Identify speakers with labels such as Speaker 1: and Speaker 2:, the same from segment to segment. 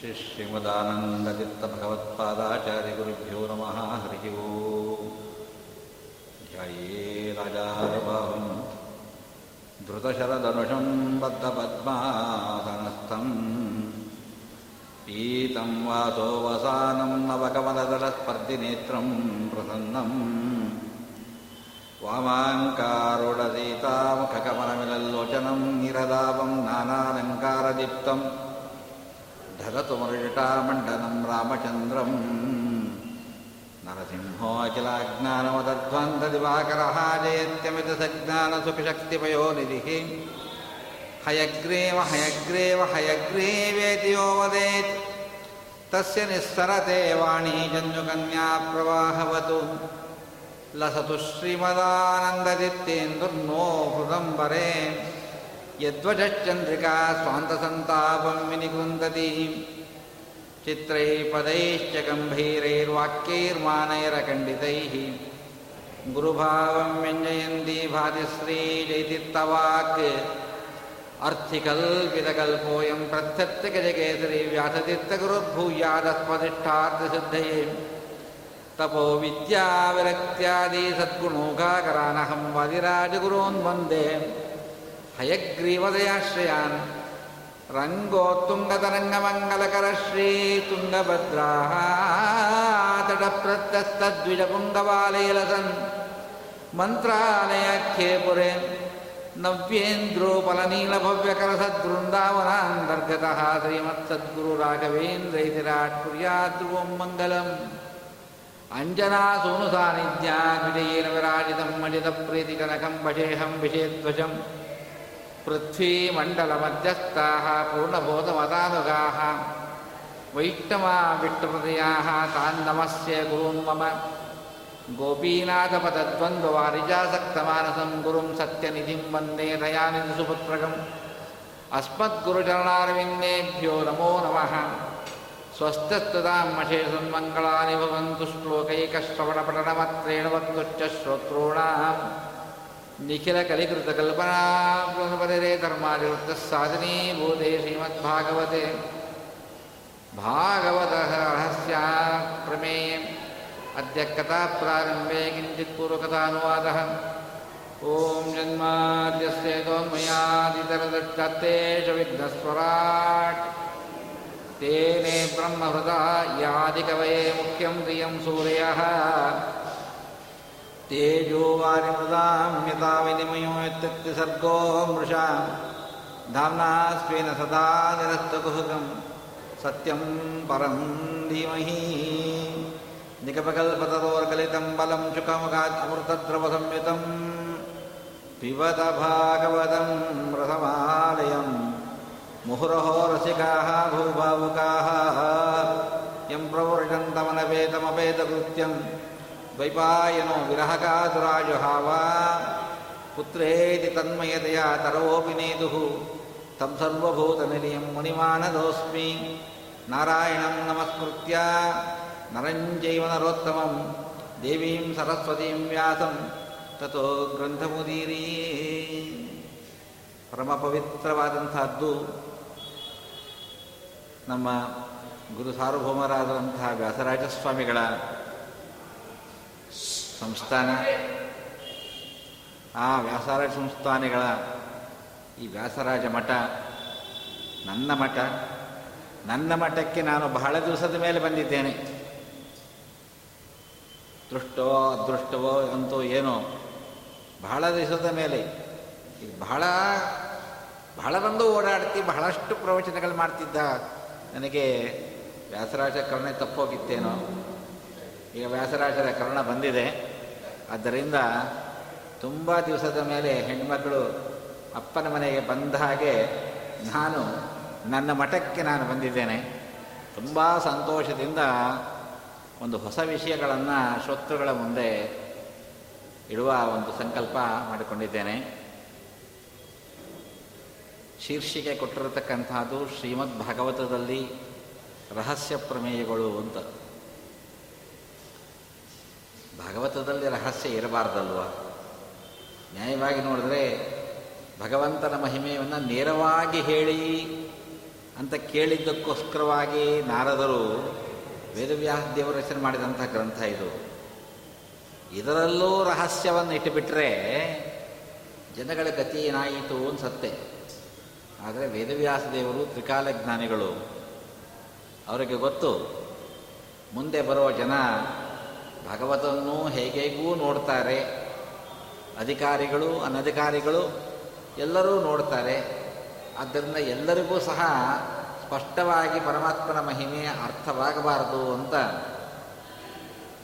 Speaker 1: श्रीश्रीमदानन्ददित्तभगवत्पादाचार्यगुरुभ्यो नमः हरिः ये राजा ध्रुतशरधनुषं बद्धपद्मासनस्थम्। पीतं वासोऽवसानं नवकमलदलस्पर्धिनेत्रं प्रसन्नम्। वामाङ्कारोडदीतामुखकमलमिलल्लोचनं निरदापं नानालङ्कारदीप्तम्। धरतु मरुजटामण्डनं रामचन्द्रम्। नरसिंहो अखिलाज्ञानमदध्वन्तदिवाकरः जयत्यमितसज्ञानसुखशक्तिपयोनिधिः हयग्रीव हयग्रीव हयग्रीवेति यो वदेत्। तस्य निःसरते वाणी जन्युकन्या प्रवाहवतु। लसतु श्रीमदानन्ददित्येन्दुर्नो हृदम्बरे ಯದ್ವಜಶ್ಚಂದ್ರಿಕಾ ಸ್ವಾಂತಸಂತಾಪಂ ವಿನಿಗುಂದತಿ ಚಿತ್ರೈ ಪದೈಶ್ಚ ಗಂಭೀರೈರ್ವಾಕ್ಯೈರ್ಮಾನೈರಖಂಡಿತೈ ಗುರುಭಾವಂ ವ್ಯಂಜಯಂತಿ ಭಾತಿಶ್ರೀ ಜೈತಿತ್ತವಾಕ್ ಅರ್ಥಿಕಲ್ಪಿತಕಲ್ಪೋಯಂ ಪ್ರತ್ಯರ್ಥಿಗಜಕೇಸರಿ ವ್ಯಾಸತಿತ್ತಗುರುರ್ಭೂಯಾದಸ್ಮಧಿಷ್ಠಾರ್ಥಸಿದ್ಧಯೇ ತಪೋ ವಿದ್ಯಾವಿರಕ್ತ್ಯಾದಿ ಸದ್ಗುಣೋಘಾಕರಾನಹಂ ವದಿರಾಜಗುರೋನ್ ವಂದೇ वन्दे हयग्रीवदयाश्रयान् रङ्गोत्तुङ्गतरङ्गमङ्गलकरश्रीतुङ्गभद्राः तटप्रत्यस्तद्विजपुङ्गवालेलसन् मन्त्रालयाख्ये पुरे नव्येन्द्रोपलनीलभव्यकरसद्वृन्दावनान्तर्गतः श्रीमत्सद्गुरुराघवेन्द्रैतिराट् कुर्याद्ध्रुवं मङ्गलम् अञ्जनासूनुसान्निध्याद्विजयेन विराजितं मजितप्रीतिकनकं भजेऽहं विषेध्वजं पृथ्वीमण्डलमध्यस्थाः पूर्णबोधमतानुगाः वैष्णवा विष्णुहृदयाः तान् नमस्य गुरून् मम गोपीनाथपदद्वन्द्ववारिजासक्तमानसं गुरुं सत्यनिधिं वन्दे दयानिधिसुपुत्रकम् अस्मद्गुरुचरणारविन्देभ्यो नमो नमः स्वस्तस्तदां मशेषन्मङ्गलानि भवन्तु श्लोकैकश्रवणपठनमत्रेण वक्तुश्च श्रोतॄणाम् निखिलकलिकृतकल्पनापरिरे धर्मादिवृत्तः साधनी भूते श्रीमद्भागवते भागवतः रहस्याप्रमेये अद्य कथाप्रारम्भे किञ्चित् पूर्वकथानुवादः ॐ जन्माद्यस्येतोन्मयादितरदष्टत्तेष विघ्नस्वराट् तेने ब्रह्महृदा यादिकवये मुख्यं प्रियं सूर्यः। तेजोवारिमृदां यथा विनिमयो यत्तिसर्गो मृषा धाम्ना स्वेन सदा निरस्तकुहकं सत्यं परं धीमहि। निगमकल्पतरोर्गलितं बलं शुकमुखात् अमृतद्रवसंयुतं पिबत भागवतं रसमालयम्। मुहुरहो रसिकाः भूभावुकाः। यं प्रवृषन्तमनवेदमपेदकृत्यं ದ್ವೈಪಾಯನೋ ವಿರಹಕಾತುರಾಯುಹಾವ ಪುತ್ರೇತಿ ತನ್ಮಯತೆಯ ತರವೋಪಿ ನೇದು ತಂ ಸರ್ವಭೂತನಿಲಯಂ ಮುನಿಮಾನದೋಸ್ಮಿ. ನಾರಾಯಣಂ ನಮಸ್ಮೃತ್ಯ ನರಂಜೈವ ನರೋತ್ತಮಂ. ದೇವೀಂ ಸರಸ್ವತೀಂ ವ್ಯಾಸಂ. ತಥೋ ಗ್ರಂಥಮುದೀರಿ. ಪರಮ ಪವಿತ್ರವಾದಂತಹದ್ದು ನಮ್ಮ ಗುರು ಸಾರ್ವಭೌಮರಾದಂತಹ ವ್ಯಾಸರಾಜಸ್ವಾಮಿಗಳ ಸಂಸ್ಥಾನ? ಆ ವ್ಯಾಸರಾಜ ಸಂಸ್ಥಾನಿಗಳ ಈ ವ್ಯಾಸರಾಜ ಮಠ, ನನ್ನ ಮಠ, ನನ್ನ ಮಠಕ್ಕೆ ನಾನು ಬಹಳ ದಿವಸದ ಮೇಲೆ ಬಂದಿದ್ದೇನೆ. ದೃಷ್ಟವೋ ಅದೃಷ್ಟವೋ ಅಂತೋ ಏನೋ, ಬಹಳ ದಿವಸದ ಮೇಲೆ. ಈಗ ಬಹಳ ಬಹಳ ಬಂದು ಓಡಾಡ್ತಿ, ಬಹಳಷ್ಟು ಪ್ರವಚನಗಳು ಮಾಡ್ತಿದ್ದ ನನಗೆ ವ್ಯಾಸರಾಜ ಕರುಣೆ ತಪ್ಪೋಗಿತ್ತೇನೋ. ಈಗ ವ್ಯಾಸರಾಜರ ಕರುಣ ಬಂದಿದೆ. ಆದ್ದರಿಂದ ತುಂಬ ದಿವಸದ ಮೇಲೆ ಹೆಣ್ಮಕ್ಕಳು ಅಪ್ಪನ ಮನೆಗೆ ಬಂದ ಹಾಗೆ ನಾನು ನನ್ನ ಮಠಕ್ಕೆ ನಾನು ಬಂದಿದ್ದೇನೆ. ತುಂಬ ಸಂತೋಷದಿಂದ ಒಂದು ಹೊಸ ವಿಷಯಗಳನ್ನು ಶತ್ರುಗಳ ಮುಂದೆ ಇಡುವ ಒಂದು ಸಂಕಲ್ಪ ಮಾಡಿಕೊಂಡಿದ್ದೇನೆ. ಶೀರ್ಷಿಕೆ ಕೊಟ್ಟಿರತಕ್ಕಂತಹದ್ದು ಶ್ರೀಮದ್ ಭಾಗವತದಲ್ಲಿ ರಹಸ್ಯ ಪ್ರಮೇಯಗಳು ಅಂತ. ಭಾಗವತದಲ್ಲಿ ರಹಸ್ಯ ಇರಬಾರ್ದಲ್ವ? ನ್ಯಾಯವಾಗಿ ನೋಡಿದ್ರೆ ಭಗವಂತನ ಮಹಿಮೆಯನ್ನು ನೇರವಾಗಿ ಹೇಳಿ ಅಂತ ಕೇಳಿದ್ದಕ್ಕೋಸ್ಕರವಾಗಿ ನಾರದರು ವೇದವ್ಯಾಸ ದೇವರ ರಚನೆ ಮಾಡಿದಂಥ ಗ್ರಂಥ ಇದು. ಇದರಲ್ಲೂ ರಹಸ್ಯವನ್ನು ಇಟ್ಟುಬಿಟ್ರೆ ಜನಗಳ ಗತಿ ಏನಾಯಿತು ಅನ್ಸತ್ತೆ. ಆದರೆ ವೇದವ್ಯಾಸ ದೇವರು ತ್ರಿಕಾಲ ಜ್ಞಾನಿಗಳು. ಅವರಿಗೆ ಗೊತ್ತು, ಮುಂದೆ ಬರುವ ಜನ ಭಗವತನ್ನು ಹೇಗೇಗೂ ನೋಡ್ತಾರೆ, ಅಧಿಕಾರಿಗಳು, ಅನಧಿಕಾರಿಗಳು ಎಲ್ಲರೂ ನೋಡ್ತಾರೆ. ಆದ್ದರಿಂದ ಎಲ್ಲರಿಗೂ ಸಹ ಸ್ಪಷ್ಟವಾಗಿ ಪರಮಾತ್ಮನ ಮಹಿಮೆ ಅರ್ಥವಾಗಬಾರದು ಅಂತ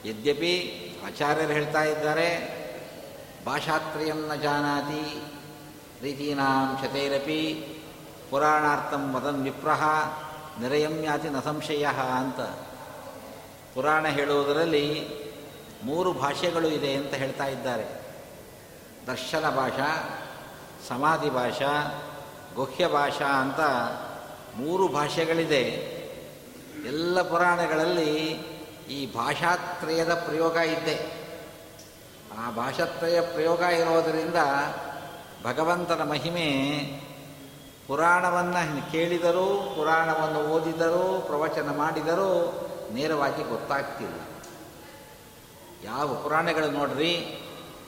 Speaker 1: ಯದ್ಯಪಿ ಆಚಾರ್ಯರು ಹೇಳ್ತಾ ಇದ್ದಾರೆ ಭಾಷಾತ್ರಯಂ ನ ಜಾನಾತಿ ರೀತೀನಾಂ ಶತೈರಪಿ ಪುರಾಣಾರ್ಥಂ ವದನ್ ವಿಪ್ರಹ ನಿರಯಂ ಯಾತಿ ನ ಸಂಶಯ ಅಂತ ಪುರಾಣ ಹೇಳುವುದರಲ್ಲಿ ಮೂರು ಭಾಷೆಗಳು ಇದೆ ಅಂತ ಹೇಳ್ತಾ ಇದ್ದಾರೆ. ದರ್ಶನ ಭಾಷಾ, ಸಮಾಧಿ ಭಾಷಾ, ಗುಹ್ಯ ಭಾಷಾ ಅಂತ ಮೂರು ಭಾಷೆಗಳಿದೆ. ಎಲ್ಲ ಪುರಾಣಗಳಲ್ಲಿ ಈ ಭಾಷಾತ್ರಯದ ಪ್ರಯೋಗ ಇದೆ. ಆ ಭಾಷಾತ್ರಯ ಪ್ರಯೋಗ ಇರೋದರಿಂದ ಭಗವಂತನ ಮಹಿಮೆ ಪುರಾಣವನ್ನು ಕೇಳಿದರೂ, ಪುರಾಣವನ್ನು ಓದಿದರೂ, ಪ್ರವಚನ ಮಾಡಿದರೂ ನೇರವಾಗಿ ಗೊತ್ತಾಗ್ತಿಲ್ಲ. ಯಾವ ಪುರಾಣಗಳು ನೋಡ್ರಿ,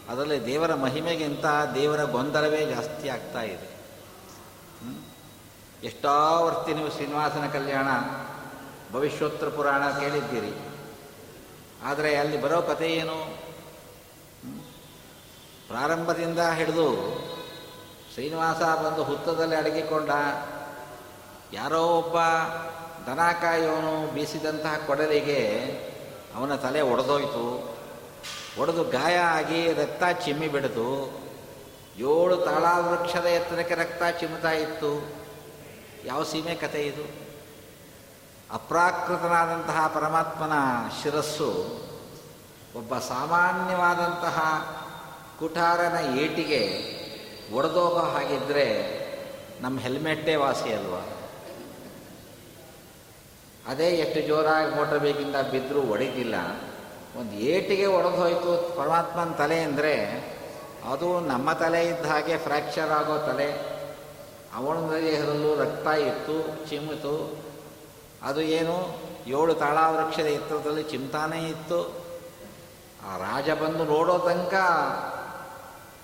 Speaker 1: ಅದರಲ್ಲಿ ದೇವರ ಮಹಿಮೆಗಿಂತ ದೇವರ ಗೊಂದಲವೇ ಜಾಸ್ತಿ ಆಗ್ತಾ ಇದೆ? ಎಷ್ಟೋ ವರ್ತಿ ನೀವು ಶ್ರೀನಿವಾಸನ ಕಲ್ಯಾಣ, ಭವಿಷ್ಯೋತ್ತರ ಪುರಾಣ ಕೇಳಿದ್ದೀರಿ. ಆದರೆ ಅಲ್ಲಿ ಬರೋ ಕಥೆ ಏನು? ಪ್ರಾರಂಭದಿಂದ ಹಿಡಿದು ಶ್ರೀನಿವಾಸ ಬಂದು ಹುತ್ತದಲ್ಲಿ ಅಡಗಿಕೊಂಡ ಯಾರೋ ಒಬ್ಬ ದನ ಬೀಸಿದಂತಹ ಕೊಡಲಿಗೆ ಅವನ ತಲೆ ಒಡೆದೋಯ್ತು. ಒಡೆದು ಗಾಯ ಆಗಿ ರಕ್ತ ಚಿಮ್ಮಿ ಬಿಡದು ಏಳು ತಾಳ ವೃಕ್ಷದ ಎತ್ತರಕ್ಕೆ ರಕ್ತ ಚಿಮ್ಮುತ್ತಾ ಇತ್ತು. ಯಾವ ಸೀಮೆ ಕಥೆ ಇದು? ಅಪ್ರಾಕೃತನಾದಂತಹ ಪರಮಾತ್ಮನ ಶಿರಸ್ಸು ಒಬ್ಬ ಸಾಮಾನ್ಯವಾದಂತಹ ಕುಠಾರನ ಏಟಿಗೆ ಒಡೆದೋಗೋ ಹಾಗಿದ್ದರೆ ನಮ್ಮ ಹೆಲ್ಮೆಟ್ಟೇ ವಾಸಿ ಅಲ್ವಾ? ಅದೇ ಎಷ್ಟು ಜೋರಾಗಿ ಮೋಟರ್ ಬೇಕಿಂದ ಬಿದ್ದರೂ ಒಡೆದಿಲ್ಲ. ಒಂದು ಏಟಿಗೆ ಒಡೆದು ಹೋಯಿತು ಪರಮಾತ್ಮನ ತಲೆ ಅಂದರೆ ಅದು ನಮ್ಮ ತಲೆ ಇದ್ದ ಹಾಗೆ ಫ್ರ್ಯಾಕ್ಚರ್ ಆಗೋ ತಲೆ. ಅವನ ದೇಹದಲ್ಲೂ ರಕ್ತ ಇತ್ತು, ಚಿಮ್ಮಿತು. ಅದು ಏನು? ಏಳು ತಾಳಾವೃಕ್ಷದ ಎತ್ತರದಲ್ಲಿ ಚಿಮ್ತಾನೇ ಇತ್ತು. ಆ ರಾಜ ಬಂದು ನೋಡೋ ತನಕ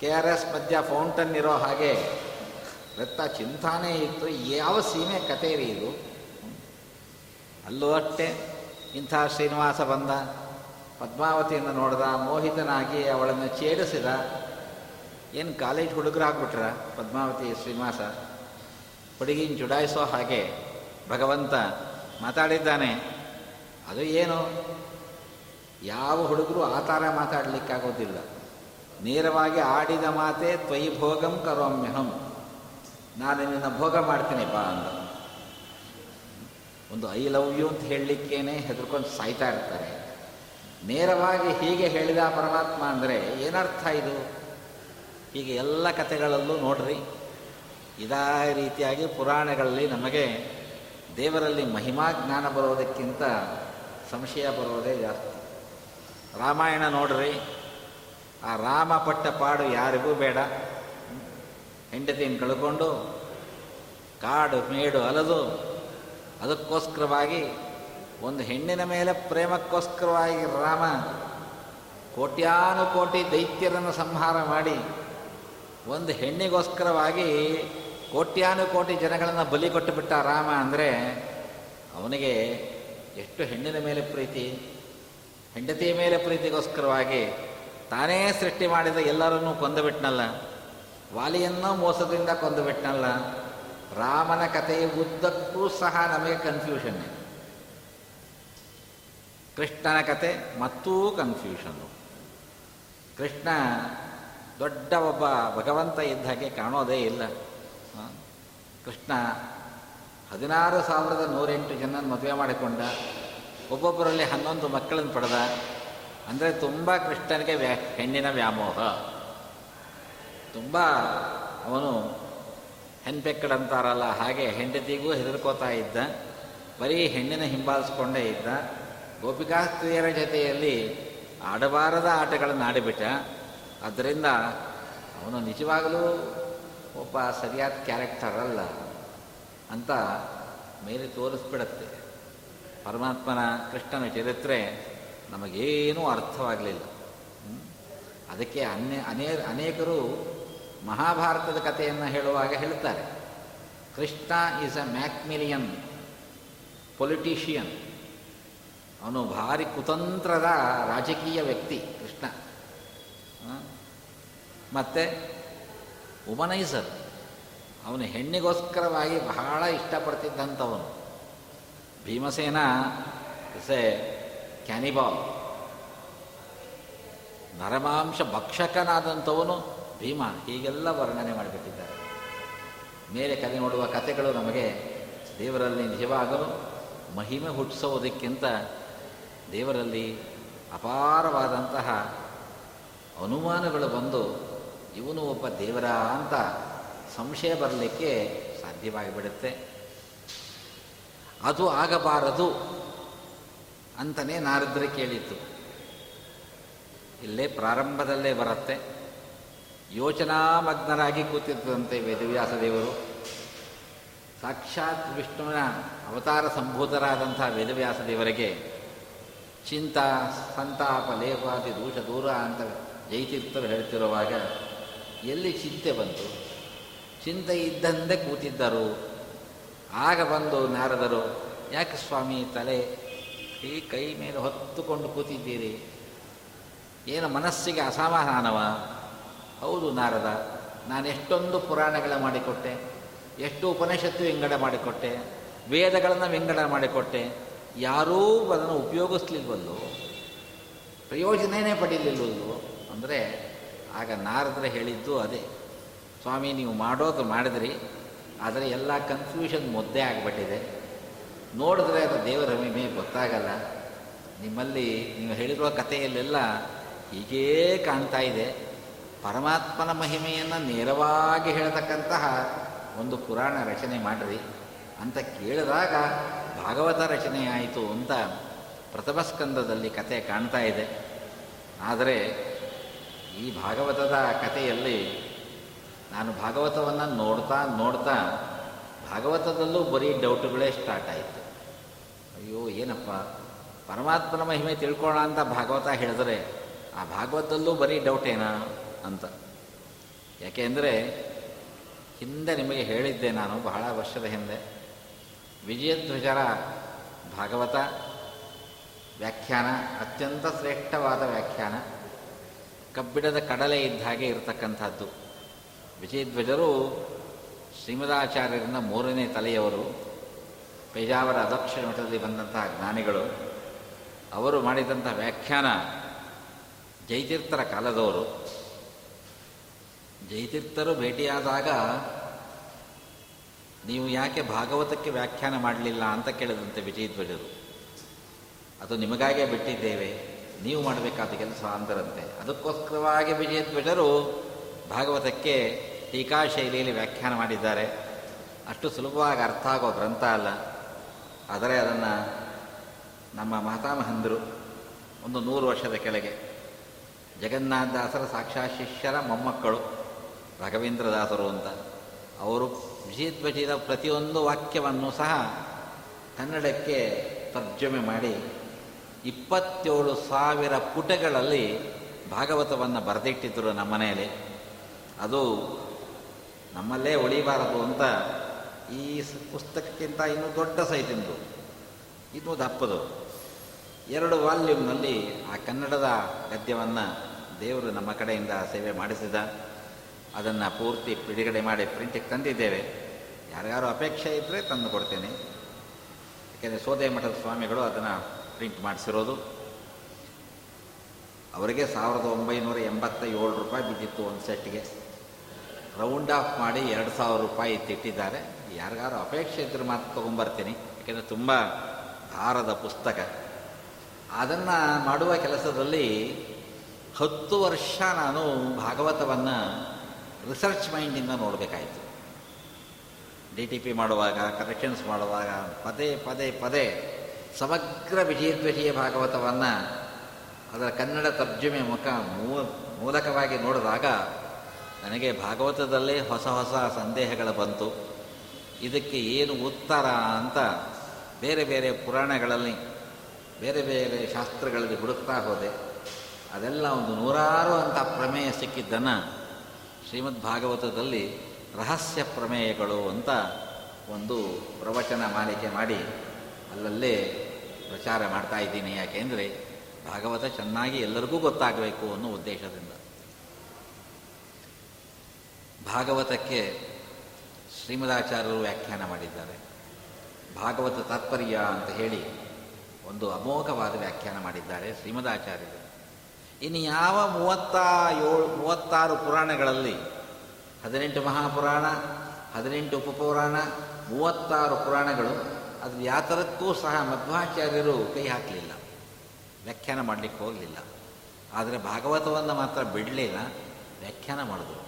Speaker 1: ಕೆ ಆರ್ ಎಸ್ ಮಧ್ಯ ಫೌಂಟನ್ ಇರೋ ಹಾಗೆ ರಕ್ತ ಚಿಂತಾನೇ ಇತ್ತು. ಯಾವ ಸೀಮೆ ಕತೆ ರೀ ಇದು? ಅಲ್ಲೂ ಅಷ್ಟೇ. ಇಂಥ ಶ್ರೀನಿವಾಸ ಬಂದ. ಪದ್ಮಾವತಿಯನ್ನು ನೋಡಿದ, ಮೋಹಿತನಾಗಿ ಅವಳನ್ನು ಛೇಡಿಸಿದ, ಏನು ಕಾಲೇಜ್ ಹುಡುಗರಾಗ್ಬಿಟ್ರ ಪದ್ಮಾವತಿ ಶ್ರೀನಿವಾಸ? ಹುಡುಗಿನ ಜುಡಾಯಿಸೋ ಹಾಗೆ ಭಗವಂತ ಮಾತಾಡಿದ್ದಾನೆ. ಅದು ಏನು? ಯಾವ ಹುಡುಗರು ಆ ಥರ ಮಾತಾಡಲಿಕ್ಕಾಗೋದಿಲ್ಲ. ನೇರವಾಗಿ ಆಡಿದ ಮಾತೆ ತ್ವಯಿ ಭೋಗಂ ಕರೋಮ್ಯಹಂ. ನಾನು ನಿನ್ನ ಭೋಗ ಮಾಡ್ತೀನಿ ಬಾ ಅಂದ. ಒಂದು ಐ ಲವ್ ಯು ಅಂತ ಹೇಳಲಿಕ್ಕೇನೆ ಹೆದರ್ಕೊಂಡು ಸಾಯ್ತಾ ಇರ್ತಾರೆ. ನೇರವಾಗಿ ಹೀಗೆ ಹೇಳಿದ ಪರಮಾತ್ಮ ಅಂದರೆ ಏನರ್ಥ ಇದು? ಹೀಗೆ ಎಲ್ಲ ಕಥೆಗಳಲ್ಲೂ ನೋಡ್ರಿ, ಇದೇ ರೀತಿಯಾಗಿ ಪುರಾಣಗಳಲ್ಲಿ ನಮಗೆ ದೇವರಲ್ಲಿ ಮಹಿಮಾ ಜ್ಞಾನ ಬರೋದಕ್ಕಿಂತ ಸಂಶಯ ಬರೋದೇ ಜಾಸ್ತಿ. ರಾಮಾಯಣ ನೋಡ್ರಿ, ಆ ರಾಮ ಪಟ್ಟ ಪಾಡು ಯಾರಿಗೂ ಬೇಡ. ಹೆಂಡತಿಯನ್ನು ಕಳ್ಕೊಂಡು ಕಾಡು ಮೇಡು ಅಲದು, ಅದಕ್ಕೋಸ್ಕರವಾಗಿ ಒಂದು ಹೆಣ್ಣಿನ ಮೇಲೆ ಪ್ರೇಮಕ್ಕೋಸ್ಕರವಾಗಿ ರಾಮ ಕೋಟ್ಯಾನುಕೋಟಿ ದೈತ್ಯರನ್ನು ಸಂಹಾರ ಮಾಡಿ ಒಂದು ಹೆಣ್ಣಿಗೋಸ್ಕರವಾಗಿ ಕೋಟ್ಯಾನುಕೋಟಿ ಜನಗಳನ್ನು ಬಲಿ ಕೊಟ್ಟುಬಿಟ್ಟ ರಾಮ ಅಂದರೆ ಅವನಿಗೆ ಎಷ್ಟು ಹೆಣ್ಣಿನ ಮೇಲೆ ಪ್ರೀತಿ, ಹೆಂಡತಿಯ ಮೇಲೆ ಪ್ರೀತಿಗೋಸ್ಕರವಾಗಿ ತಾನೇ ಸೃಷ್ಟಿ ಮಾಡಿದ ಎಲ್ಲರನ್ನೂ ಕೊಂದುಬಿಟ್ನಲ್ಲ, ವಾಲಿಯನ್ನು ಮೋಸದಿಂದ ಕೊಂದುಬಿಟ್ನಲ್ಲ, ರಾಮನ ಕಥೆಯ ಉದ್ದಕ್ಕೂ ಸಹ ನಮಗೆ ಕನ್ಫ್ಯೂಷನ್ನೇ ಕೃಷ್ಣನ ಕತೆ ಮತ್ತೂ ಕನ್ಫ್ಯೂಷನ್ನು ಕೃಷ್ಣ ದೊಡ್ಡ ಒಬ್ಬ ಭಗವಂತ ಇದ್ದ ಹಾಗೆ ಕಾಣೋದೇ ಇಲ್ಲ. ಕೃಷ್ಣ ಹದಿನಾರು ಸಾವಿರದ ನೂರೆಂಟು ಜನ ಮದುವೆ ಮಾಡಿಕೊಂಡ. ಒಬ್ಬೊಬ್ಬರಲ್ಲಿ ಹನ್ನೊಂದು ಮಕ್ಕಳನ್ನು ಪಡೆದ. ಅಂದರೆ ತುಂಬ ಕೃಷ್ಣನಿಗೆ ವ್ಯಾ, ಹೆಣ್ಣಿನ ವ್ಯಾಮೋಹ. ತುಂಬ ಅವನು ಹೆಣ್ಪೆಕ್ಕಡಂತಾರಲ್ಲ ಹಾಗೆ ಹೆಂಡತಿಗೂ ಹೆದರ್ಕೋತಾ ಇದ್ದ. ಬರೀ ಹೆಣ್ಣಿನ ಹಿಂಬಾಲಿಸ್ಕೊಂಡೇ ಇದ್ದ. ಗೋಪಿಕಾಸ್ತ್ರೀಯರ ಜೊತೆಯಲ್ಲಿ ಆಡಬಾರದ ಆಟಗಳನ್ನು ಆಡಿಬಿಟ್ಟ. ಅದರಿಂದ ಅವನು ನಿಜವಾಗಲೂ ಒಬ್ಬ ಸರಿಯಾದ ಕ್ಯಾರೆಕ್ಟರ್ ಅಲ್ಲ ಅಂತ ಮೇಲೆ ತೋರಿಸ್ಬಿಡತ್ತೆ. ಪರಮಾತ್ಮನ ಕೃಷ್ಣನ ಚರಿತ್ರೆ ನಮಗೇನೂ ಅರ್ಥವಾಗಲಿಲ್ಲ. ಅದಕ್ಕೆ ಅನ್ಯ ಅನೇ ಅನೇಕರು ಮಹಾಭಾರತದ ಕಥೆಯನ್ನು ಹೇಳುವಾಗ ಹೇಳ್ತಾರೆ. Krishna is a Machiavellian politician ಅವನು ಭಾರಿ ಕುತಂತ್ರದ ರಾಜಕೀಯ ವ್ಯಕ್ತಿ, ಕೃಷ್ಣ. ಮತ್ತು ಉಮನೈಸರ್ ಅವನು ಹೆಣ್ಣಿಗೋಸ್ಕರವಾಗಿ ಬಹಳ ಇಷ್ಟಪಡ್ತಿದ್ದಂಥವನು. ಭೀಮಸೇನ ಸೆ ಕ್ಯಾನಿಬಾಲ್ ನರಮಾಂಶ ಭಕ್ಷಕನಾದಂಥವನು ಭೀಮ, ಹೀಗೆಲ್ಲ ವರ್ಣನೆ ಮಾಡಿಬಿಟ್ಟಿದ್ದಾರೆ. ಮೇಲೆ ಕಲೆ ನೋಡುವ ಕಥೆಗಳು ನಮಗೆ ದೇವರಲ್ಲಿ ನಿಜವಾಗಲು ಮಹಿಮೆ ಹುಟ್ಟಿಸೋದಕ್ಕಿಂತ ದೇವರಲ್ಲಿ ಅಪಾರವಾದಂತಹ ಅನುಮಾನಗಳು ಬಂದು, ಇವನು ಒಬ್ಬ ದೇವರ ಅಂತ ಸಂಶಯ ಬರಲಿಕ್ಕೆ ಸಾಧ್ಯವಾಗಿಬಿಡುತ್ತೆ. ಅದು ಆಗಬಾರದು ಅಂತಲೇ ನಾರದ್ರೆ ಕೇಳಿತ್ತು ಇಲ್ಲೇ ಪ್ರಾರಂಭದಲ್ಲೇ ಬರುತ್ತೆ. ಯೋಚನಾಮಗ್ನರಾಗಿ ಕೂತಿದ್ದಂತೆ ವೇದವ್ಯಾಸ ದೇವರು. ಸಾಕ್ಷಾತ್ ವಿಷ್ಣುವಿನ ಅವತಾರ ಸಂಭೂತರಾದಂಥ ವೇದವ್ಯಾಸ ದೇವರಿಗೆ ಚಿಂತ, ಸಂತಾಪ ಲೇಪಾದಿ ದೋಷ, ದೂರ ಅಂತ ಜೈತೀರ್ಥರು ಹೇಳ್ತಿರುವಾಗ ಎಲ್ಲಿ ಚಿಂತೆ ಬಂತು? ಚಿಂತೆ ಇದ್ದಂತೆ ಕೂತಿದ್ದರು. ಆಗ ಬಂದು ನಾರದರು, ಯಾಕೆ ಸ್ವಾಮಿ ತಲೆ ಈ ಕೈ ಮೇಲೆ ಹೊತ್ತುಕೊಂಡು ಕೂತಿದ್ದೀರಿ? ಏನು ಮನಸ್ಸಿಗೆ ಅಸಮಾಧಾನವ? ಹೌದು ನಾರದ, ನಾನು ಎಷ್ಟೊಂದು ಪುರಾಣಗಳ ಮಾಡಿಕೊಟ್ಟೆ, ಎಷ್ಟು ಉಪನಿಷತ್ತು ವಿಂಗಡ ಮಾಡಿಕೊಟ್ಟೆ, ವೇದಗಳನ್ನು ವಿಂಗಡ ಮಾಡಿಕೊಟ್ಟೆ ಯಾರೂ ಅದನ್ನು ಉಪಯೋಗಿಸ್ಲಿಲ್ವಲ್ಲೋ, ಪ್ರಯೋಜನನೇ ಪಡೀಲಿಲ್ವಲ್ಲೋ, ಅಂದರೆ ಆಗ ನಾರದ್ರೆ ಹೇಳಿದ್ದು ಅದೇ. ಸ್ವಾಮಿ, ನೀವು ಮಾಡೋದು ಮಾಡಿದ್ರಿ, ಆದರೆ ಎಲ್ಲ ಕನ್ಫ್ಯೂಷನ್ ಮುದ್ದೆ ಆಗಿಬಿಟ್ಟಿದೆ. ನೋಡಿದ್ರೆ ಅದು ದೇವರ ಮಹಿಮೆ ಗೊತ್ತಾಗಲ್ಲ. ನಿಮ್ಮಲ್ಲಿ ನೀವು ಹೇಳಿರುವ ಕಥೆಯಲ್ಲೆಲ್ಲ ಹೀಗೇ ಕಾಣ್ತಾ ಇದೆ. ಪರಮಾತ್ಮನ ಮಹಿಮೆಯನ್ನು ನೇರವಾಗಿ ಹೇಳತಕ್ಕಂತಹ ಒಂದು ಪುರಾಣ ರಚನೆ ಮಾಡಿರಿ ಅಂತ ಕೇಳಿದಾಗ ಭಾಗವತ ರಚನೆಯಾಯಿತು ಅಂತ ಪ್ರಥಮ ಸ್ಕಂದದಲ್ಲಿ ಕತೆ ಕಾಣ್ತಾ ಇದೆ. ಆದರೆ ಈ ಭಾಗವತದ ಕಥೆಯಲ್ಲಿ ನಾನು ಭಾಗವತವನ್ನು ನೋಡ್ತಾ ನೋಡ್ತಾ ಭಾಗವತದಲ್ಲೂ ಬರೀ ಡೌಟ್ಗಳೇ ಸ್ಟಾರ್ಟ್ ಆಯಿತು. ಅಯ್ಯೋ, ಏನಪ್ಪ? ಪರಮಾತ್ಮನ ಮಹಿಮೆ ತಿಳ್ಕೊಳ್ಳೋಣ ಅಂತ ಭಾಗವತ ಹೇಳಿದ್ರೆ ಆ ಭಾಗವತದಲ್ಲೂ ಬರೀ ಡೌಟೇನಾ ಅಂತ. ಯಾಕೆಂದರೆ ಹಿಂದೆ ನಿಮಗೆ ಹೇಳಿದ್ದೆ ನಾನು ಬಹಳ ವರ್ಷದ ಹಿಂದೆ. ವಿಜಯಧ್ವಜರ ಭಾಗವತ ವ್ಯಾಖ್ಯಾನ, ಅತ್ಯಂತ ಶ್ರೇಷ್ಠವಾದ ವ್ಯಾಖ್ಯಾನ. ಕಬ್ಬಿಣದ ಕಡಲೆ ಇದ್ದ ಹಾಗೆ ಇರತಕ್ಕಂಥದ್ದು. ವಿಜಯಧ್ವಜರು ಶ್ರೀಮದಾಚಾರ್ಯರಿಂದ ಮೂರನೇ ತಲೆಯವರು, ಪೇಜಾವರ ಅಧಕ್ಷ ಮಠದಲ್ಲಿ ಬಂದಂತಹ ಜ್ಞಾನಿಗಳು. ಅವರು ಮಾಡಿದಂಥ ವ್ಯಾಖ್ಯಾನ ಜೈತೀರ್ಥರ ಕಾಲದವರು. ಜೈತೀರ್ಥರು ಭೇಟಿಯಾದಾಗ ನೀವು ಯಾಕೆ ಭಾಗವತಕ್ಕೆ ವ್ಯಾಖ್ಯಾನ ಮಾಡಲಿಲ್ಲ ಅಂತ ಕೇಳಿದಂತೆ ವಿಜಯಧ್ವಜರು, ಅದು ನಿಮಗಾಗೇ ಬಿಟ್ಟಿದ್ದೇವೆ, ನೀವು ಮಾಡಬೇಕಾದ ಕೆಲಸ ಅಂದರಂತೆ. ಅದಕ್ಕೋಸ್ಕರವಾಗಿ ವಿಜಯಧ್ವಜರು ಭಾಗವತಕ್ಕೆ ಟೀಕಾ ಶೈಲಿಯಲ್ಲಿ ವ್ಯಾಖ್ಯಾನ ಮಾಡಿದ್ದಾರೆ. ಅಷ್ಟು ಸುಲಭವಾಗಿ ಅರ್ಥ ಆಗೋ ಗ್ರಂಥ ಅಲ್ಲ. ಆದರೆ ಅದನ್ನು ನಮ್ಮ ಮಹತಾಮಹಂದರು ಒಂದು ನೂರು ವರ್ಷದ ಕೆಳಗೆ ಜಗನ್ನಾಥದಾಸರ ಸಾಕ್ಷಾತ್ ಶಿಷ್ಯರ ಮೊಮ್ಮಕ್ಕಳು ರಾಘವೇಂದ್ರದಾಸರು ಅಂತ, ಅವರು ವಿಜಯಧ್ವಜದ ಪ್ರತಿಯೊಂದು ವಾಕ್ಯವನ್ನು ಸಹ ಕನ್ನಡಕ್ಕೆ ತರ್ಜಮೆ ಮಾಡಿ ಇಪ್ಪತ್ತೇಳು ಸಾವಿರ ಪುಟಗಳಲ್ಲಿ ಭಾಗವತವನ್ನು ಬರೆದಿಟ್ಟಿದ್ದರು ನಮ್ಮ ಮನೆಯಲ್ಲಿ. ಅದು ನಮ್ಮಲ್ಲೇ ಉಳಿಬಾರದು ಅಂತ ಈ ಪುಸ್ತಕಕ್ಕಿಂತ ಇನ್ನೂ ದೊಡ್ಡ ಸೈಜಿಂದು ಇನ್ನೂ ದಪ್ಪದು. ಎರಡು ವಾಲ್ಯೂಮ್ನಲ್ಲಿ ಆ ಕನ್ನಡದ ಗದ್ಯವನ್ನು ದೇವರು ನಮ್ಮ ಕಡೆಯಿಂದ ಸೇವೆ ಮಾಡಿಸಿದ. ಅದನ್ನು ಪೂರ್ತಿ ಬಿಡುಗಡೆ ಮಾಡಿ ಪ್ರಿಂಟಿಗೆ ತಂದಿದ್ದೇವೆ. ಯಾರ್ಯಾರು ಅಪೇಕ್ಷೆ ಇದ್ದರೆ ತಂದು ಕೊಡ್ತೇನೆ. ಯಾಕೆಂದರೆ ಸೋದೆ ಮಠದ ಸ್ವಾಮಿಗಳು ಅದನ್ನು ಪ್ರಿಂಟ್ ಮಾಡಿಸಿರೋದು. ಅವರಿಗೆ ಸಾವಿರದ ಒಂಬೈನೂರ ಎಂಬತ್ತ ಏಳು ರೂಪಾಯಿ ಬಿದ್ದಿತ್ತು ಒಂದು ಸೆಟ್ಗೆ ರೌಂಡ್ ಆಫ್ ಮಾಡಿ ಎರಡು ಸಾವಿರ ರೂಪಾಯಿ ತಿಟ್ಟಿದ್ದಾರೆ ಯಾರಿಗಾರು ಅಪೇಕ್ಷೆ ಇದ್ದರೆ ಮಾತ್ರ ತೊಗೊಂಬರ್ತೀನಿ. ಯಾಕೆಂದರೆ ತುಂಬ ಭಾರದ ಪುಸ್ತಕ. ಅದನ್ನು ಮಾಡುವ ಕೆಲಸದಲ್ಲಿ ಹತ್ತು ವರ್ಷ ನಾನು ಭಾಗವತವನ್ನು ರಿಸರ್ಚ್ ಮೈಂಡಿಂದ ನೋಡಬೇಕಾಯಿತು. ಡಿ ಟಿ ಪಿ ಮಾಡುವಾಗ ಕರೆಕ್ಷನ್ಸ್ ಮಾಡುವಾಗ, ಪದೇ ಪದೇ ಪದೇ ಸಮಗ್ರ ವಿಜಯದ್ವಿಜಯ ಭಾಗವತವನ್ನು ಅದರ ಕನ್ನಡ ತರ್ಜುಮೆ ಮುಖ ಮೂಲಕವಾಗಿ ನೋಡಿದಾಗ ನನಗೆ ಭಾಗವತದಲ್ಲೇ ಹೊಸ ಹೊಸ ಸಂದೇಹಗಳು ಬಂತು. ಇದಕ್ಕೆ ಏನು ಉತ್ತರ ಅಂತ ಬೇರೆ ಬೇರೆ ಪುರಾಣಗಳಲ್ಲಿ, ಬೇರೆ ಬೇರೆ ಶಾಸ್ತ್ರಗಳಲ್ಲಿ ಹುಡುಕ್ತಾ ಹೋದೆ. ಅದೆಲ್ಲ ಒಂದು ನೂರಾರು ಅಂತ ಪ್ರಮೇಯ ಸಿಕ್ಕಿದ್ದನ್ನು ಶ್ರೀಮದ್ ಭಾಗವತದಲ್ಲಿ ರಹಸ್ಯ ಪ್ರಮೇಯಗಳು ಅಂತ ಒಂದು ಪ್ರವಚನ ಮಾಲಿಕೆ ಮಾಡಿ ಅಲ್ಲಲ್ಲೇ ಪ್ರಚಾರ ಮಾಡ್ತಾ ಇದ್ದೀನಿ. ಯಾಕೆಂದರೆ ಭಾಗವತ ಚೆನ್ನಾಗಿ ಎಲ್ಲರಿಗೂ ಗೊತ್ತಾಗಬೇಕು ಅನ್ನೋ ಉದ್ದೇಶದಿಂದ. ಭಾಗವತಕ್ಕೆ ಶ್ರೀಮದಾಚಾರ್ಯರು ವ್ಯಾಖ್ಯಾನ ಮಾಡಿದ್ದಾರೆ. ಭಾಗವತ ತಾತ್ಪರ್ಯ ಅಂತ ಹೇಳಿ ಒಂದು ಅಮೋಘವಾದ ವ್ಯಾಖ್ಯಾನ ಮಾಡಿದ್ದಾರೆ ಶ್ರೀಮದಾಚಾರ್ಯರು. ಇನ್ನು ಯಾವ ಮೂವತ್ತ ಏಳು ಮೂವತ್ತಾರು ಪುರಾಣಗಳಲ್ಲಿ, ಹದಿನೆಂಟು ಮಹಾಪುರಾಣ, ಹದಿನೆಂಟು ಉಪಪುರಾಣ, ಮೂವತ್ತಾರು ಪುರಾಣಗಳು, ಅದು ಯಾತರಕ್ಕೂ ಸಹ ಮಧ್ವಾಚಾರ್ಯರು ಕೈ ಹಾಕಲಿಲ್ಲ. ವ್ಯಾಖ್ಯಾನ ಮಾಡಲಿಕ್ಕೆ ಹೋಗಲಿಲ್ಲ. ಆದರೆ ಭಾಗವತವನ್ನು ಮಾತ್ರ ಬಿಡಲಿಲ್ಲ, ವ್ಯಾಖ್ಯಾನ ಮಾಡಿದ್ರು.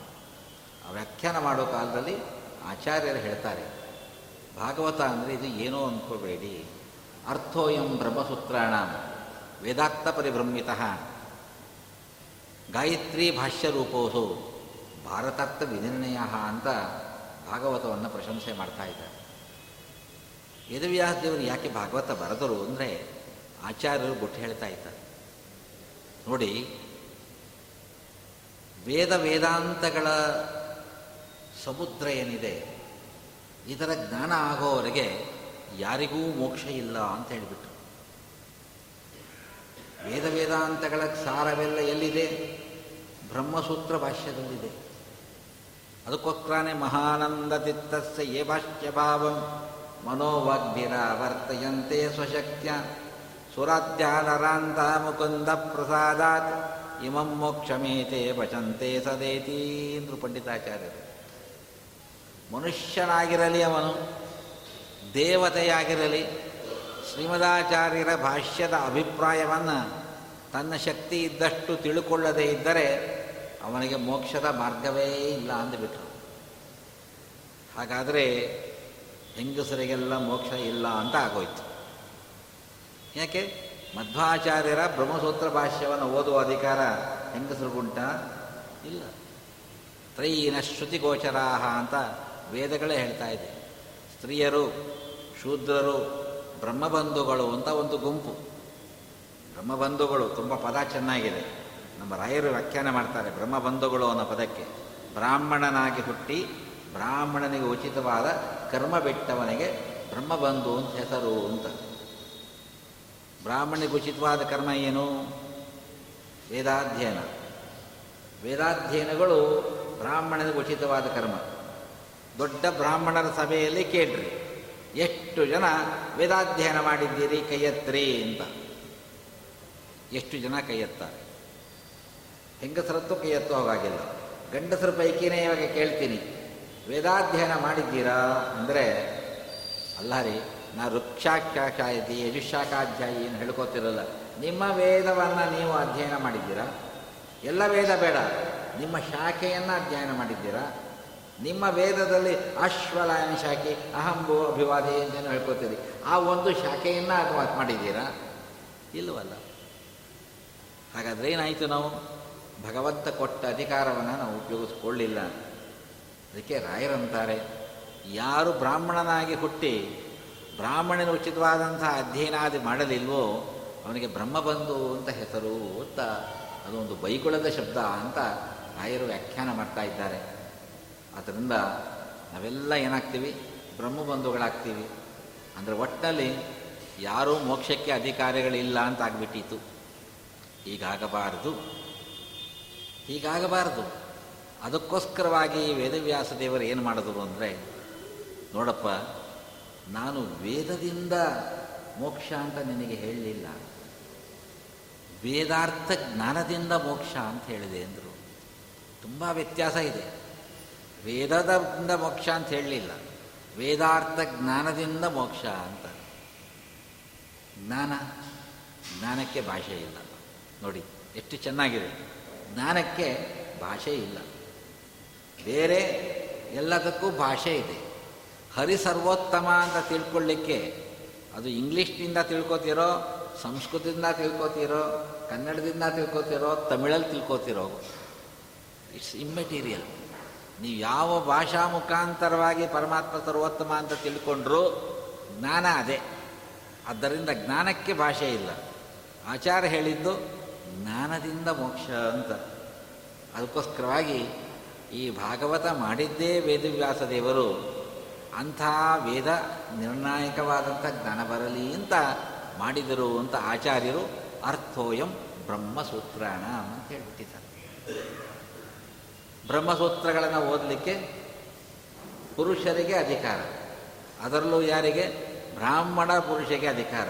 Speaker 1: ಆ ವ್ಯಾಖ್ಯಾನ ಮಾಡೋ ಕಾಲದಲ್ಲಿ ಆಚಾರ್ಯರು ಹೇಳ್ತಾರೆ, ಭಾಗವತ ಅಂದರೆ ಇದು ಏನೋ ಅಂದ್ಕೋಬೇಡಿ ಅರ್ಥೋಯಂ ಬ್ರಹ್ಮಸೂತ್ರಾಣ ವೇದಾಕ್ತ ಪರಿಭ್ರಮಿತ. ಗಾಯತ್ರಿ ಭಾಷ್ಯ ರೂಪೋಸು ಭಾರತಾರ್ಥ ವಿನಿರ್ಣಯ ಅಂತ ಭಾಗವತವನ್ನು ಪ್ರಶಂಸೆ ಮಾಡ್ತಾ ಇದ್ದಾರೆ. ವೇದವ್ಯಾಸ ದೇವರು ಯಾಕೆ ಭಾಗವತ ಬರೆದರು ಅಂದರೆ ಆಚಾರ್ಯರು ಗುಟ್ಟು ಹೇಳ್ತಾ ಇದ್ದಾರೆ. ನೋಡಿ, ವೇದ ವೇದಾಂತಗಳ ಸಮುದ್ರ ಏನಿದೆ, ಇದರ ಜ್ಞಾನ ಆಗೋವರೆಗೆ ಯಾರಿಗೂ ಮೋಕ್ಷ ಇಲ್ಲ ಅಂತ ಹೇಳಿಬಿಟ್ರು. ವೇದ ವೇದಾಂತಗಳ ಸಾರವೆಲ್ಲ ಎಲ್ಲಿದೆ? ಬ್ರಹ್ಮಸೂತ್ರ ಭಾಷ್ಯದಲ್ಲಿದೆ. ಅದಕ್ಕೋಸ್ಕರನೇ ಮಹಾನಂದ ತಿತ್ತಸ್ಯ ಯೇ ಭಾಷ್ಯ ಭಾವಂ ಮನೋವಾಗ್ಭಿರಾವರ್ತಯಂತೆ ಸ್ವಶಕ್ತ್ಯ. ಸುರಾಧ್ಯಾನರಾಂತ ಮುಕುಂದ ಪ್ರಸಾದಾತ್ ಇಮಂ ಮೋಕ್ಷಮೇತೆ ವಚಂತೆ ಸದೇತಿ ಅಂದರು ಪಂಡಿತಾಚಾರ್ಯರು. ಮನುಷ್ಯನಾಗಿರಲಿ ಅವನು, ದೇವತೆಯಾಗಿರಲಿ ಶ್ರೀಮದಾಚಾರ್ಯರ ಭಾಷ್ಯದ ಅಭಿಪ್ರಾಯವನ್ನು ತನ್ನ ಶಕ್ತಿ ಇದ್ದಷ್ಟು ತಿಳುಕೊಳ್ಳದೇ ಇದ್ದರೆ ಅವನಿಗೆ ಮೋಕ್ಷದ ಮಾರ್ಗವೇ ಇಲ್ಲ ಅಂದುಬಿಟ್ರು ಹಾಗಾದರೆ ಹೆಂಗಸರಿಗೆಲ್ಲ ಮೋಕ್ಷ ಇಲ್ಲ ಅಂತ ಆಗೋಯ್ತು. ಯಾಕೆ? ಮಧ್ವಾಚಾರ್ಯರ ಬ್ರಹ್ಮಸೂತ್ರ ಭಾಷ್ಯವನ್ನು ಓದುವ ಅಧಿಕಾರ ಹೆಂಗಸರಿಗುಂಟ? ಇಲ್ಲ. ತ್ರೈನ ಶ್ರುತಿಗೋಚರಾಹ ಅಂತ ವೇದಗಳೇ ಹೇಳ್ತಾ ಇದೆ. ಸ್ತ್ರೀಯರು, ಶೂದ್ರರು ಬ್ರಹ್ಮಬಂಧುಗಳು ಅಂತ ಒಂದು ಗುಂಪು. ಬ್ರಹ್ಮಬಂಧುಗಳು ತುಂಬ ಪದ ಚೆನ್ನಾಗಿದೆ. ನಮ್ಮ ರಾಯರು ವ್ಯಾಖ್ಯಾನ ಮಾಡ್ತಾರೆ ಬ್ರಹ್ಮಬಂಧುಗಳು ಅನ್ನೋ ಪದಕ್ಕೆ. ಬ್ರಾಹ್ಮಣನಾಗಿ ಹುಟ್ಟಿ ಬ್ರಾಹ್ಮಣನಿಗೆ ಉಚಿತವಾದ ಕರ್ಮ ಬಿಟ್ಟವನಿಗೆ ಬ್ರಹ್ಮಬಂಧು ಅಂತ ಹೆಸರು ಅಂತ. ಬ್ರಾಹ್ಮಣಿಗೆ ಉಚಿತವಾದ ಕರ್ಮ ಏನು? ವೇದಾಧ್ಯಯನ. ವೇದಾಧ್ಯಯನಗಳು ಬ್ರಾಹ್ಮಣನಿಗೆ ಉಚಿತವಾದ ಕರ್ಮ. ದೊಡ್ಡ ಬ್ರಾಹ್ಮಣರ ಸಭೆಯಲ್ಲಿ ಕೇಳ್ರಿ. ಎಷ್ಟು ಜನ ವೇದಾಧ್ಯಯನ ಮಾಡಿದ್ದೀರಿ? ಕೈಯತ್ರಿ ಅಂತ. ಎಷ್ಟು ಜನ ಕೈಯತ್ತಾರೆ? ಹೆಂಗಸರತ್ತು ಕೈ ಎತ್ತೋ ಹೋಗಾಗಿಲ್ಲ ಗಂಡಸರ ಪೈಕಿನೇ ಇವಾಗ ಕೇಳ್ತೀನಿ. ವೇದಾಧ್ಯಯನ ಮಾಡಿದ್ದೀರಾ? ಅಂದರೆ, ಅಲ್ಲ ರೀ, ನಾ ವೃಕ್ಷಾಖ್ಯಾಖ್ಯಾಯತಿ ಯಜುಶಾಖಾಧ್ಯಾಯಿ ಏನು ಹೇಳ್ಕೊತಿರಲ್ಲ. ನಿಮ್ಮ ವೇದವನ್ನು ನೀವು ಅಧ್ಯಯನ ಮಾಡಿದ್ದೀರಾ? ಎಲ್ಲ ವೇದ ಬೇಡ. ನಿಮ್ಮ ಶಾಖೆಯನ್ನು ಅಧ್ಯಯನ ಮಾಡಿದ್ದೀರಾ? ನಿಮ್ಮ ವೇದದಲ್ಲಿ ಅಶ್ವಲಾಯನ ಶಾಖೆ ಅಹಂಭು ಅಭಿವಾದಿ ಅಂತೇನು ಹೇಳ್ಕೊತೀರಿ. ಆ ಒಂದು ಶಾಖೆಯನ್ನು ಅದು ಮಾಡಿದ್ದೀರಾ? ಇಲ್ಲವಲ್ಲ. ಹಾಗಾದರೆ ಏನಾಯಿತು ನಾವು? ಭಗವಂತ ಕೊಟ್ಟ ಅಧಿಕಾರವನ್ನು ನಾವು ಉಪಯೋಗಿಸ್ಕೊಳ್ಳಿಲ್ಲ. ಅದಕ್ಕೆ ರಾಯರಂತಾರೆ, ಯಾರು ಬ್ರಾಹ್ಮಣನಾಗಿ ಹುಟ್ಟಿ ಬ್ರಾಹ್ಮಣನ ಉಚಿತವಾದಂಥ ಅಧ್ಯಯನಾದಿ ಮಾಡಲಿಲ್ವೋ, ಅವನಿಗೆ ಬ್ರಹ್ಮಬಂಧು ಅಂತ ಹೆಸರು ಅಂತ, ಅದೊಂದು ಬೈಕುಳದ ಶಬ್ದ ಅಂತ ರಾಯರು ವ್ಯಾಖ್ಯಾನ ಮಾಡ್ತಾ ಇದ್ದಾರೆ. ಆದ್ದರಿಂದ ನಾವೆಲ್ಲ ಏನಾಗ್ತೀವಿ? ಬ್ರಹ್ಮಬಂಧುಗಳಾಗ್ತೀವಿ. ಅಂದರೆ ಒಟ್ಟಲ್ಲಿ ಯಾರೂ ಮೋಕ್ಷಕ್ಕೆ ಅಧಿಕಾರಿಗಳಿಲ್ಲ ಅಂತ ಆಗ್ಬಿಟ್ಟಿತ್ತು. ಹೀಗಾಗಬಾರದು. ಹೀಗಾಗಬಾರದು. ಅದಕ್ಕೋಸ್ಕರವಾಗಿ ವೇದವ್ಯಾಸ ದೇವರು ಏನು ಮಾಡಿದ್ರು ಅಂದರೆ, ನೋಡಪ್ಪ, ನಾನು ವೇದದಿಂದ ಮೋಕ್ಷ ಅಂತ ನಿನಗೆ ಹೇಳಲಿಲ್ಲ. ವೇದಾರ್ಥ ಜ್ಞಾನದಿಂದ ಮೋಕ್ಷ ಅಂತ ಹೇಳಿದೆ ಅಂದರು. ತುಂಬ ವ್ಯತ್ಯಾಸ ಇದೆ. ವೇದದಿಂದ ಮೋಕ್ಷ ಅಂತ ಹೇಳಲಿಲ್ಲ. ವೇದಾರ್ಥ ಜ್ಞಾನದಿಂದ ಮೋಕ್ಷ ಅಂತ. ಜ್ಞಾನ, ಜ್ಞಾನಕ್ಕೆ ಭಾಷೆ ಇಲ್ಲ. ನೋಡಿ, ಎಷ್ಟು ಚೆನ್ನಾಗಿದೆ. ಜ್ಞಾನಕ್ಕೆ ಭಾಷೆ ಇಲ್ಲ. ಬೇರೆ ಎಲ್ಲದಕ್ಕೂ ಭಾಷೆ ಇದೆ. ಹರಿ ಸರ್ವೋತ್ತಮ ಅಂತ ತಿಳ್ಕೊಳ್ಳಿಕ್ಕೆ ಅದು ಇಂಗ್ಲೀಷ್ನಿಂದ ತಿಳ್ಕೊತಿರೋ, ಸಂಸ್ಕೃತದಿಂದ ತಿಳ್ಕೊತಿರೋ, ಕನ್ನಡದಿಂದ ತಿಳ್ಕೊತಿರೋ, ತಮಿಳಲ್ಲಿ ತಿಳ್ಕೊತಿರೋ ಇಟ್ಸ್ ಇಮ್ಮೆಟೀರಿಯಲ್ ನೀವು ಯಾವ ಭಾಷಾ ಮುಖಾಂತರವಾಗಿ ಪರಮಾತ್ಮ ಸರ್ವೋತ್ತಮ ಅಂತ ತಿಳ್ಕೊಂಡ್ರೂ ಜ್ಞಾನ ಅದೇ. ಆದ್ದರಿಂದ ಜ್ಞಾನಕ್ಕೆ ಭಾಷೆ ಇಲ್ಲ. ಆಚಾರ ಹೇಳಿದ್ದು ಜ್ಞಾನದಿಂದ ಮೋಕ್ಷ ಅಂತ. ಅದಕ್ಕೋಸ್ಕರವಾಗಿ ಈ ಭಾಗವತ ಮಾಡಿದ್ದೇ ವೇದವ್ಯಾಸ ದೇವರು ಅಂಥ ವೇದ ನಿರ್ಣಾಯಕವಾದಂಥ ಜ್ಞಾನ ಬರಲಿ ಅಂತ ಮಾಡಿದರು ಅಂತ ಆಚಾರ್ಯರು ಅರ್ಥೋಯಂ ಬ್ರಹ್ಮಸೂತ್ರಾಣ ಅಂತ ಹೇಳ್ಬಿಟ್ಟಿದ್ದಾರೆ. ಬ್ರಹ್ಮಸೂತ್ರಗಳನ್ನು ಓದಲಿಕ್ಕೆ ಪುರುಷರಿಗೆ ಅಧಿಕಾರ. ಅದರಲ್ಲೂ ಯಾರಿಗೆ? ಬ್ರಾಹ್ಮಣ ಪುರುಷರಿಗೆ ಅಧಿಕಾರ.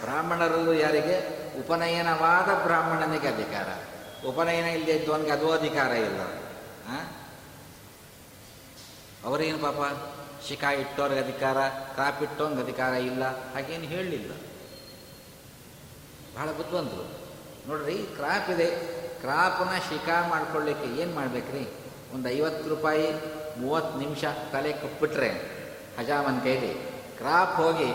Speaker 1: ಬ್ರಾಹ್ಮಣರಲ್ಲೂ ಯಾರಿಗೆ? ಉಪನಯನವಾದ ಬ್ರಾಹ್ಮಣನಿಗೆ ಅಧಿಕಾರ. ಉಪನಯನ ಇಲ್ಲದೆ ಇದ್ದವನಿಗೆ ಅದು ಅಧಿಕಾರ ಇಲ್ಲ? ಅವರೇನು ಪಾಪ? ಶಿಖಾ ಇಟ್ಟೋರ್ಗೆ ಅಧಿಕಾರ ಕ್ರಾಪ್ ಇಟ್ಟೋಂಗೆ ಅಧಿಕಾರ ಇಲ್ಲ, ಹಾಗೇನು ಹೇಳಲಿಲ್ಲ. ಬಹಳ ಬುದ್ಧಿವಂತರು. ನೋಡ್ರಿ ಕ್ರಾಪ್ ಇದೆ. ಕ್ರಾಪನ್ನ ಶಿಖಾ ಮಾಡ್ಕೊಳ್ಳಿಕ್ಕೆ ಏನು ಮಾಡ್ಬೇಕ್ರಿ? ಒಂದು ಐವತ್ತು ರೂಪಾಯಿ, ಮೂವತ್ತು ನಿಮಿಷ ತಲೆ ಕಪ್ಪಿಟ್ರೆ, ಹಜಾಮನ್ ಕೈಲಿ ಕ್ರಾಪ್ ಹೋಗಿ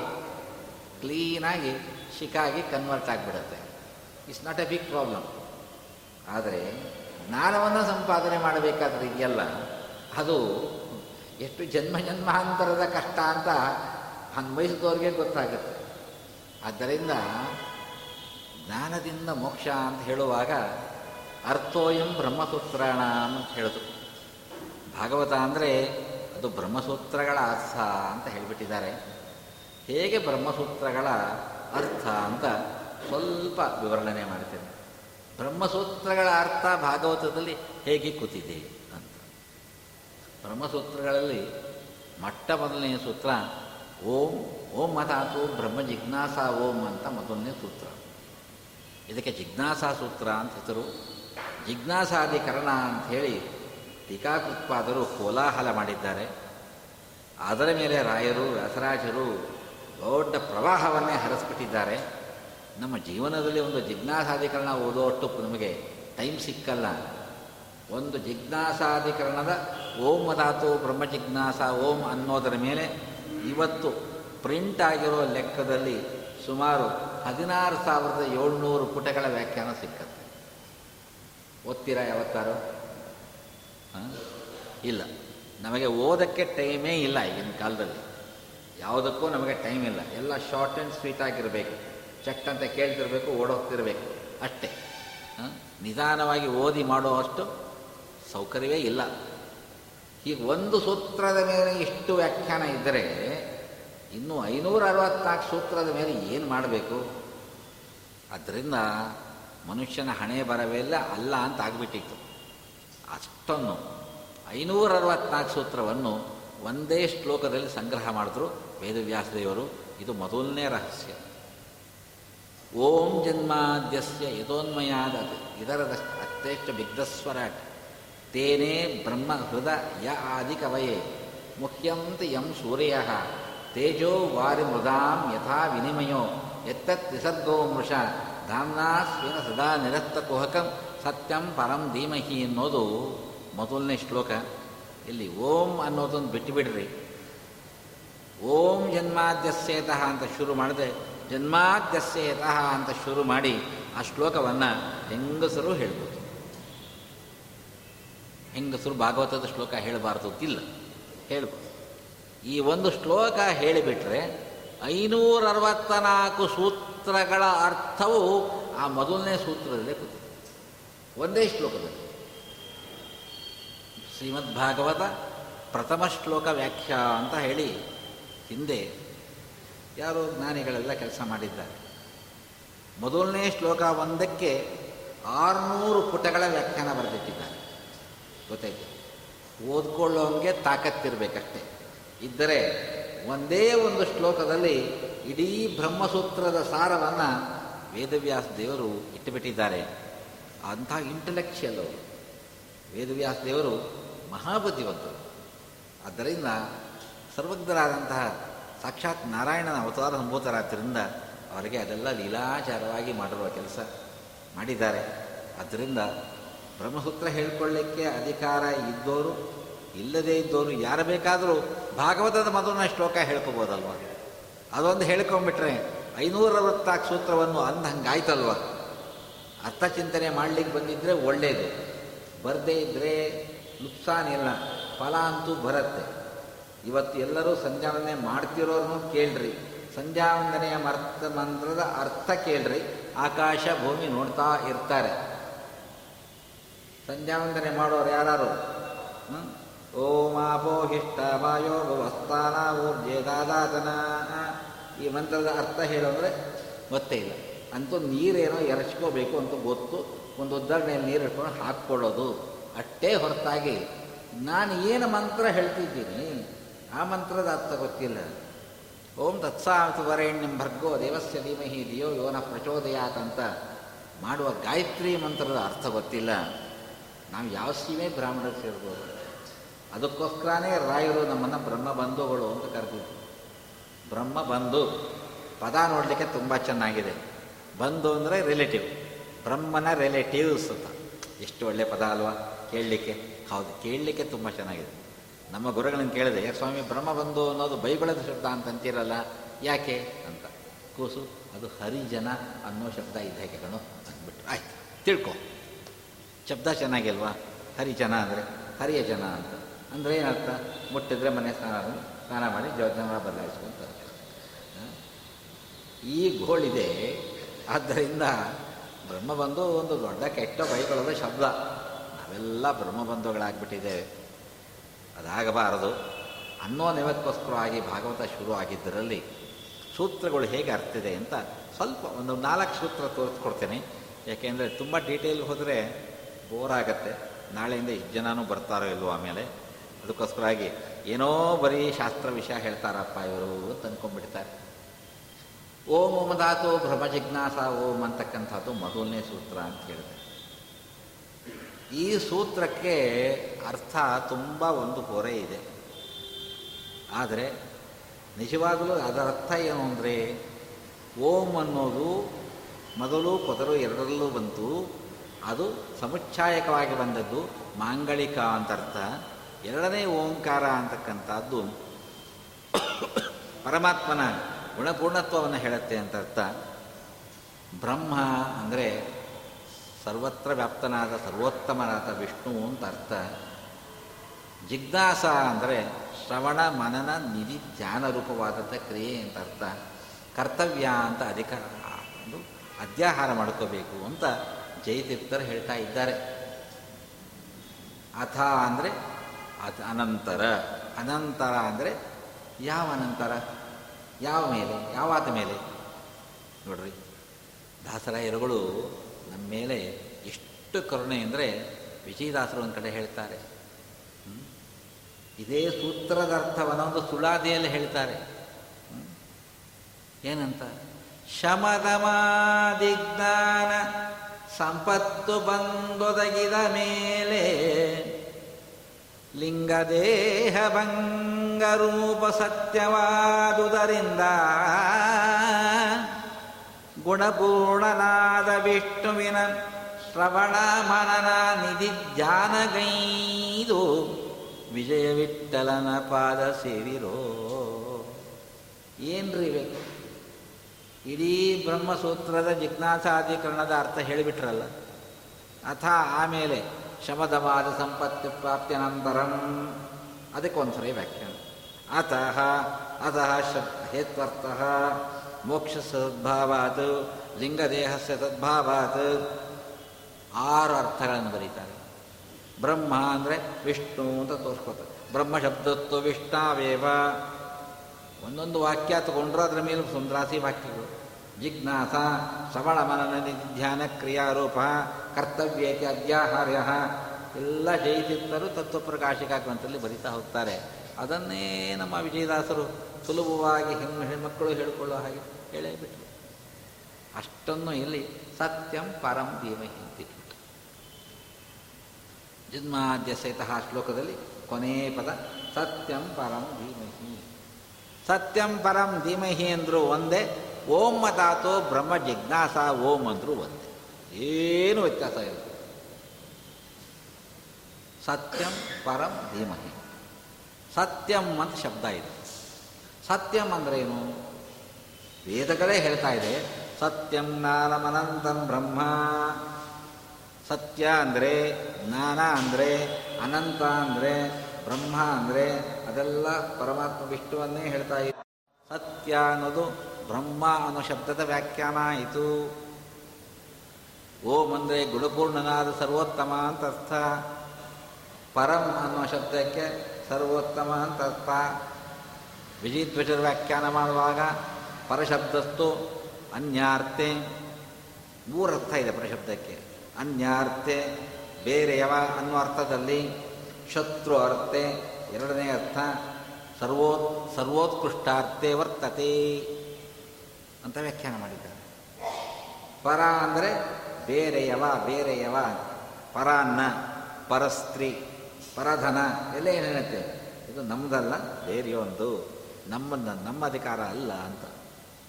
Speaker 1: ಕ್ಲೀನಾಗಿ ಶಿಕಾಗಿ ಕನ್ವರ್ಟ್ ಆಗಿಬಿಡುತ್ತೆ. It's not a big problem ಆದರೆ ಜ್ಞಾನವನ್ನು ಸಂಪಾದನೆ ಮಾಡಬೇಕಾದ್ರೆ ಇದೆಯಲ್ಲ, ಅದು ಎಷ್ಟು ಜನ್ಮ ಜನ್ಮಾಂತರದ ಕಷ್ಟ ಅಂತ ಅನ್ವಯಿಸಿದವ್ರಿಗೆ ಗೊತ್ತಾಗುತ್ತೆ. ಆದ್ದರಿಂದ ಜ್ಞಾನದಿಂದ ಮೋಕ್ಷ ಅಂತ ಹೇಳುವಾಗ ಅರ್ಥೋಯಂ ಬ್ರಹ್ಮಸೂತ್ರಣ ಅಂತ ಹೇಳಿದ್ರು ಭಾಗವತ ಅಂದರೆ ಅದು ಬ್ರಹ್ಮಸೂತ್ರಗಳ ಅರ್ಥ ಅಂತ ಹೇಳಿಬಿಟ್ಟಿದ್ದಾರೆ. ಹೇಗೆ ಬ್ರಹ್ಮಸೂತ್ರಗಳ ಅರ್ಥ ಅಂತ ಸ್ವಲ್ಪ ವಿವರಣೆ ಮಾಡ್ತೇನೆ. ಬ್ರಹ್ಮಸೂತ್ರಗಳ ಅರ್ಥ ಭಾಗವತದಲ್ಲಿ ಹೇಗೆ ಕೂತಿದೆ ಅಂತ. ಬ್ರಹ್ಮಸೂತ್ರಗಳಲ್ಲಿ ಮೊಟ್ಟ ಮೊದಲನೆಯ ಸೂತ್ರ ಓಂ ಓಂ ಮತಾತು ಬ್ರಹ್ಮ ಜಿಜ್ಞಾಸ ಓಂ ಅಂತ ಮೊದಲನೇ ಸೂತ್ರ. ಇದಕ್ಕೆ ಜಿಜ್ಞಾಸಾ ಸೂತ್ರ ಅಂತ ಹೆಸರು. ಜಿಜ್ಞಾಸಾಧಿಕರಣ ಅಂತ ಹೇಳಿ ಟೀಕಾಕೃತ್ಪಾದರು ಕೋಲಾಹಲ ಮಾಡಿದ್ದಾರೆ. ಅದರ ಮೇಲೆ ರಾಯರು, ವ್ಯಾಸರಾಜರು ದೊಡ್ಡ ಪ್ರವಾಹವನ್ನೇ ಹರಿಸ್ಬಿಟ್ಟಿದ್ದಾರೆ. ನಮ್ಮ ಜೀವನದಲ್ಲಿ ಒಂದು ಜಿಜ್ಞಾಸಾಧಿಕರಣ ಓದೋಷ್ಟು ನಮಗೆ ಟೈಮ್ ಸಿಕ್ಕಲ್ಲ. ಒಂದು ಜಿಜ್ಞಾಸಾಧಿಕರಣದ ಓಂ ಅದಾತು ಬ್ರಹ್ಮ ಜಿಜ್ಞಾಸ ಓಂ ಅನ್ನೋದರ ಮೇಲೆ ಇವತ್ತು ಪ್ರಿಂಟ್ ಆಗಿರೋ ಲೆಕ್ಕದಲ್ಲಿ ಸುಮಾರು ಹದಿನಾರು ಸಾವಿರದ ಏಳ್ನೂರು ಪುಟಗಳ ವ್ಯಾಖ್ಯಾನ ಸಿಕ್ಕತ್ತೆ ಓದ್ತೀರಾ ಯಾವತ್ತಾರು? ಇಲ್ಲ. ನಮಗೆ ಓದಕ್ಕೆ ಟೈಮೇ ಇಲ್ಲ ಈಗಿನ ಕಾಲದಲ್ಲಿ. ಯಾವುದಕ್ಕೂ ನಮಗೆ ಟೈಮ್ ಇಲ್ಲ. ಎಲ್ಲ ಶಾರ್ಟ್ ಆ್ಯಂಡ್ ಸ್ವೀಟ್ ಆಗಿರಬೇಕು. ಚೆಕ್ ಅಂತ ಕೇಳ್ತಿರ್ಬೇಕು, ಓಡೋಗ್ತಿರ್ಬೇಕು. ಅಷ್ಟೇ. ನಿಧಾನವಾಗಿ ಓದಿ ಮಾಡೋ ಅಷ್ಟು ಸೌಕರ್ಯವೇ ಇಲ್ಲ. ಈಗ ಒಂದು ಸೂತ್ರದ ಮೇಲೆ ಇಷ್ಟು ವ್ಯಾಖ್ಯಾನ ಇದ್ದರೆ ಇನ್ನು ಐನೂರ ಅರವತ್ನಾಲ್ಕು ಸೂತ್ರದ ಮೇಲೆ ಏನು ಮಾಡಬೇಕು? ಆದ್ದರಿಂದ ಮನುಷ್ಯನ ಹಣೆ ಬರವೆಲ್ಲ ಅಲ್ಲ ಅಂತ ಆಗ್ಬಿಟ್ಟಿತ್ತು. ಅಷ್ಟೊಂದು ಐನೂರ ಅರವತ್ನಾಲ್ಕು ಸೂತ್ರವನ್ನು ಒಂದೇ ಶ್ಲೋಕದಲ್ಲಿ ಸಂಗ್ರಹ ಮಾಡಿದ್ರು ವೇದವ್ಯಾಸದೇವರು. ಇದು ಮೊದಲನೇ ರಹಸ್ಯ. ಓಂ ಜನ್ಮಾದ್ಯಸ್ಯ ಯಥೋನ್ಮಯಾದ ಇದರದ ಅತ್ಯಷ್ಟ ಬಿಗ್ಧಸ್ವರ ತೇನೇ ಬ್ರಹ್ಮ ಹೃದ ಯ ಆದಿ ಕವಯೇ ಮುಖ್ಯಂತ ಯಂ ಸೂರ್ಯ. ತೇಜೋ ವಾರಿ ಮೃದಾಂ ಯಥಾ ವಿನಿಮಯೋ. ಎತ್ತತ್ ನಿಸರ್ಗೋ ಮೃಷ. ಧಾಮ್ನಾ ಸದಾ ನಿರಸ್ತ ಕುಹಕಂ ಸತ್ಯಂ ಪರಂ ಧೀಮಹಿ ಅನ್ನೋದು ಮೊದಲನೇ ಶ್ಲೋಕ. ಇಲ್ಲಿ ಓಂ ಅನ್ನೋದನ್ನು ಬಿಟ್ಟುಬಿಡ್ರಿ. ಓಂ ಜನ್ಮಾದ್ಯಸ್ಯೇತಃ ಅಂತ ಶುರು ಮಾಡಿದೆ, ಜನ್ಮಾದ್ಯಸ್ಯೇತಃ ಅಂತ ಶುರು ಮಾಡಿ ಆ ಶ್ಲೋಕವನ್ನು ಹೆಂಗಸರು ಹೇಳ್ಬೋದು. ಹೆಂಗಸರು ಭಾಗವತದ ಶ್ಲೋಕ ಹೇಳಬಾರ್ದು ಅಂತಿಲ್ಲ. ಹೇಳ್ಬೋದು. ಈ ಒಂದು ಶ್ಲೋಕ ಹೇಳಿಬಿಟ್ರೆ ಐನೂರ ಅರವತ್ತ ನಾಲ್ಕು ಸೂತ್ರಗಳ ಅರ್ಥವು ಆ ಮೊದಲನೇ ಸೂತ್ರದಲ್ಲೇ ಕೂತಿದೆ. ಒಂದೇ ಶ್ಲೋಕದಲ್ಲಿ. ಶ್ರೀಮದ್ ಭಾಗವತ ಪ್ರಥಮ ಶ್ಲೋಕ ವ್ಯಾಖ್ಯಾ ಅಂತ ಹೇಳಿ ಹಿಂದೆ ಯಾರೋ ಜ್ಞಾನಿಗಳೆಲ್ಲ ಕೆಲಸ ಮಾಡಿದ್ದಾರೆ. ಮೊದಲನೇ ಶ್ಲೋಕ ಒಂದಕ್ಕೆ ಆರುನೂರು ಪುಟಗಳ ವ್ಯಾಖ್ಯಾನ ಬರೆದಿಟ್ಟಿದ್ದಾರೆ. ಗೊತ್ತಾಯ್ತು. ಓದ್ಕೊಳ್ಳೋಂಗೆ ತಾಕತ್ತಿರಬೇಕಷ್ಟೇ. ಇದ್ದರೆ ಒಂದೇ ಒಂದು ಶ್ಲೋಕದಲ್ಲಿ ಇಡೀ ಬ್ರಹ್ಮಸೂತ್ರದ ಸಾರವನ್ನು ವೇದವ್ಯಾಸ ದೇವರು ಇಟ್ಟುಬಿಟ್ಟಿದ್ದಾರೆ. ಅಂಥ ಇಂಟಲೆಕ್ಚುಯಲ್ ಅವರು. ವೇದವ್ಯಾಸ ದೇವರು ಮಹಾಬುದ್ಧಿವಂತರು. ಆದ್ದರಿಂದ ಸರ್ವಜ್ಞರಾದಂತಹ ಸಾಕ್ಷಾತ್ ನಾರಾಯಣನ ಅವತಾರ ಸಂಭೂತರಾದ್ದರಿಂದ ಅವರಿಗೆ ಅದೆಲ್ಲ ಲೀಲಾಚಾರವಾಗಿ ಮಾಡಿರುವ ಕೆಲಸ ಮಾಡಿದ್ದಾರೆ. ಆದ್ದರಿಂದ ಬ್ರಹ್ಮಸೂತ್ರ ಹೇಳ್ಕೊಳ್ಳಿಕ್ಕೆ ಅಧಿಕಾರ ಇದ್ದವರು ಇಲ್ಲದೇ ಇದ್ದವರು ಯಾರು ಬೇಕಾದರೂ ಭಾಗವತದ ಮೊದಲನೇ ಶ್ಲೋಕ ಹೇಳ್ಕೋಬೋದಲ್ವ? ಅದೊಂದು ಹೇಳ್ಕೊಂಬಿಟ್ರೆ ಐನೂರ ಅರವತ್ತಾರು ಸೂತ್ರವನ್ನು ಅಂದ ಹಂಗಾಯ್ತಲ್ವ? ಅರ್ಥ ಚಿಂತನೆ ಮಾಡಲಿಕ್ಕೆ ಬಂದಿದ್ದರೆ ಒಳ್ಳೆಯದು ಬರದೇ ಇದ್ದರೆ ನುಕ್ಸಾನಿಲ್ಲ ಫಲ ಅಂತೂ ಬರುತ್ತೆ. ಇವತ್ತು ಎಲ್ಲರೂ ಸಂಧ್ಯಾವಂದನೆ ಮಾಡ್ತಿರೋರ್ನು ಕೇಳ್ರಿ. ಸಂಧ್ಯಾವಂದನೆಯ ಮರ್ಥ ಮಂತ್ರದ ಅರ್ಥ ಕೇಳ್ರಿ. ಆಕಾಶ ಭೂಮಿ ನೋಡ್ತಾ ಇರ್ತಾರೆ. ಸಂಧ್ಯಾವಂದನೆ ಮಾಡೋರು ಯಾರು ಓಂ ಆಪೋಹಿಷ್ಟ ವಾಯೋ ಭವಸ್ಥಾನ ಊರ್ಜೆ ದಾದಾತನ ಈ ಮಂತ್ರದ ಅರ್ಥ ಹೇಳೋದ್ರೆ ಗೊತ್ತೇ ಇಲ್ಲ. ಅಂತೂ ನೀರೇನೋ ಎರಚ್ಕೋಬೇಕು ಅಂತ ಗೊತ್ತು. ಒಂದು ಉದ್ದಾರಣೆಯಲ್ಲಿ ನೀರು ಇಟ್ಕೊಂಡು ಹಾಕ್ಕೊಳ್ಳೋದು. ಅಷ್ಟೇ ಹೊರತಾಗಿ ನಾನು ಏನು ಮಂತ್ರ ಹೇಳ್ತಿದ್ದೀನಿ? ಆ ಮಂತ್ರದ ಅರ್ಥ ಗೊತ್ತಿಲ್ಲ. ಓಂ ತತ್ಸಾವರೇಣ್ಯಂ ಭರ್ಗೋ ದೇವಸ್ಯ ಧೀಮಹಿ ದಿಯೋ ಯೋನ ಪ್ರಚೋದಯಾತ್ ಅಂತ ಮಾಡುವ ಗಾಯತ್ರಿ ಮಂತ್ರದ ಅರ್ಥ ಗೊತ್ತಿಲ್ಲ. ನಾವು ಯಾವ ಸೀಮೆ ಬ್ರಾಹ್ಮಣರು ಸೇರ್ಬೋದು? ಅದಕ್ಕೋಸ್ಕರನೇ ರಾಯರು ನಮ್ಮನ್ನು ಬ್ರಹ್ಮ ಬಂಧುಗಳು ಅಂತ ಬ್ರಹ್ಮ ಬಂಧು. ಪದ ನೋಡಲಿಕ್ಕೆ ತುಂಬ ಚೆನ್ನಾಗಿದೆ. ಬಂಧು ಅಂದರೆ ರಿಲೇಟಿವ್. ಬ್ರಹ್ಮನ ರಿಲೇಟಿವ್ಸ್ ಅಂತ. ಎಷ್ಟು ಒಳ್ಳೆಯ ಪದ ಅಲ್ವಾ? ಕೇಳಲಿಕ್ಕೆ. ಹೌದು, ಕೇಳಲಿಕ್ಕೆ ತುಂಬ ಚೆನ್ನಾಗಿದೆ. ನಮ್ಮ ಗುರುಗಳನ್ನು ಕೇಳಿದೆ ಸ್ವಾಮಿ, ಬ್ರಹ್ಮ ಬಂಧು ಅನ್ನೋದು ಬೈಬಳದ ಶಬ್ದ ಅಂತಂತೀರಲ್ಲ ಯಾಕೆ ಅಂತ. ಕೂಸು, ಅದು ಹರಿಜನ ಅನ್ನೋ ಶಬ್ದ ಇದ್ದಾಗೆ ಕಣು ಅಂದ್ಬಿಟ್ಟು ಆಯ್ತು, ತಿಳ್ಕೊ. ಶಬ್ದ ಚೆನ್ನಾಗಿಲ್ವಾ? ಹರಿಜನ ಅಂದರೆ, ಹರಿಯ ಜನ ಅಂತ. ಅಂದರೆ ಏನರ್ಥ? ಮುಟ್ಟಿದ್ರೆ ಮನೆ ಸ್ನಾನ ಸ್ನಾನ ಮಾಡಿ ಜೋಜನ ಬದಲಾಯಿಸ್ಕೊಂತಾರೆ. ಈ ಗೋಳಿದೆ. ಆದ್ದರಿಂದ ಬ್ರಹ್ಮಬಂಧು ಒಂದು ದೊಡ್ಡ ಕೆಟ್ಟ ಬೈಕೊಳ್ಳೋದ ಶಬ್ದ. ನಾವೆಲ್ಲ ಬ್ರಹ್ಮಬಂಧುಗಳಾಗ್ಬಿಟ್ಟಿದ್ದೇವೆ ಅದಾಗಬಾರದು. ಅನ್ನೋ ನೆವಕ್ಕೋಸ್ಕರವಾಗಿ ಭಾಗವತ ಶುರು ಆಗಿದ್ದರಲ್ಲಿ ಸೂತ್ರಗಳು ಹೇಗೆ ಅರ್ಥಿದೆ ಅಂತ ಸ್ವಲ್ಪ ಒಂದು ನಾಲ್ಕು ಸೂತ್ರ ತೋರಿಸ್ಕೊಡ್ತೇನೆ. ಯಾಕೆಂದರೆ ತುಂಬ ಡೀಟೇಲ್ ಹೋದರೆ ಬೋರ್ ಆಗತ್ತೆ. ನಾಳೆಯಿಂದ ಇಷ್ಟು ಜನನೂ ಬರ್ತಾರೋ ಇಲ್ವೋ ಆಮೇಲೆ. ಅದಕ್ಕೋಸ್ಕರವಾಗಿ ಏನೋ ಬರೀ ಶಾಸ್ತ್ರ ವಿಷಯ ಹೇಳ್ತಾರಪ್ಪ ಇವರು ಅಂತ ಅಂದ್ಕೊಂಡ್ಬಿಡ್ತಾರೆ ಓಂ ಓಮದಾತು ಭ್ರಮ ಜಿಜ್ಞಾಸ, ಓಂ ಅಂತಕ್ಕಂಥದ್ದು ಮೊದಲನೇ ಸೂತ್ರ ಅಂತ ಹೇಳಿದೆ ಈ ಸೂತ್ರಕ್ಕೆ ಅರ್ಥ ತುಂಬ ಒಂದು ಹೊರೆ ಇದೆ. ಆದರೆ ನಿಜವಾಗಲೂ ಅದರ ಅರ್ಥ ಏನು ಅಂದರೆ ಓಂ ಅನ್ನೋದು ಮೊದಲು ಪೊದರು ಎರಡರಲ್ಲೂ ಬಂತು, ಅದು ಸಮುಚ್ಛಾಯಕವಾಗಿ ಬಂದದ್ದು ಮಾಂಗಳಿಕ ಅಂತ ಅರ್ಥ. ಎರಡನೇ ಓಂಕಾರ ಅಂತಕ್ಕಂಥದ್ದು ಪರಮಾತ್ಮನ ಗುಣಪೂರ್ಣತ್ವವನ್ನು ಹೇಳುತ್ತೆ ಅಂತ ಅರ್ಥ. ಬ್ರಹ್ಮ ಅಂದರೆ ಸರ್ವತ್ರ ವ್ಯಾಪ್ತನಾದ ಸರ್ವೋತ್ತಮನಾದ ವಿಷ್ಣು ಅಂತ ಅರ್ಥ. ಜಿಜ್ಞಾಸ ಅಂದರೆ ಶ್ರವಣ, ಮನನ, ನಿಧಿ, ಧ್ಯಾನ ರೂಪವಾದಂಥ ಕ್ರಿಯೆ ಅಂತ ಅರ್ಥ. ಕರ್ತವ್ಯ ಅಂತ ಅಧಿಕ ಒಂದು ಅಧ್ಯಾಹಾರ ಮಾಡ್ಕೋಬೇಕು ಅಂತ ಜಯತೀರ್ಥರು ಹೇಳ್ತಾ ಇದ್ದಾರೆ. ಅಥ ಅಂದರೆ ಅಥ ಅನಂತರ. ಅನಂತರ ಅಂದರೆ ಯಾವ ಅನಂತರ? ಯಾವ ಮೇಲೆ? ಯಾವಾದ ಮೇಲೆ? ನೋಡ್ರಿ, ದಾಸರಾಯರುಗಳು ನಮ್ಮ ಮೇಲೆ ಎಷ್ಟು ಕರುಣೆ ಅಂದರೆ ವಿಜಯದಾಸರು ಒಂದು ಕಡೆ ಹೇಳ್ತಾರೆ. ಇದೇ ಸೂತ್ರದ ಅರ್ಥವನ್ನು ಒಂದು ಸುಳಾದಿಯಲ್ಲಿ ಹೇಳ್ತಾರೆ. ಏನಂತ? ಶಮದಮಾದಿಜ್ಞಾನ ಸಂಪತ್ತು ಬಂದೊದಗಿದ ಮೇಲೆ ಲಿಂಗದೇಹ ಭಂಗರೂಪ ಸತ್ಯವಾದುದರಿಂದ ಗುಣಪೂರ್ಣನಾದ ವಿಷ್ಣುವಿನ ಶ್ರವಣ ಮನನ ನಿಧಿ ಧ್ಯಾನಗೈದು ವಿಜಯವಿಟ್ಟಲನ ಪಾದ ಸೇರಿರೋ ಏನ್ರಿ ಬೇಕು ಇಡೀ ಬ್ರಹ್ಮಸೂತ್ರದ ಜಿಜ್ಞಾಸಾಧಿಕರಣದ ಅರ್ಥ ಹೇಳಿಬಿಟ್ರಲ್ಲ. ಅಥ ಆಮೇಲೆ ಶಮದವಾದ ಸಂಪತ್ತಿ ಪ್ರಾಪ್ತಿಯನಂತರಂ ಅದಕ್ಕೊಂದ್ಸರಿ ವ್ಯಾಖ್ಯಾನ. ಅತಃ ಅತಃ ಶಬ್, ಹೇತ್ವರ್ಥ ಮೋಕ್ಷ ಸದ್ಭಾವಾತ್ ಲಿಂಗದೇಹಸ್ಯ ತದ್ಭಾವಾತ್. ಆರು ಅರ್ಥಗಳನ್ನು ಬರೀತಾರೆ. ಬ್ರಹ್ಮ ಅಂದರೆ ವಿಷ್ಣು ಅಂತ ತೋರಿಸ್ಕೊತಾರೆ. ಬ್ರಹ್ಮ ಶಬ್ದತ್ವ ವಿಷ್ಣಾವೇವ. ಒಂದೊಂದು ವಾಕ್ಯ ತಗೊಂಡ್ರೆ ಅದರ ಮೇಲೆ ಸುಂದ್ರಾಸಿ ವಾಕ್ಯಗಳು. ಜಿಜ್ಞಾಸ ಶ್ರವಣ ಮನನ ಧ್ಯಾನ ಕ್ರಿಯಾರೂಪ ಕರ್ತವ್ಯತೆ ಅಧ್ಯಾಹಾರ್ಯ. ಎಲ್ಲ ಜೈತಿತ್ತರು ತತ್ವಪ್ರಕಾಶಿಕ ಗ್ರಂಥದಲ್ಲಿ ಬರಿತಾ ಹೋಗ್ತಾರೆ. ಅದನ್ನೇ ನಮ್ಮ ವಿಜಯದಾಸರು ಸುಲಭವಾಗಿ ಹೆಣ್ಣು ಹೆಣ್ಮಕ್ಕಳು ಹೇಳಿಕೊಳ್ಳುವ ಹಾಗೆ ಹೇಳೇ ಬಿಟ್ಟರು ಅಷ್ಟನ್ನು ಇಲ್ಲಿ ಸತ್ಯಂ ಪರಂ ಧೀಮಹಿ ಅಂತಿಟ್ಟು ಜನ್ಮಾದ್ಯ ಸಹಿತ ಶ್ಲೋಕದಲ್ಲಿ ಕೊನೇ ಪದ, ಸತ್ಯಂ ಪರಂ ಧೀಮಹಿ. ಸತ್ಯಂ ಪರಂ ಧೀಮಹಿ ಅಂದರು ಒಂದೇ, ಓಂ ಮತಾತೋ ಬ್ರಹ್ಮ ಜಿಜ್ಞಾಸ, ಓಂ ಅಂದರು ಒಂದೇ. ಏನು ವ್ಯತ್ಯಾಸ ಇಲ್ಲ. ಸತ್ಯಂ ಪರಂ ಧೀಮಹಿ. ಸತ್ಯಂ ಅಂತ ಶಬ್ದ ಇದೆ. ಸತ್ಯಂ ಅಂದ್ರೆ ಏನು? ವೇದಗಳೇ ಹೇಳ್ತಾ ಇದೆ, ಸತ್ಯಂ ನಾನಮನಂತಂ ಬ್ರಹ್ಮ. ಸತ್ಯ ಅಂದರೆ ಜ್ಞಾನ ಅಂದರೆ ಅನಂತ ಅಂದರೆ ಬ್ರಹ್ಮ ಅಂದರೆ ಅದೆಲ್ಲ ಪರಮಾತ್ಮ ವಿಷ್ಣುವನ್ನೇ ಹೇಳ್ತಾ ಇದೆ. ಸತ್ಯ ಅನ್ನೋದು ಬ್ರಹ್ಮ ಅನ್ನೋ ಶಬ್ದದ ವ್ಯಾಖ್ಯಾನ ಆಯಿತು. ಓಂ ಅಂದರೆ ಗುಣಪೂರ್ಣನಾದ ಸರ್ವೋತ್ತಮ ಅಂತ ಅರ್ಥ. ಪರಂ ಅನ್ನೋ ಶಬ್ದಕ್ಕೆ ಸರ್ವೋತ್ತಮ ಅಂತ ಅರ್ಥ. ವಿಜಿಧ್ವಜರ ವ್ಯಾಖ್ಯಾನ ಮಾಡುವಾಗ ಪರಶಬ್ದಸ್ತು ಅನ್ಯಾರ್ಥೆ ಮೂರರ್ಥ ಇದೆ ಪರಶಬ್ದಕ್ಕೆ. ಅನ್ಯಾರ್ಥೆ ಬೇರೆಯವ ಅನ್ನೋ ಅರ್ಥದಲ್ಲಿ ಶತ್ರು ಅರ್ಥೆ ಎರಡನೇ ಅರ್ಥ, ಸರ್ವೋ ಸರ್ವೋತ್ಕೃಷ್ಟಾರ್ಥೆ ವರ್ತತೆ ಅಂತ ವ್ಯಾಖ್ಯಾನ ಮಾಡಿದ್ದಾರೆ. ಪರ ಅಂದರೆ ಬೇರೆಯವ ಬೇರೆಯವ, ಪರಾನ್ನ, ಪರಸ್ತ್ರೀ, ಪರಧನ, ಎಲ್ಲ ಏನು ಇದು ನಮ್ಮದಲ್ಲ ಬೇರೆಯೊಂದು. ನಮ್ಮನ್ನ, ನಮ್ಮ ಅಧಿಕಾರ ಅಲ್ಲ ಅಂತ.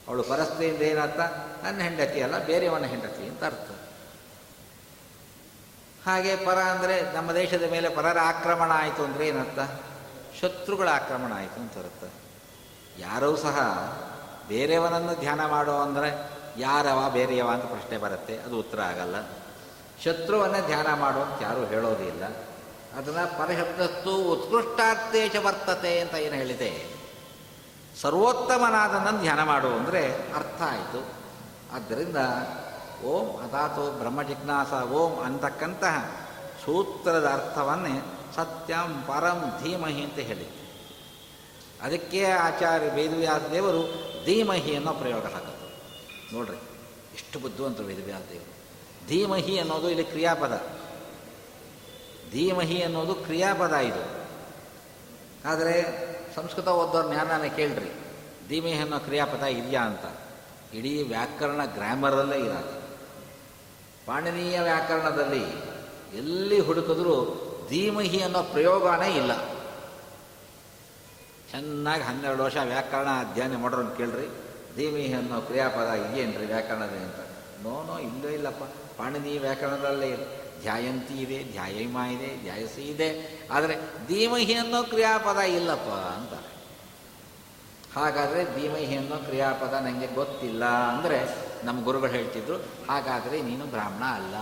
Speaker 1: ಅವಳು ಪರಸ್ತ್ರೀಯಿಂದ ಏನರ್ಥ? ನನ್ನ ಹೆಂಡತಿ ಅಲ್ಲ, ಬೇರೆಯವನ ಹೆಂಡತಿ ಅಂತ ಅರ್ಥ. ಹಾಗೆ ಪರ ಅಂದರೆ ನಮ್ಮ ದೇಶದ ಮೇಲೆ ಪರರ ಆಕ್ರಮಣ ಆಯಿತು ಅಂದರೆ ಏನರ್ಥ? ಶತ್ರುಗಳ ಆಕ್ರಮಣ ಆಯಿತು ಅಂತ ಅರ್ಥ. ಯಾರೂ ಸಹ ಬೇರೆಯವನನ್ನು ಧ್ಯಾನ ಮಾಡೋ ಅಂದರೆ ಯಾರವ, ಬೇರೆಯವ ಅಂತ ಪ್ರಶ್ನೆ ಬರುತ್ತೆ. ಅದು ಉತ್ತರ ಆಗಲ್ಲ. ಶತ್ರುವನ್ನೇ ಧ್ಯಾನ ಮಾಡು ಅಂತ ಯಾರೂ ಹೇಳೋದಿಲ್ಲ. ಅದನ್ನು ಪರಶಬ್ದಸ್ತು ಉತ್ಕೃಷ್ಟಾರ್ಥೇಶ ವರ್ತತೆ ಅಂತ ಏನು ಹೇಳಿದೆ? ಸರ್ವೋತ್ತಮನಾದನನ್ನು ಧ್ಯಾನ ಮಾಡು ಅಂದರೆ ಅರ್ಥ ಆಯಿತು. ಆದ್ದರಿಂದ ಓಂ ಅದಾತು ಬ್ರಹ್ಮ ಜಿಜ್ಞಾಸ, ಓಂ ಅಂತಕ್ಕಂತಹ ಸೂತ್ರದ ಅರ್ಥವನ್ನೇ ಸತ್ಯಂ ಪರಂ ಧೀಮಹಿ ಅಂತ ಹೇಳಿದ್ದೆ. ಅದಕ್ಕೆ ಆಚಾರ್ಯ ವೇದವ್ಯಾಸ ದೇವರು ಧೀಮಹಿ ಅನ್ನೋ ಪ್ರಯೋಗ ಹಾಕೋದು ನೋಡ್ರಿ, ಎಷ್ಟು ಬುದ್ಧಿವಂತರು ವೇದವ್ಯಾಸ ದೇವರು. ಧೀಮಹಿ ಅನ್ನೋದು ಇಲ್ಲಿ ಕ್ರಿಯಾಪದ. ಧೀಮಹಿ ಅನ್ನೋದು ಕ್ರಿಯಾಪದ ಇದು. ಆದರೆ ಸಂಸ್ಕೃತ ಓದೋರು ಜ್ಞಾನನೇ ಕೇಳ್ರಿ, ಧೀಮಹಿ ಅನ್ನೋ ಕ್ರಿಯಾಪದ ಇದೆಯಾ ಅಂತ. ಇಡೀ ವ್ಯಾಕರಣ ಗ್ರಾಮರಲ್ಲೇ ಇರೋದು. ಪಾಣಿನೀಯ ವ್ಯಾಕರಣದಲ್ಲಿ ಎಲ್ಲಿ ಹುಡುಕಿದ್ರೂ ಧೀಮಹಿ ಅನ್ನೋ ಪ್ರಯೋಗನೇ ಇಲ್ಲ. ಚೆನ್ನಾಗಿ ಹನ್ನೆರಡು ವರ್ಷ ವ್ಯಾಕರಣ ಅಧ್ಯಯನ ಮಾಡೋರನ್ನ ಕೇಳ್ರಿ ಧೀಮಹಿ ಅನ್ನೋ ಕ್ರಿಯಾಪದ ಇದೆಯೇನ್ರಿ ವ್ಯಾಕರಣದ ಅಂತ. ನೋ ನೋ ಇಲ್ಲೂ ಇಲ್ಲಪ್ಪ. ಪಾಣಿನಿ ವ್ಯಾಕರಣದಲ್ಲೇ ಇದೆ ಧ್ಯಾಯಂತಿ ಇದೆ, ಧ್ಯಾಯಮ ಇದೆ, ಧ್ಯಾಯಸಿ ಇದೆ. ಆದರೆ ಧೀಮಹಿ ಅನ್ನೋ ಕ್ರಿಯಾಪದ ಇಲ್ಲಪ್ಪ ಅಂತ. ಹಾಗಾದರೆ ಧೀಮಹಿ ಅನ್ನೋ ಕ್ರಿಯಾಪದ ನನಗೆ ಗೊತ್ತಿಲ್ಲ ಅಂದರೆ ನಮ್ಮ ಗುರುಗಳು ಹೇಳ್ತಿದ್ರು, ಹಾಗಾದರೆ ನೀನು ಬ್ರಾಹ್ಮಣ ಅಲ್ಲ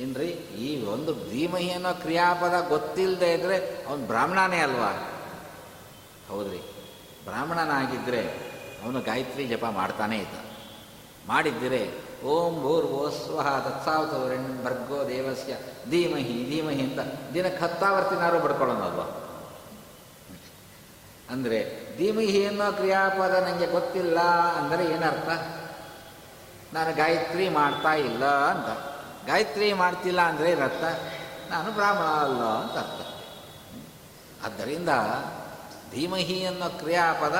Speaker 1: ಏನ್ರಿ? ಈ ಒಂದು ಧೀಮಹಿ ಅನ್ನೋ ಕ್ರಿಯಾಪದ ಗೊತ್ತಿಲ್ಲದೆ ಇದ್ದರೆ ಅವನು ಬ್ರಾಹ್ಮಣನೇ ಅಲ್ವಾ? ಹೌದ್ರಿ. ಬ್ರಾಹ್ಮಣನಾಗಿದ್ದರೆ ಅವನು ಗಾಯತ್ರಿ ಜಪ ಮಾಡ್ತಾನೇ ಇದ್ದ. ಮಾಡಿದ್ದರೆ, ಓಂ ಭೂರ್ವೋ ಸ್ವಹ ತತ್ಸಾವತವರೆಣ್ ಭರ್ಗೋ ದೇವಸ್ಯ, ಧೀಮಹಿ ಧೀಮಹಿ ಅಂತ ದಿನಕ್ಕೆ ಹತ್ತಾವರ್ತಿನಾರು ಬಡ್ಕೊಳ್ಳೋಣಲ್ವಾ ಅಂದರೆ ಧೀಮಹಿ ಅನ್ನೋ ಕ್ರಿಯಾಪದ ನನಗೆ ಗೊತ್ತಿಲ್ಲ ಅಂದರೆ ಏನರ್ಥ? ನಾನು ಗಾಯತ್ರಿ ಮಾಡ್ತಾ ಇಲ್ಲ ಅಂತ. ಗಾಯತ್ರಿ ಮಾಡ್ತಿಲ್ಲ ಅಂದರೆ ಏನರ್ಥ? ನಾನು ಬ್ರಾಹ್ಮಣ ಅಲ್ಲ ಅಂತ ಅರ್ಥ. ಆದ್ದರಿಂದ ಧೀಮಹಿ ಅನ್ನೋ ಕ್ರಿಯಾಪದ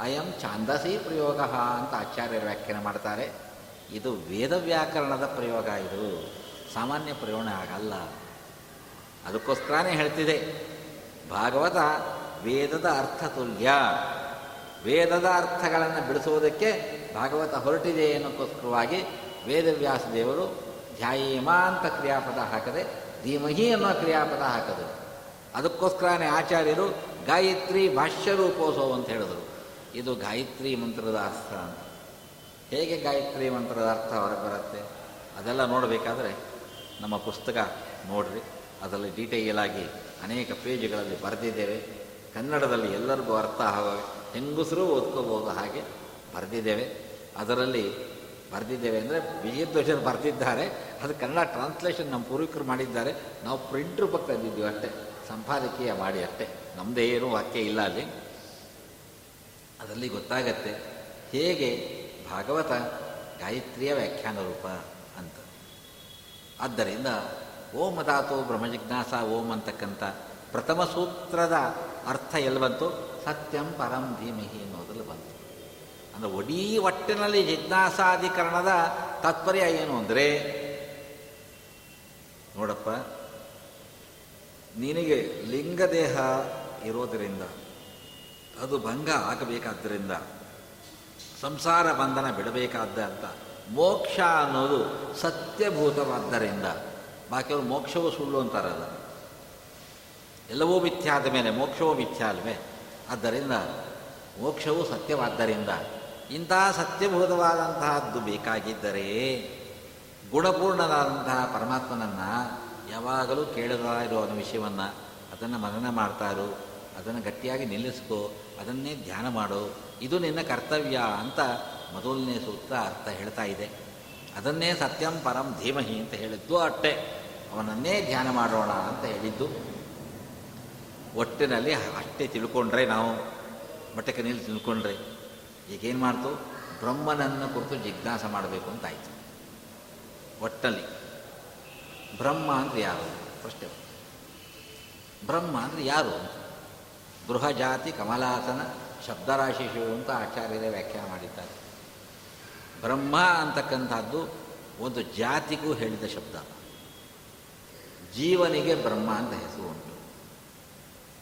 Speaker 1: ಅಯಂ ಛಾಂದಸಿ ಪ್ರಯೋಗ ಅಂತ ಆಚಾರ್ಯರು ವ್ಯಾಖ್ಯಾನ ಮಾಡ್ತಾರೆ. ಇದು ವೇದ ವ್ಯಾಕರಣದ ಪ್ರಯೋಗ ಇದು. ಸಾಮಾನ್ಯ ಪ್ರಯೋಗ ಆಗಲ್ಲ. ಅದಕ್ಕೋಸ್ಕರನೇ ಹೇಳ್ತಿದೆ. ಭಾಗವತ ವೇದದ ಅರ್ಥ ತುಲ್ಯ. ವೇದದ ಅರ್ಥಗಳನ್ನು ಬಿಡಿಸುವುದಕ್ಕೆ ಭಾಗವತ ಹೊರಟಿದೆ ಅನ್ನೋಕ್ಕೋಸ್ಕರವಾಗಿ ವೇದವ್ಯಾಸ ದೇವರು ಧ್ಯಾಯೇಮ ಅಂತ ಕ್ರಿಯಾಪದ ಹಾಕದೆ ಧೀಮಹಿ ಅನ್ನೋ ಕ್ರಿಯಾಪದ ಹಾಕದು. ಅದಕ್ಕೋಸ್ಕರನೇ ಆಚಾರ್ಯರು ಗಾಯತ್ರಿ ರೂಪೋಸೋ ಅಂತ ಹೇಳಿದರು. ಇದು ಗಾಯತ್ರಿ ಮಂತ್ರದ ಅರ್ಥ ಅಂತ. ಹೇಗೆ ಗಾಯತ್ರಿ ಮಂತ್ರದ ಅರ್ಥ ಹೊರಗೆ ಬರುತ್ತೆ? ಅದೆಲ್ಲ ನೋಡಬೇಕಾದ್ರೆ ನಮ್ಮ ಪುಸ್ತಕ ನೋಡ್ರಿ, ಅದರಲ್ಲಿ ಡೀಟೇಲ್ ಆಗಿ ಅನೇಕ ಪೇಜ್ಗಳಲ್ಲಿ ಬರೆದಿದ್ದೇವೆ. ಕನ್ನಡದಲ್ಲಿ ಎಲ್ಲರಿಗೂ ಅರ್ಥ ಆಗೋ ಹೆಂಗಸರು ಓದ್ಕೋಬೋದು ಹಾಗೆ ಬರೆದಿದ್ದೇವೆ. ಅದರಲ್ಲಿ ಬರೆದಿದ್ದೇವೆ ಅಂದರೆ ವಿಜಯಧ್ವಜರು ಬರೆದಿದ್ದಾರೆ. ಅದು ಕನ್ನಡ ಟ್ರಾನ್ಸ್ಲೇಷನ್ ನಮ್ಮ ಪೂರ್ವಿಕರು ಮಾಡಿದ್ದಾರೆ. ನಾವು ಪ್ರಿಂಟ್ ರೂಪಕ್ಕೆ ತಂದಿದ್ದೀವಿ ಅಷ್ಟೇ. ಸಂಪಾದಕೀಯ ಮಾಡಿ ಅಷ್ಟೇ. ನಮ್ಮದೇ ಏನೂ ವಾಕ್ಯ ಇಲ್ಲ ಅಲ್ಲಿ. ಅದರಲ್ಲಿ ಗೊತ್ತಾಗತ್ತೆ ಹೇಗೆ ಭಾಗವತ ಗಾಯತ್ರಿಯ ವ್ಯಾಖ್ಯಾನ ರೂಪ ಅಂತ. ಆದ್ದರಿಂದ ಓಂ ಧಾತು ಬ್ರಹ್ಮಜಿಜ್ಞಾಸ ಓಂ ಅಂತಕ್ಕಂಥ ಪ್ರಥಮ ಸೂತ್ರದ ಅರ್ಥ ಎಲ್ಲಿ ಬಂತು ಸತ್ಯಂ ಪರಂ ಧೀಮಹಿ ಅನ್ನೋದ್ರಲ್ಲಿ ಬಂತು. ಅಂದರೆ ಒಡೀ ಒಟ್ಟಿನಲ್ಲಿ ಜಿಜ್ಞಾಸಾಧಿಕರಣದ ತಾತ್ಪರ್ಯ ಏನು ಅಂದರೆ, ನೋಡಪ್ಪ, ನಿನಗೆ ಲಿಂಗದೇಹ ಇರೋದರಿಂದ, ಅದು ಭಂಗ ಆಗಬೇಕಾದ್ದರಿಂದ, ಸಂಸಾರ ಬಂಧನ ಬಿಡಬೇಕಾದ ಅಂತ ಮೋಕ್ಷ ಅನ್ನೋದು ಸತ್ಯಭೂತವಾದ್ದರಿಂದ ಬಾಕಿಯವರು ಮೋಕ್ಷವೂ ಸುಳ್ಳು ಅಂತಾರಲ್ಲ ಎಲ್ಲವೂ ಮಿಥ್ಯ ಆದ ಮೇಲೆ, ಮೋಕ್ಷವೂ ಮಿಥ್ಯ ಅಲ್ವೇ? ಆದ್ದರಿಂದ ಮೋಕ್ಷವು ಸತ್ಯವಾದ್ದರಿಂದ ಇಂತಹ ಸತ್ಯಭೂತವಾದಂತಹದ್ದು ಬೇಕಾಗಿದ್ದರೆ, ಗುಣಪೂರ್ಣನಾದಂತಹ ಪರಮಾತ್ಮನನ್ನು ಯಾವಾಗಲೂ ಕೇಳದ ಇರೋ ವಿಷಯವನ್ನು, ಅದನ್ನು ಮನನ ಮಾಡ್ತಾರೋ ಅದನ್ನು ಗಟ್ಟಿಯಾಗಿ ನಿಲ್ಲಿಸ್ಕೋ, ಅದನ್ನೇ ಧ್ಯಾನ ಮಾಡು, ಇದು ನಿನ್ನ ಕರ್ತವ್ಯ ಅಂತ ಮೊದಲನೇ ಸೂತ್ರ ಅರ್ಥ ಹೇಳ್ತಾ ಇದೆ. ಅದನ್ನೇ ಸತ್ಯಂ ಪರಂ ಧೀಮಹಿ ಅಂತ ಹೇಳಿದ್ದು ಅಟ್ಟೆ. ಅವನನ್ನೇ ಧ್ಯಾನ ಮಾಡೋಣ ಅಂತ ಹೇಳಿದ್ದು. ಒಟ್ಟಿನಲ್ಲಿ ಅಷ್ಟೇ ತಿಳ್ಕೊಂಡ್ರೆ ನಾವು ಮಟ್ಟಕ್ಕೆ ನಿಲ್ಲಿ ತಿಳ್ಕೊಂಡ್ರೆ ಈಗೇನು ಮಾಡ್ತು? ಬ್ರಹ್ಮನನ್ನು ಕುರಿತು ಜಿಜ್ಞಾಸ ಮಾಡಬೇಕು ಅಂತ ಆಯಿತು. ಒಟ್ಟಲ್ಲಿ. ಬ್ರಹ್ಮ ಅಂದರೆ ಯಾರು? ಪ್ರಶ್ನೆ ಬ್ರಹ್ಮ ಅಂದರೆ ಯಾರು ಬೃಹಜಾತಿ ಕಮಲಾಸನ ಶಬ್ದರಾಶಿಷು ಅಂತ ಆಚಾರ್ಯರೇ ವ್ಯಾಖ್ಯಾನ ಮಾಡಿದ್ದಾರೆ. ಬ್ರಹ್ಮ ಅಂತಕ್ಕಂಥದ್ದು ಒಂದು ಜಾತಿಗೂ ಹೇಳಿದ ಶಬ್ದ. ಜೀವನಿಗೆ ಬ್ರಹ್ಮ ಅಂತ ಹೆಸರು ಉಂಟು.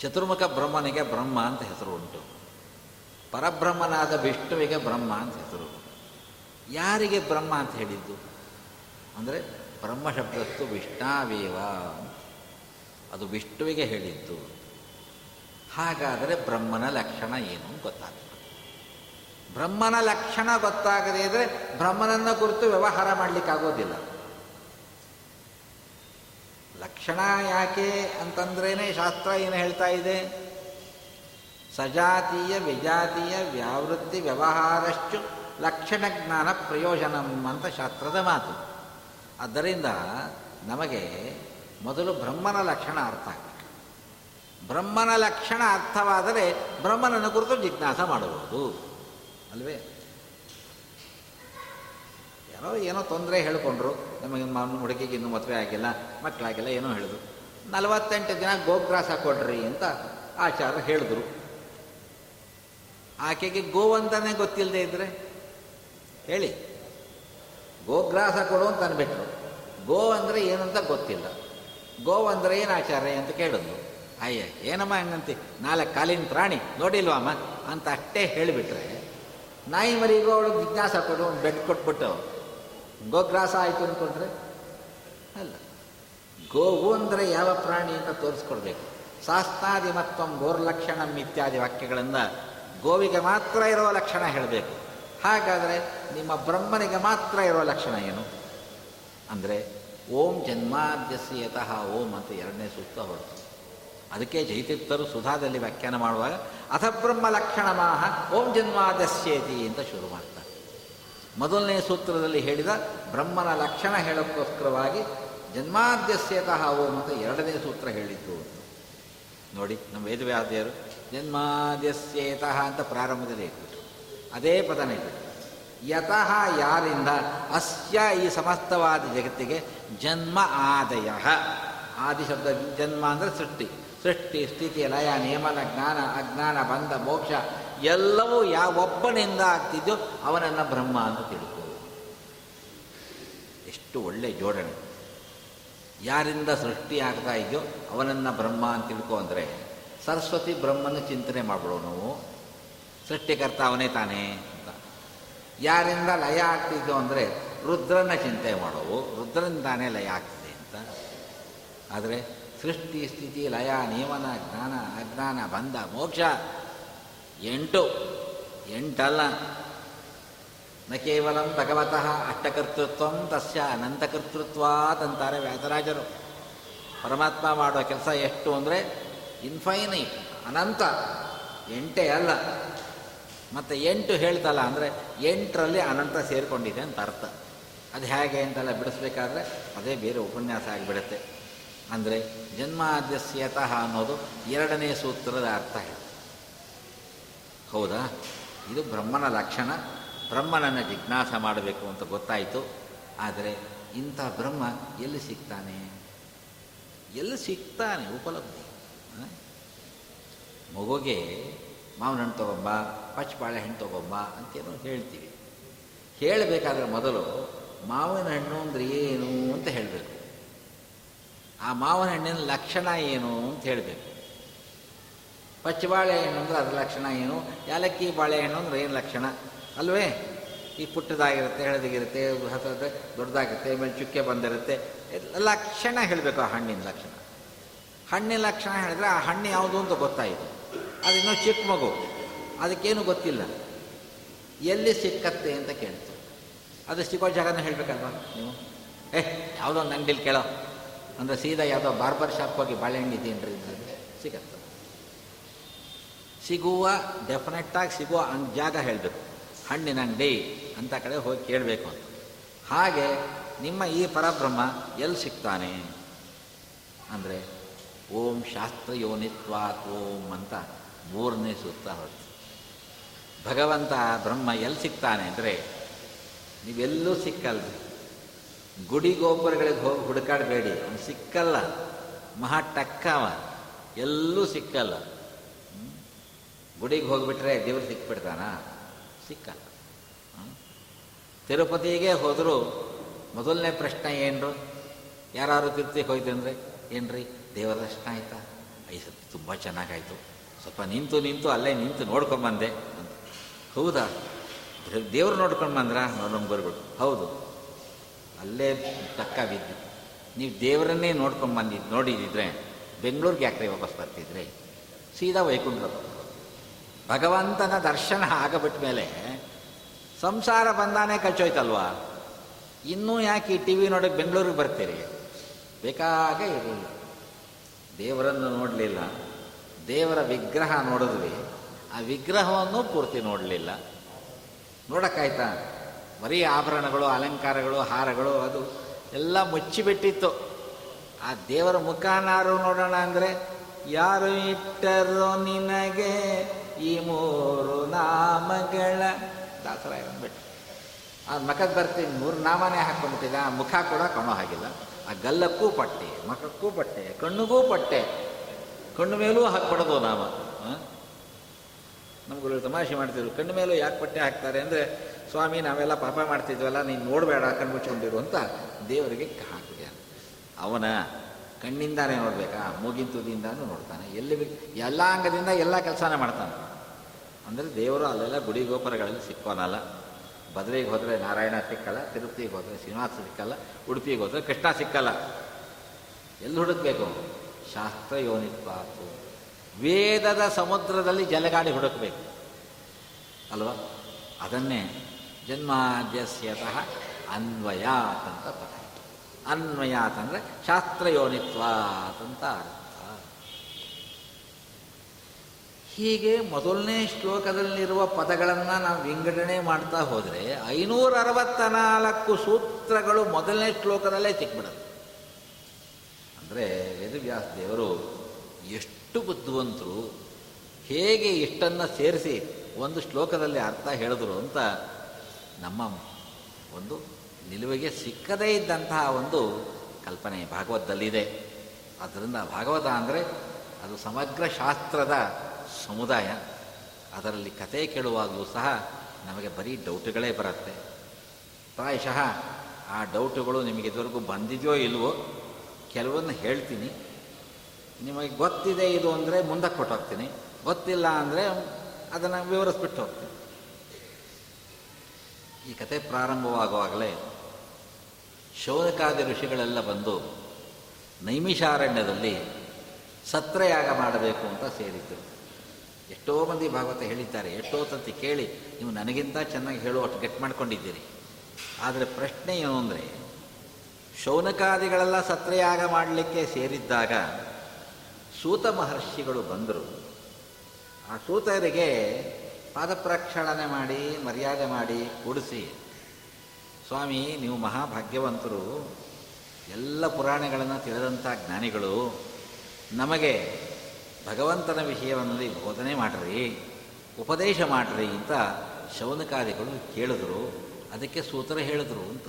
Speaker 1: ಚತುರ್ಮುಖ ಬ್ರಹ್ಮನಿಗೆ ಬ್ರಹ್ಮ ಅಂತ ಹೆಸರು ಉಂಟು. ಪರಬ್ರಹ್ಮನಾದ ವಿಷ್ಣುವಿಗೆ ಬ್ರಹ್ಮ ಅಂತ ಹೆಸರು. ಯಾರಿಗೆ ಬ್ರಹ್ಮ ಅಂತ ಹೇಳಿದ್ದು? ಅಂದರೆ ಬ್ರಹ್ಮ ಶಬ್ದಸ್ತು ವಿಷ್ಣಾವೇವ. ಅದು ವಿಷ್ಣುವಿಗೆ ಹೇಳಿದ್ದು. ಹಾಗಾದರೆ ಬ್ರಹ್ಮನ ಲಕ್ಷಣ ಏನು ಗೊತ್ತಾಗ್ತದೆ. ಬ್ರಹ್ಮನ ಲಕ್ಷಣ ಗೊತ್ತಾಗದೇ ಇದ್ರೆ ಬ್ರಹ್ಮನನ್ನ ಕುರಿತು ವ್ಯವಹಾರ ಮಾಡಲಿಕ್ಕಾಗೋದಿಲ್ಲ ಲಕ್ಷಣ ಯಾಕೆ ಅಂತಂದ್ರೇನೆ ಶಾಸ್ತ್ರ ಏನು ಹೇಳ್ತಾ ಇದೆ? ಸಜಾತೀಯ ವಿಜಾತೀಯ ವ್ಯಾವೃತ್ತಿ ವ್ಯವಹಾರಷ್ಟು ಲಕ್ಷಣ ಜ್ಞಾನ ಪ್ರಯೋಜನಂ ಅಂತ ಶಾಸ್ತ್ರದ ಮಾತು. ಆದ್ದರಿಂದ ನಮಗೆ ಮೊದಲು ಬ್ರಹ್ಮನ ಲಕ್ಷಣ ಅರ್ಥ ಆಗಬೇಕು ಬ್ರಹ್ಮನ ಲಕ್ಷಣ ಅರ್ಥವಾದರೆ ಬ್ರಹ್ಮನನ್ನು ಕುರಿತು ಜಿಜ್ಞಾಸ ಮಾಡಬಹುದು ಅಲ್ವೇ? ಯಾರೋ ಏನೋ ತೊಂದರೆ ಹೇಳಿಕೊಂಡ್ರು. ನಮಗೆ ಮಾವನ ಹುಡುಗಿಗೆ ಇನ್ನೂ ಮದುವೆ ಆಗಿಲ್ಲ ಮಕ್ಕಳಾಗಿಲ್ಲ ಏನೋ ಹೇಳಿದ್ರು. ನಲವತ್ತೆಂಟು ದಿನ ಗೋಗ್ರಾಸ ಕೊಡ್ರಿ ಅಂತ ಆಚಾರ್ಯ ಹೇಳಿದ್ರು. ಆಕೆಗೆ ಗೋವಂತನೇ ಗೊತ್ತಿಲ್ಲದೆ ಇದ್ರೆ? ಹೇಳಿ. ಗೋಗ್ರಾಸ ಕೊಡು ಅಂತ ಅನ್ಬಿಟ್ರು ಗೋ ಅಂದರೆ ಏನಂತ ಗೊತ್ತಿಲ್ಲ. ಗೋ ಅಂದರೆ ಏನು ಆಚಾರ್ಯ ಅಂತ ಕೇಳಿದ್ಲು. ಅಯ್ಯ, ಏನಮ್ಮ ಹಂಗಂತಿ? ನಾಲ್ಕು ಕಾಲಿನ ಪ್ರಾಣಿ, ನೋಡಿಲ್ವಮ್ಮ? ಅಂತ ಅಷ್ಟೇ ಹೇಳಿಬಿಟ್ರೆ, ನಾಯಿ ಮರಿಗೂ ಅವಳು ಜಿಜ್ಞಾಸ ಕೊಡು ಒಂದು ಬೆಡ್ ಕೊಟ್ಬಿಟ್ಟು, ಗೋಗ್ರಾಸ ಆಯಿತು ಅಂದ್ಕೊಂಡ್ರೆ ಅಲ್ಲ. ಗೋವು ಅಂದರೆ ಯಾವ ಪ್ರಾಣಿ ಅಂತ ತೋರಿಸ್ಕೊಡ್ಬೇಕು. ಶಾಸ್ತ್ರಾದಿ ಮತ್ತು ಗೋರ್ಲಕ್ಷಣಂ ಇತ್ಯಾದಿ ವಾಕ್ಯಗಳಿಂದ ಗೋವಿಗೆ ಮಾತ್ರ ಇರೋ ಲಕ್ಷಣ ಹೇಳಬೇಕು. ಹಾಗಾದರೆ ನಿಮ್ಮ ಬ್ರಹ್ಮನಿಗೆ ಮಾತ್ರ ಇರೋ ಲಕ್ಷಣ ಏನು? ಅಂದರೆ ಓಂ ಜನ್ಮಾದ್ಯಸ್ಯ ಯತಃ ಓಂ ಅಂತ ಎರಡನೇ ಸೂಕ್ತ ಹೊರತು. ಅದಕ್ಕೆ ಜೈತಿರ್ಥರು ಸುಧಾದಲ್ಲಿ ವ್ಯಾಖ್ಯಾನ ಮಾಡುವಾಗ, ಅಥ ಬ್ರಹ್ಮ ಲಕ್ಷಣಮಾಹ ಓಂ ಜನ್ಮಾದಸ್ಯೇತಿ ಅಂತ ಶುರು ಮಾಡ್ತಾರೆ. ಮೊದಲನೇ ಸೂತ್ರದಲ್ಲಿ ಹೇಳಿದ ಬ್ರಹ್ಮನ ಲಕ್ಷಣ ಹೇಳೋಕ್ಕೋಸ್ಕರವಾಗಿ ಜನ್ಮಾದ್ಯಸ್ಯತಃ ಓಂ ಅಂತ ಎರಡನೇ ಸೂತ್ರ ಹೇಳಿದ್ದು ನೋಡಿ, ನಮ್ಮ ವೇದವ್ಯಾಧಿಯರು ಜನ್ಮಾದ್ಯಸ್ಯೇತಃ ಅಂತ ಪ್ರಾರಂಭದಲ್ಲಿ ಇಟ್ಬಿಟ್ರು ಅದೇ ಪದನ ಇಟ್ಬಿಟ್ಟು ಯತಃ ಯಾರಿಂದ ಅಸ್ಯ ಈ ಸಮಸ್ತವಾದ ಜಗತ್ತಿಗೆ ಜನ್ಮ ಆದಯ. ಆದಿಶಬ್ದ ಜನ್ಮ ಅಂದರೆ ಸೃಷ್ಟಿ. ಸೃಷ್ಟಿ, ಸ್ಥಿತಿ, ಲಯ, ನಿಯಮನ ಜ್ಞಾನ, ಅಜ್ಞಾನ, ಬಂಧ, ಮೋಕ್ಷ ಎಲ್ಲವೂ ಯಾವೊಬ್ಬನಿಂದ ಆಗ್ತಿದ್ಯೋ ಅವನನ್ನು ಬ್ರಹ್ಮ ಅಂತ ತಿಳ್ಕೋ ಎಷ್ಟು ಒಳ್ಳೆ ಜೋಡಣೆ. ಯಾರಿಂದ ಸೃಷ್ಟಿ ಆಗ್ತಾ ಇದೆಯೋ ಅವನನ್ನು ಬ್ರಹ್ಮ ಅಂತ ತಿಳ್ಕೊ ಅಂದರೆ ಸರಸ್ವತಿ ಬ್ರಹ್ಮನ ಚಿಂತನೆ ಮಾಡ್ಬಿಡೋ ನಾವು. ಸೃಷ್ಟಿಕರ್ತ ಅವನೇ ತಾನೇ ಅಂತ. ಯಾರಿಂದ ಲಯ ಆಗ್ತಿದ್ಯೋ ಅಂದರೆ ರುದ್ರನ ಚಿಂತೆ ಮಾಡೋವು. ರುದ್ರನಿಂದಾನೇ ಲಯ ಆಗ್ತಿದೆ ಅಂತ. ಆದರೆ ಸೃಷ್ಟಿ ಸ್ಥಿತಿ ಲಯ ನಿಯಮನ ಜ್ಞಾನ ಅಜ್ಞಾನ ಬಂಧ ಮೋಕ್ಷ. ಎಂಟು. ಎಂಟಲ್ಲ. ನ ಕೇವಲ ಭಗವತಃ ಅಷ್ಟಕರ್ತೃತ್ವ ತಸ್ಯ ಅನಂತಕರ್ತೃತ್ವಾತ್ ಅಂತಾರೆ ವ್ಯಾಸರಾಜರು. ಪರಮಾತ್ಮ ಮಾಡೋ ಕೆಲಸ ಎಷ್ಟು ಅಂದರೆ ಇನ್ಫೈನೈಟ್ ಅನಂತ. ಎಂಟೇ ಅಲ್ಲ. ಮತ್ತು ಎಂಟು ಹೇಳ್ತಲ್ಲ ಅಂದರೆ ಎಂಟರಲ್ಲಿ ಅನಂತ ಸೇರಿಕೊಂಡಿದೆ ಅಂತ ಅರ್ಥ. ಅದು ಹೇಗೆ ಅಂತೆಲ್ಲ ಬಿಡಿಸ್ಬೇಕಾದ್ರೆ ಅದೇ ಬೇರೆ ಉಪನ್ಯಾಸ ಆಗಿಬಿಡುತ್ತೆ. ಅಂದರೆ ಜನ್ಮಾದ್ಯಸ್ಯತಃ ಅನ್ನೋದು ಎರಡನೇ ಸೂತ್ರದ ಅರ್ಥ ಹೇಳಿ ಹೌದಾ? ಇದು ಬ್ರಹ್ಮನ ಲಕ್ಷಣ. ಬ್ರಹ್ಮನನ್ನು ಜಿಜ್ಞಾಸ ಮಾಡಬೇಕು ಅಂತ ಗೊತ್ತಾಯಿತು. ಆದರೆ ಇಂಥ ಬ್ರಹ್ಮ ಎಲ್ಲಿ ಸಿಗ್ತಾನೆ? ಎಲ್ಲಿ ಸಿಗ್ತಾನೆ? ಉಪಲಬ್ಧಿ? ಮಗುಗೆ ಮಾವಿನ ಹಣ್ಣು ತೊಗೊಂಬ ಪಚ್ಚ ಬಾಳೆಹಣ್ಣು ತಗೊಂಬ ಅಂತೇನೋ ಹೇಳ್ತೀವಿ. ಹೇಳಬೇಕಾದ್ರೆ ಮೊದಲು ಮಾವಿನ ಹಣ್ಣು ಅಂದರೆ ಏನು ಅಂತ ಹೇಳಬೇಕು. ಆ ಮಾವಿನ ಹಣ್ಣಿನ ಲಕ್ಷಣ ಏನು ಅಂತ ಹೇಳಬೇಕು. ಪಚ್ಚಿ ಬಾಳೆಹಣ್ಣು ಅಂದರೆ ಅದರ ಲಕ್ಷಣ ಏನು? ಯಾಲಕ್ಕಿ ಬಾಳೆಹಣ್ಣು ಅಂದರೆ ಏನು ಲಕ್ಷಣ? ಅಲ್ವೇ? ಈ ಪುಟ್ಟದಾಗಿರುತ್ತೆ, ಹಳದಿಗಿರುತ್ತೆ ಹಸಿರುತ್ತೆ ದೊಡ್ಡದಾಗಿರುತ್ತೆ, ಆಮೇಲೆ ಚುಕ್ಕೆ ಬಂದಿರುತ್ತೆ. ಲಕ್ಷಣ ಹೇಳಬೇಕು ಆ ಹಣ್ಣಿನ ಲಕ್ಷಣ. ಹಣ್ಣಿನ ಲಕ್ಷಣ ಹೇಳಿದ್ರೆ ಆ ಹಣ್ಣು ಯಾವುದು ಅಂತ ಗೊತ್ತಾಯಿತು. ಅದಿನ್ನೂ ಚಿಕ್ಕ ಮಗು. ಅದಕ್ಕೇನು ಗೊತ್ತಿಲ್ಲ. ಎಲ್ಲಿ ಸಿಕ್ಕತ್ತೆ ಅಂತ ಕೇಳ್ತು ಅದು ಸಿಕ್ಕೋ ಜಾಗನ ಹೇಳಬೇಕಲ್ವಾ ನೀವು? ಏ, ಯಾವುದೋ ಅಂಗಡಿಲಿ ಕೇಳೋ. ಅಂದರೆ ಸೀದಾ ಯಾವುದೋ ಬಾರ್ಬರ್ ಶಾಪ್ ಹೋಗಿ ಬಾಳೆಹಣ್ಣು ಇದೆಯೇನ್ರಿ ಸಿಗತ್ತೆ. ಸಿಗುವ ಡೆಫಿನೆಟ್ಟಾಗಿ ಸಿಗುವ ಅಂಗ್ ಜಾಗ ಹೇಳಬೇಕು. ಹಣ್ಣಿನ ಅಂಗಡಿ ಅಂತ ಕಡೆ ಹೋಗಿ ಕೇಳಬೇಕು ಅಂತ. ಹಾಗೆ ನಿಮ್ಮ ಈ ಪರಬ್ರಹ್ಮ ಎಲ್ಲಿ ಸಿಗ್ತಾನೆ? ಅಂದರೆ ಓಂ ಶಾಸ್ತ್ರ ಯೋನಿತ್ವಾತ್ ಓಂ ಅಂತ ಮೂರನೇ ಸೂತ್ರ ಹೊರತು. ಭಗವಂತ ಬ್ರಹ್ಮ ಎಲ್ಲಿ ಸಿಗ್ತಾನೆ ಅಂದರೆ ನೀವೆಲ್ಲೂ ಸಿಕ್ಕಲ್ರಿ. ಗುಡಿ ಗೋಪುರಗಳಿಗೆ ಹೋಗಿ ಹುಡುಕಾಡಬೇಡಿ. ಅವನು ಸಿಕ್ಕಲ್ಲ. ಮಹಾ ಟಕ್ಕವ ಎಲ್ಲೂ ಸಿಕ್ಕಲ್ಲ? ಗುಡಿಗೆ ಹೋಗಿಬಿಟ್ರೆ ದೇವ್ರು ಸಿಕ್ಬಿಡ್ತಾನ? ಸಿಕ್ಕಲ್ಲ? ತಿರುಪತಿಗೆ ಹೋದರೂ ಮೊದಲನೇ ಪ್ರಶ್ನೆ ಏನ್ರು? ಯಾರು ತಿರುಪತಿಗೆ ಹೋಯ್ತಂದ್ರೆ ಏನ್ರಿ? ದೇವರ ದರ್ಶನ ಆಯ್ತಾ? ಐ ಸತಿ ತುಂಬ ಚೆನ್ನಾಗಾಯ್ತು. ಸ್ವಲ್ಪ ನಿಂತು ನಿಂತು ಅಲ್ಲೇ ನಿಂತು ನೋಡ್ಕೊಂಬಂದೆ ಹೌದಾ? ದೇವ್ರು ನೋಡ್ಕೊಂಡು ಬಂದ್ರ? ನಮ್ಮ ಗುರುಗಳು ಹೌದು. ಅಲ್ಲೇ ತಕ್ಕ ಬಿದ್ದು. ನೀವು ದೇವರನ್ನೇ ನೋಡ್ಕೊಂಡು ಬಂದಿದ್ದು ನೋಡಿದಿದ್ರೆ, ಬೆಂಗಳೂರಿಗೆ ಯಾಕೆ ವಾಪಸ್ ಬರ್ತಿದ್ರಿ? ಸೀದಾ ವೈಕುಂಠ ಭಗವಂತನ ದರ್ಶನ ಆಗಬಿಟ್ಟ ಮೇಲೆ ಸಂಸಾರ ಬಂದಾನೇ ಕಚ್ಚೋಯ್ತಲ್ವಾ? ಇನ್ನೂ ಯಾಕೆ ಈ ಟಿ ವಿ ನೋಡೋಕೆ ಬೆಂಗಳೂರಿಗೆ ಬರ್ತೀರಿ? ಬೇಕಾಗೇ ಇರಲಿಲ್ಲ ದೇವರನ್ನು ನೋಡಲಿಲ್ಲ. ದೇವರ ವಿಗ್ರಹ ನೋಡಿದ್ವಿ. ಆ ವಿಗ್ರಹವನ್ನು ಪೂರ್ತಿ ನೋಡಲಿಲ್ಲ. ನೋಡೋಕ್ಕಾಯ್ತಾ? ಬರೀ ಆಭರಣಗಳು, ಅಲಂಕಾರಗಳು, ಹಾರಗಳು, ಅದು ಎಲ್ಲ ಮುಚ್ಚಿಬಿಟ್ಟಿತ್ತು. ಆ ದೇವರ ಮುಖಾನಾರು ನೋಡೋಣ ಅಂದರೆ, ಯಾರು ಇಟ್ಟರೋ ನಿನಗೆ ಈ ಮೂರು ನಾಮಗಳ ದಾಸರಾಯ ಬಂದ್ಬಿಟ್ಟು ಆ ಮಖಕ್ಕೆ ಬರ್ತೀನಿ, ಮೂರು ನಾಮನೇ ಹಾಕೊಂಡ್ಬಿಟ್ಟಿದೆ ಆ ಮುಖ ಕೂಡ ಕಾಣೋ ಹಾಗಿಲ್ಲ. ಆ ಗಲ್ಲಕ್ಕೂ ಪಟ್ಟೆ, ಮಖಕ್ಕೂ ಪಟ್ಟೆ, ಕಣ್ಣಿಗೂ ಪಟ್ಟೆ. ಕಣ್ಣು ಮೇಲೂ ಹಾಕ್ಬಿಡೋದು ನಾಮ. ನಮ್ಗಳು ತಮಾಷೆ ಮಾಡ್ತಿದ್ರು, ಕಣ್ಣು ಮೇಲೂ ಯಾಕೆ ಪಟ್ಟೆ ಹಾಕ್ತಾರೆ? ಅಂದರೆ ಸ್ವಾಮಿ, ನಾವೆಲ್ಲ ಪಾಪ ಮಾಡ್ತಿದ್ವಲ್ಲ, ನೀನು ನೋಡಬೇಡ ಕಣ್ಣು ಮುಚ್ಕೊಂಡಿರು ಅಂತ ದೇವರಿಗೆ ಹಾಕಿದೆ ಅವನ ಕಣ್ಣಿಂದಾನೇ ನೋಡಬೇಕಾ? ಮೂಗಿನ ತುದಿಯಿಂದಾನು ನೋಡ್ತಾನೆ. ಎಲ್ಲಿ ಎಲ್ಲ ಅಂಗದಿಂದ ಎಲ್ಲ ಕೆಲಸನೇ ಮಾಡ್ತಾನೆ. ಅಂದರೆ ದೇವರು ಅಲ್ಲೆಲ್ಲ ಗುಡಿ ಗೋಪುರಗಳಲ್ಲಿ ಸಿಕ್ಕೋನಲ್ಲ ಬದ್ರಿಗೆ ಹೋದರೆ ನಾರಾಯಣ ಸಿಕ್ಕಲ್ಲ, ತಿರುಪತಿಗೆ ಹೋದರೆ ಶ್ರೀನಿವಾಸ ಸಿಕ್ಕಲ್ಲ, ಉಡುಪಿಗೆ ಹೋದರೆ ಕೃಷ್ಣ ಸಿಕ್ಕಲ್ಲ. ಎಲ್ಲಿ ಹುಡುಕ್ಬೇಕು? ಶಾಸ್ತ್ರ ಯೋನಿತ್ವಾತು ವೇದದ ಸಮುದ್ರದಲ್ಲಿ ಜಲಗಾಡಿ ಹುಡುಕಬೇಕು. ಅಲ್ವಾ? ಅದನ್ನೇ ಜನ್ಮಾದ್ಯಸ್ಯತಃ ಅನ್ವಯಾತ್ ಅಂತ ಪದ ಅನ್ವಯಾತ್ ಅಂದರೆ ಶಾಸ್ತ್ರ ಯೋನಿತ್ವಾತ್ ಅಂತ ಅರ್ಥ. ಹೀಗೆ ಮೊದಲನೇ ಶ್ಲೋಕದಲ್ಲಿರುವ ಪದಗಳನ್ನು ನಾವು ವಿಂಗಡಣೆ ಮಾಡ್ತಾ ಹೋದರೆ ಐನೂರ ಅರವತ್ತ ನಾಲ್ಕು ಸೂತ್ರಗಳು ಮೊದಲನೇ ಶ್ಲೋಕದಲ್ಲೇ ಸಿಕ್ಬಿಡೋದು ಅಂದರೆ ವೇದವ್ಯಾಸ ದೇವರು ಎಷ್ಟು ಬುದ್ಧಿವಂತರು, ಹೇಗೆ ಇಷ್ಟನ್ನು ಸೇರಿಸಿ ಒಂದು ಶ್ಲೋಕದಲ್ಲಿ ಅರ್ಥ ಹೇಳಿದ್ರು ಅಂತ ನಮ್ಮ ಒಂದು ನಿಲುವಿಗೆ ಸಿಕ್ಕದೇ ಇದ್ದಂತಹ ಒಂದು ಕಲ್ಪನೆ ಭಾಗವತದಲ್ಲಿದೆ. ಆದ್ದರಿಂದ ಭಾಗವತ ಅಂದರೆ ಅದು ಸಮಗ್ರ ಶಾಸ್ತ್ರದ ಸಮುದಾಯ. ಅದರಲ್ಲಿ ಕತೆ ಕೇಳುವಾಗಲೂ ಸಹ ನಮಗೆ ಬರೀ ಡೌಟ್ಗಳೇ ಬರುತ್ತೆ. ಪ್ರಾಯಶಃ ಆ ಡೌಟುಗಳು ನಿಮಗೆ ಇದುವರೆಗೂ ಬಂದಿದೆಯೋ ಇಲ್ವೋ ಕೆಲವನ್ನ ಹೇಳ್ತೀನಿ. ನಿಮಗೆ ಗೊತ್ತಿದೆ ಇದು ಅಂದರೆ ಮುಂದಕ್ಕೆ ಕೊಟ್ಟೋಗ್ತೀನಿ ಗೊತ್ತಿಲ್ಲ ಅಂದರೆ ಅದನ್ನು ವಿವರಿಸ್ಬಿಟ್ಟು ಈ ಕತೆ ಪ್ರಾರಂಭವಾಗುವಾಗಲೇ ಶೌನಕಾದಿ ಋಷಿಗಳೆಲ್ಲ ಬಂದು ನೈಮಿಷಾರಣ್ಯದಲ್ಲಿ ಸತ್ರಯಾಗ ಮಾಡಬೇಕು ಅಂತ ಸೇರಿದ್ದರು ಎಷ್ಟೋ ಮಂದಿ ಭಾಗವತ ಹೇಳಿದ್ದಾರೆ. ಎಷ್ಟೋ ತಂತಿ ಕೇಳಿ ನೀವು ನನಗಿಂತ ಚೆನ್ನಾಗಿ ಹೇಳುವಷ್ಟು ಗೆಟ್ ಮಾಡ್ಕೊಂಡಿದ್ದೀರಿ. ಆದರೆ ಪ್ರಶ್ನೆ ಏನು ಅಂದರೆ, ಶೌನಕಾದಿಗಳೆಲ್ಲ ಸತ್ರಯಾಗ ಮಾಡಲಿಕ್ಕೆ ಸೇರಿದ್ದಾಗ ಸೂತ ಮಹರ್ಷಿಗಳು ಬಂದರು. ಆ ಸೂತರಿಗೆ ಪಾದಪ್ರಕ್ಷಾಳನೆ ಮಾಡಿ, ಮರ್ಯಾದೆ ಮಾಡಿ ಕೂಡಿಸಿ ಸ್ವಾಮಿ, ನೀವು ಮಹಾಭಾಗ್ಯವಂತರು. ಎಲ್ಲ ಪುರಾಣಗಳನ್ನು ತಿಳಿದಂಥ ಜ್ಞಾನಿಗಳು, ನಮಗೆ ಭಗವಂತನ ವಿಷಯವನ್ನು ಬೋಧನೆ ಮಾಡ್ರಿ, ಉಪದೇಶ ಮಾಡ್ರಿ ಅಂತ ಶೌನಕಾದಿಗಳು ಕೇಳಿದ್ರು. ಅದಕ್ಕೆ ಸೂತ್ರ ಹೇಳಿದ್ರು ಅಂತ.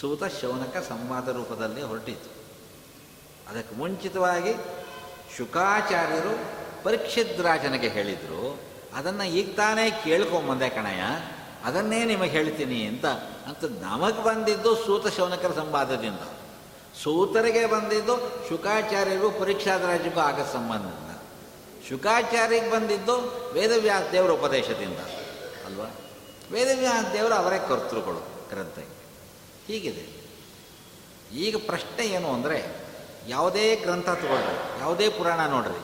Speaker 1: ಸೂತ ಶೌನಕ ಸಂವಾದ ರೂಪದಲ್ಲಿ ಹೊರಟಿತು ಅದಕ್ಕೆ ಮುಂಚಿತವಾಗಿ ಶುಕಾಚಾರ್ಯರು ಪರೀಕ್ಷಿದ್ರಾಜನಿಗೆ ಹೇಳಿದರು. ಅದನ್ನು ಈಗ ತಾನೇ ಕೇಳ್ಕೊಂಬಂದೆ ಕಣಯ್ಯ. ಅದನ್ನೇ ನಿಮಗೆ ಹೇಳ್ತೀನಿ ಅಂತ ಅಂತ ನಮಗೆ ಬಂದಿದ್ದು ಸೂತ ಶೌನಕರ ಸಂವಾದದಿಂದ. ಸೂತರಿಗೆ ಬಂದಿದ್ದು ಶುಕಾಚಾರ್ಯರಿಗೂ ರಾಜ್ಯಕ್ಕೂ ಆಗ ಸಂಬಂಧದಿಂದ. ಶುಕಾಚಾರ್ಯರಿಗೆ ಬಂದಿದ್ದು ವೇದವ್ಯಾಸ ದೇವರ ಉಪದೇಶದಿಂದ. ಅಲ್ವಾ? ವೇದವ್ಯಾಸ ದೇವರು ಅವರೇ ಕರ್ತೃಗಳು ಗ್ರಂಥಕ್ಕೆ. ಹೀಗಿದೆ. ಈಗ ಪ್ರಶ್ನೆ ಏನು ಅಂದರೆ, ಯಾವುದೇ ಗ್ರಂಥ ತಗೊಳ್ರಿ, ಯಾವುದೇ ಪುರಾಣ ನೋಡ್ರಿ.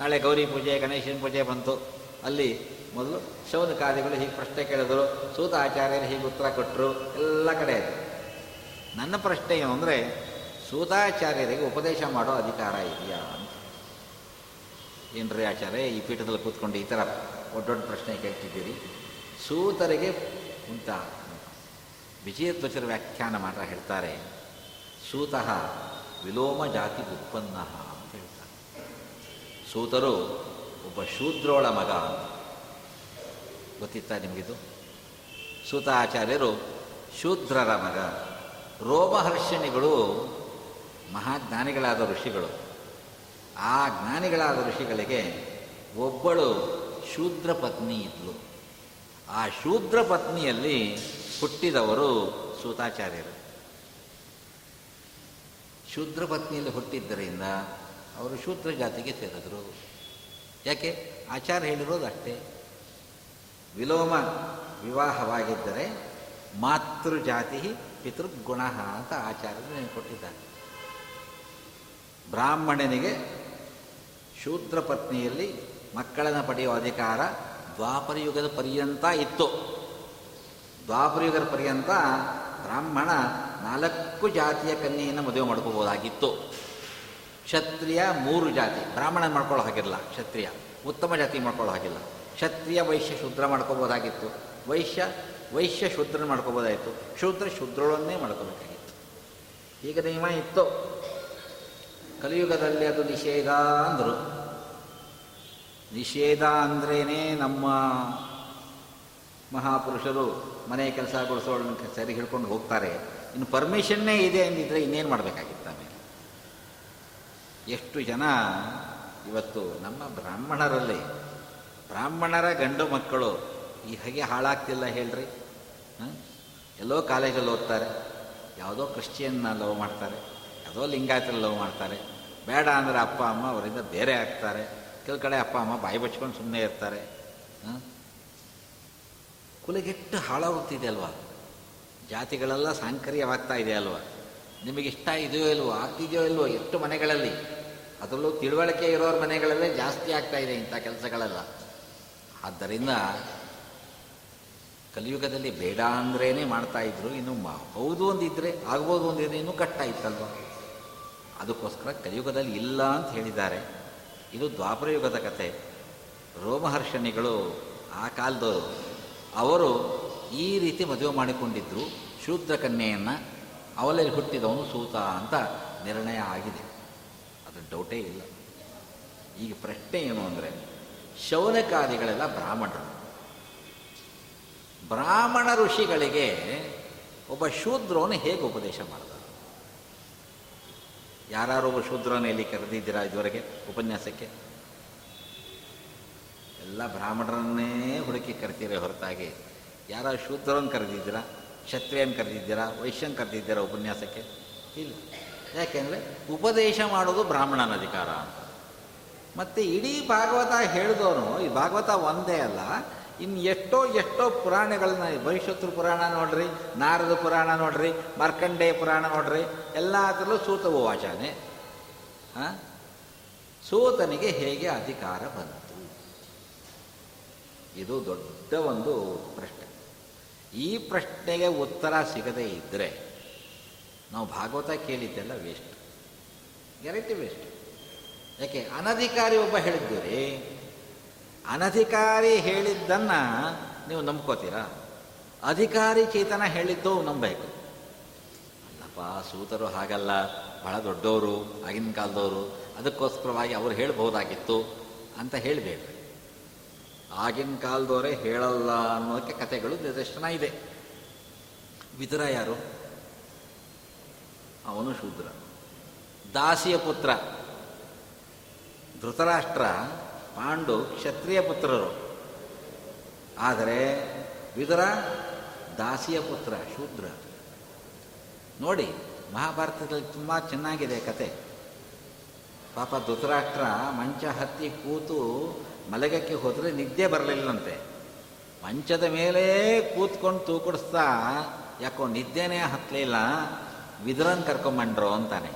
Speaker 1: ನಾಳೆ ಗೌರಿ ಪೂಜೆ, ಗಣೇಶನ ಪೂಜೆ ಬಂತು. ಅಲ್ಲಿ ಮೊದಲು ಶೌನಕಾದಿಗಳು ಹೀಗೆ ಪ್ರಶ್ನೆ ಕೇಳಿದರು, ಸೂತ ಆಚಾರ್ಯರು ಹೀಗೆ ಉತ್ತರ ಕೊಟ್ಟರು ಎಲ್ಲ ಕಡೆ ಇದೆ. ನನ್ನ ಪ್ರಶ್ನೆ ಏನು ಅಂದರೆ, ಸೂತಾಚಾರ್ಯರಿಗೆ ಉಪದೇಶ ಮಾಡೋ ಅಧಿಕಾರ ಇದೆಯಾ ಅಂತ. ಏನ್ರಿ ಆಚಾರ್ಯ, ಈ ಪೀಠದಲ್ಲಿ ಕೂತ್ಕೊಂಡು ಈ ಥರ ದೊಡ್ಡ ದೊಡ್ಡ ಪ್ರಶ್ನೆ ಕೇಳ್ತಿದ್ದೀರಿ. ಸೂತರಿಗೆ ಅಂತ ವಿಜಯಧ್ವಜರ ವ್ಯಾಖ್ಯಾನ ಮಾತ್ರ ಹೇಳ್ತಾರೆ. ಸೂತಃ ವಿಲೋಮ ಜಾತಿ ಉತ್ಪನ್ನ ಅಂತ ಹೇಳ್ತಾರೆ. ಸೂತರು ಒಬ್ಬ ಶೂದ್ರೋಳ ಮಗ ಗೊತ್ತಿತ್ತಾ ನಿಮಗಿದು? ಸೂತಾಚಾರ್ಯರು ಶೂದ್ರರ ಮಗ. ರೋಮಹರ್ಷಿಣಿಗಳು ಮಹಾಜ್ಞಾನಿಗಳಾದ ಋಷಿಗಳು. ಆ ಜ್ಞಾನಿಗಳಾದ ಋಷಿಗಳಿಗೆ ಒಬ್ಬಳು ಶೂದ್ರ ಪತ್ನಿ ಇದ್ಲು. ಆ ಶೂದ್ರ ಪತ್ನಿಯಲ್ಲಿ ಹುಟ್ಟಿದವರು ಸೂತಾಚಾರ್ಯರು. ಶೂದ್ರ ಪತ್ನಿಯಲ್ಲಿ ಹುಟ್ಟಿದ್ದರಿಂದ ಅವರು ಶೂದ್ರ ಜಾತಿಗೆ ಸೇರಿದರು. ಯಾಕೆ? ಆಚಾರ ಹೇಳಿರೋದು ಅಷ್ಟೇ. ವಿಲೋಮ ವಿವಾಹವಾಗಿದ್ದರೆ ಮಾತೃಜಾತಿ ಪಿತೃಗುಣ ಅಂತ ಆಚಾರ್ಯರು ಕೊಟ್ಟಿದ್ದಾರೆ ಬ್ರಾಹ್ಮಣನಿಗೆ ಶೂದ್ರ ಪತ್ನಿಯಲ್ಲಿ ಮಕ್ಕಳನ್ನು ಪಡೆಯುವ ಅಧಿಕಾರ ದ್ವಾಪರಯುಗದ ಪರ್ಯಂತ ಇತ್ತು. ದ್ವಾಪರಯುಗದ ಪರ್ಯಂತ ಬ್ರಾಹ್ಮಣ ನಾಲ್ಕು ಜಾತಿಯ ಕನ್ಯೆಯನ್ನು ಮದುವೆ ಮಾಡ್ಕೋಬೋದಾಗಿತ್ತು. ಕ್ಷತ್ರಿಯ ಮೂರು ಜಾತಿ. ಬ್ರಾಹ್ಮಣ ಮಾಡ್ಕೊಳ್ಳೋ ಹಾಗಿಲ್ಲ, ಕ್ಷತ್ರಿಯ. ಉತ್ತಮ ಜಾತಿ ಮಾಡ್ಕೊಳ್ಳೋ ಹಾಗಿಲ್ಲ. ಕ್ಷತ್ರಿಯ ವೈಶ್ಯ ಶುದ್ರ ಮಾಡ್ಕೋಬೋದಾಗಿತ್ತು. ವೈಶ್ಯ ವೈಶ್ಯ ಶುದ್ರ ಮಾಡ್ಕೋಬೋದಾಯಿತು. ಶೂದ್ರ ಶೂದ್ರಳನ್ನೇ ಮಾಡ್ಕೋಬೇಕಾಗಿತ್ತು. ಈಗ ನಿಯಮ ಇತ್ತು. ಕಲಿಯುಗದಲ್ಲಿ ಅದು ನಿಷೇಧ ಅಂದರು. ನಿಷೇಧ ಅಂದ್ರೇ ನಮ್ಮ ಮಹಾಪುರುಷರು ಮನೆ ಕೆಲಸ ಗೊಳಿಸೋಳನ್ನ ಸರಿ ಹಿಡ್ಕೊಂಡು ಹೋಗ್ತಾರೆ. ಇನ್ನು ಪರ್ಮಿಷನ್ನೇ ಇದೆ ಅಂದಿದ್ರೆ ಇನ್ನೇನು ಮಾಡಬೇಕಾಗಿತ್ತು ಎಷ್ಟು ಜನ? ಇವತ್ತು ನಮ್ಮ ಬ್ರಾಹ್ಮಣರಲ್ಲಿ, ಬ್ರಾಹ್ಮಣರ ಗಂಡು ಮಕ್ಕಳು ಈ ಹಾಗೆ ಹಾಳಾಗ್ತಿಲ್ಲ ಹೇಳ್ರಿ. ಎಲ್ಲೋ ಕಾಲೇಜಲ್ಲಿ ಓದ್ತಾರೆ, ಯಾವುದೋ ಕ್ರಿಶ್ಚಿಯನ್ನ ಲವ್ ಮಾಡ್ತಾರೆ, ಯಾವುದೋ ಲಿಂಗಾಯತರ ಲವ್ ಮಾಡ್ತಾರೆ. ಬೇಡ ಅಂದರೆ ಅಪ್ಪ, ಅಮ್ಮ ಅವರಿಂದ ಬೇರೆ ಆಗ್ತಾರೆ. ಕೆಲವು ಕಡೆ ಅಪ್ಪ, ಅಮ್ಮ ಬಾಯಿ ಬಚ್ಕೊಂಡು ಸುಮ್ಮನೆ ಇರ್ತಾರೆ. ಕುಲಗೆಟ್ಟು ಹಾಳಾಗುತ್ತಿದೆ ಅಲ್ವಾ? ಜಾತಿಗಳೆಲ್ಲ ಸಾಂಕರ್ಯವಾಗ್ತಾ ಇದೆ ಅಲ್ವಾ? ನಿಮಗೆ ಇಷ್ಟ ಇದೆಯೋ ಇಲ್ವೋ, ಆಗ್ತಿದೆಯೋ ಇಲ್ವೋ, ಎಷ್ಟು ಮನೆಗಳಲ್ಲಿ ಅದರಲ್ಲೂ ತಿಳುವಳಿಕೆ ಇರೋರ ಮನೆಗಳಲ್ಲೇ ಜಾಸ್ತಿ ಆಗ್ತಾ ಇದೆ ಇಂಥ ಕೆಲಸಗಳೆಲ್ಲ. ಆದ್ದರಿಂದ ಕಲಿಯುಗದಲ್ಲಿ ಬೇಡ ಅಂದ್ರೇ ಮಾಡ್ತಾ ಇದ್ರು, ಇನ್ನು ಹೌದು ಒಂದಿದ್ರೆ ಆಗ್ಬೋದು ಒಂದಿದ್ರೆ ಇನ್ನೂ ಕಟ್ಟ ಇತ್ತಲ್ವ ಅದಕ್ಕೋಸ್ಕರ ಕಲಿಯುಗದಲ್ಲಿ ಇಲ್ಲ ಅಂತ ಹೇಳಿದ್ದಾರೆ. ಇದು ದ್ವಾಪರಯುಗದ ಕತೆ. ರೋಮಹರ್ಷಣಿಗಳು ಆ ಕಾಲದವರು, ಅವರು ಈ ರೀತಿ ಮದುವೆ ಮಾಡಿಕೊಂಡಿದ್ದರು ಶೂದ್ರ ಕನ್ಯೆಯನ್ನು ಅವಲಲ್ಲಿ ಹುಟ್ಟಿದವನು ಸೂತ ಅಂತ ನಿರ್ಣಯ ಆಗಿದೆ. ಡೌಟೇ ಇಲ್ಲ. ಈಗ ಪ್ರಶ್ನೆ ಏನು ಅಂದರೆ, ಶೌನಕಾದಿಗಳೆಲ್ಲ ಬ್ರಾಹ್ಮಣರು. ಬ್ರಾಹ್ಮಣ ಋಷಿಗಳಿಗೆ ಒಬ್ಬ ಶೂದ್ರವನ್ನು ಹೇಗೆ ಉಪದೇಶ ಮಾಡಿದ ಯಾರು ಒಬ್ಬ ಶೂದ್ರನ ಎಲ್ಲಿ ಕರೆದಿದ್ದೀರಾ ಇದುವರೆಗೆ ಉಪನ್ಯಾಸಕ್ಕೆ? ಎಲ್ಲ ಬ್ರಾಹ್ಮಣರನ್ನೇ ಹುಡುಕಿ ಕರಿತೀರ ಹೊರತಾಗಿ ಯಾರು ಶೂದ್ರವನ್ನು ಕರೆದಿದ್ದೀರಾ, ಕ್ಷತ್ರಿಯನ್ ಕರೆದಿದ್ದೀರಾ, ವೈಶ್ಯನ್ ಕರೆದಿದ್ದೀರಾ ಉಪನ್ಯಾಸಕ್ಕೆ? ಇಲ್ಲ. ಯಾಕೆಂದರೆ ಉಪದೇಶ ಮಾಡೋದು ಬ್ರಾಹ್ಮಣನ ಅಧಿಕಾರ ಮತ್ತು ಇಡೀ ಭಾಗವತ ಹೇಳಿದವನು, ಈ ಭಾಗವತ ಒಂದೇ ಅಲ್ಲ ಇನ್ನು ಎಷ್ಟೋ ಎಷ್ಟೋ ಪುರಾಣಗಳನ್ನ ಭವಿಷ್ಯತ್ರ ಪುರಾಣ ನೋಡ್ರಿ, ನಾರದ ಪುರಾಣ ನೋಡ್ರಿ, ಮಾರ್ಕಂಡೇಯ ಪುರಾಣ ನೋಡ್ರಿ ಎಲ್ಲ ಅದರಲ್ಲೂ ಸೂತ ಹಾಂ ಸೂತನಿಗೆ ಹೇಗೆ ಅಧಿಕಾರ ಬಂತು? ಇದು ದೊಡ್ಡ ಒಂದು ಪ್ರಶ್ನೆ. ಈ ಪ್ರಶ್ನೆಗೆ ಉತ್ತರ ಸಿಗದೇ ಇದ್ದರೆ ನಾವು ಭಾಗವತ ಕೇಳಿದ್ದೆಲ್ಲ ವೇಸ್ಟ್ ಗ್ಯಾರಂಟಿ ವೇಸ್ಟ್ ಯಾಕೆ, ಅನಧಿಕಾರಿ ಒಬ್ಬ ಹೇಳಿದ್ದೀರಿ. ಅನಧಿಕಾರಿ ಹೇಳಿದ್ದನ್ನು ನೀವು ನಂಬ್ಕೋತೀರಾ? ಅಧಿಕಾರಿ ಚೇತನ ಹೇಳಿದ್ದು ನಂಬಬೇಕು. ಅಲ್ಲಪ್ಪ, ಸೂತರು ಹಾಗಲ್ಲ. ಬಹಳ ದೊಡ್ಡವರು, ಆಗಿನ ಕಾಲದವರು. ಅದಕ್ಕೋಸ್ಕರವಾಗಿ ಅವ್ರು ಹೇಳಬಹುದಾಗಿತ್ತು ಅಂತ ಹೇಳಬೇಕು. ಆಗಿನ ಕಾಲದವರೇ ಹೇಳಲ್ಲ ಅನ್ನೋದಕ್ಕೆ ಕಥೆಗಳು ನಿರ್ದೇಶನ ಇದೆ. ವಿದುರ ಯಾರು? ಅವನು ಶೂದ್ರ. ದಾಸಿಯ ಪುತ್ರ. ಧೃತರಾಷ್ಟ್ರ, ಪಾಂಡು, ಕ್ಷತ್ರಿಯ ಪುತ್ರರು. ಆದರೆ ವಿದುರ, ದಾಸಿಯ ಪುತ್ರ, ಶೂದ್ರ. ನೋಡಿ, ಮಹಾಭಾರತದಲ್ಲಿ ತುಂಬ ಚೆನ್ನಾಗಿದೆ ಕತೆ. ಪಾಪ ಧೃತರಾಷ್ಟ್ರ ಮಂಚ ಹತ್ತಿ ಕೂತು ಮಲಗಕ್ಕೆ ಹೋದರೆ ನಿದ್ದೆ ಬರಲಿಲ್ಲಂತೆ. ಮಂಚದ ಮೇಲೆ ಕೂತ್ಕೊಂಡು ತೂಕಡಿಸ್ತಾ, ಯಾಕೋ ನಿದ್ದೆನೇ ಹತ್ತಲಿಲ್ಲ. ವಿದುರನ್ ಕರ್ಕೊಂಬಂಡ್ರು ಅಂತಾನೆ.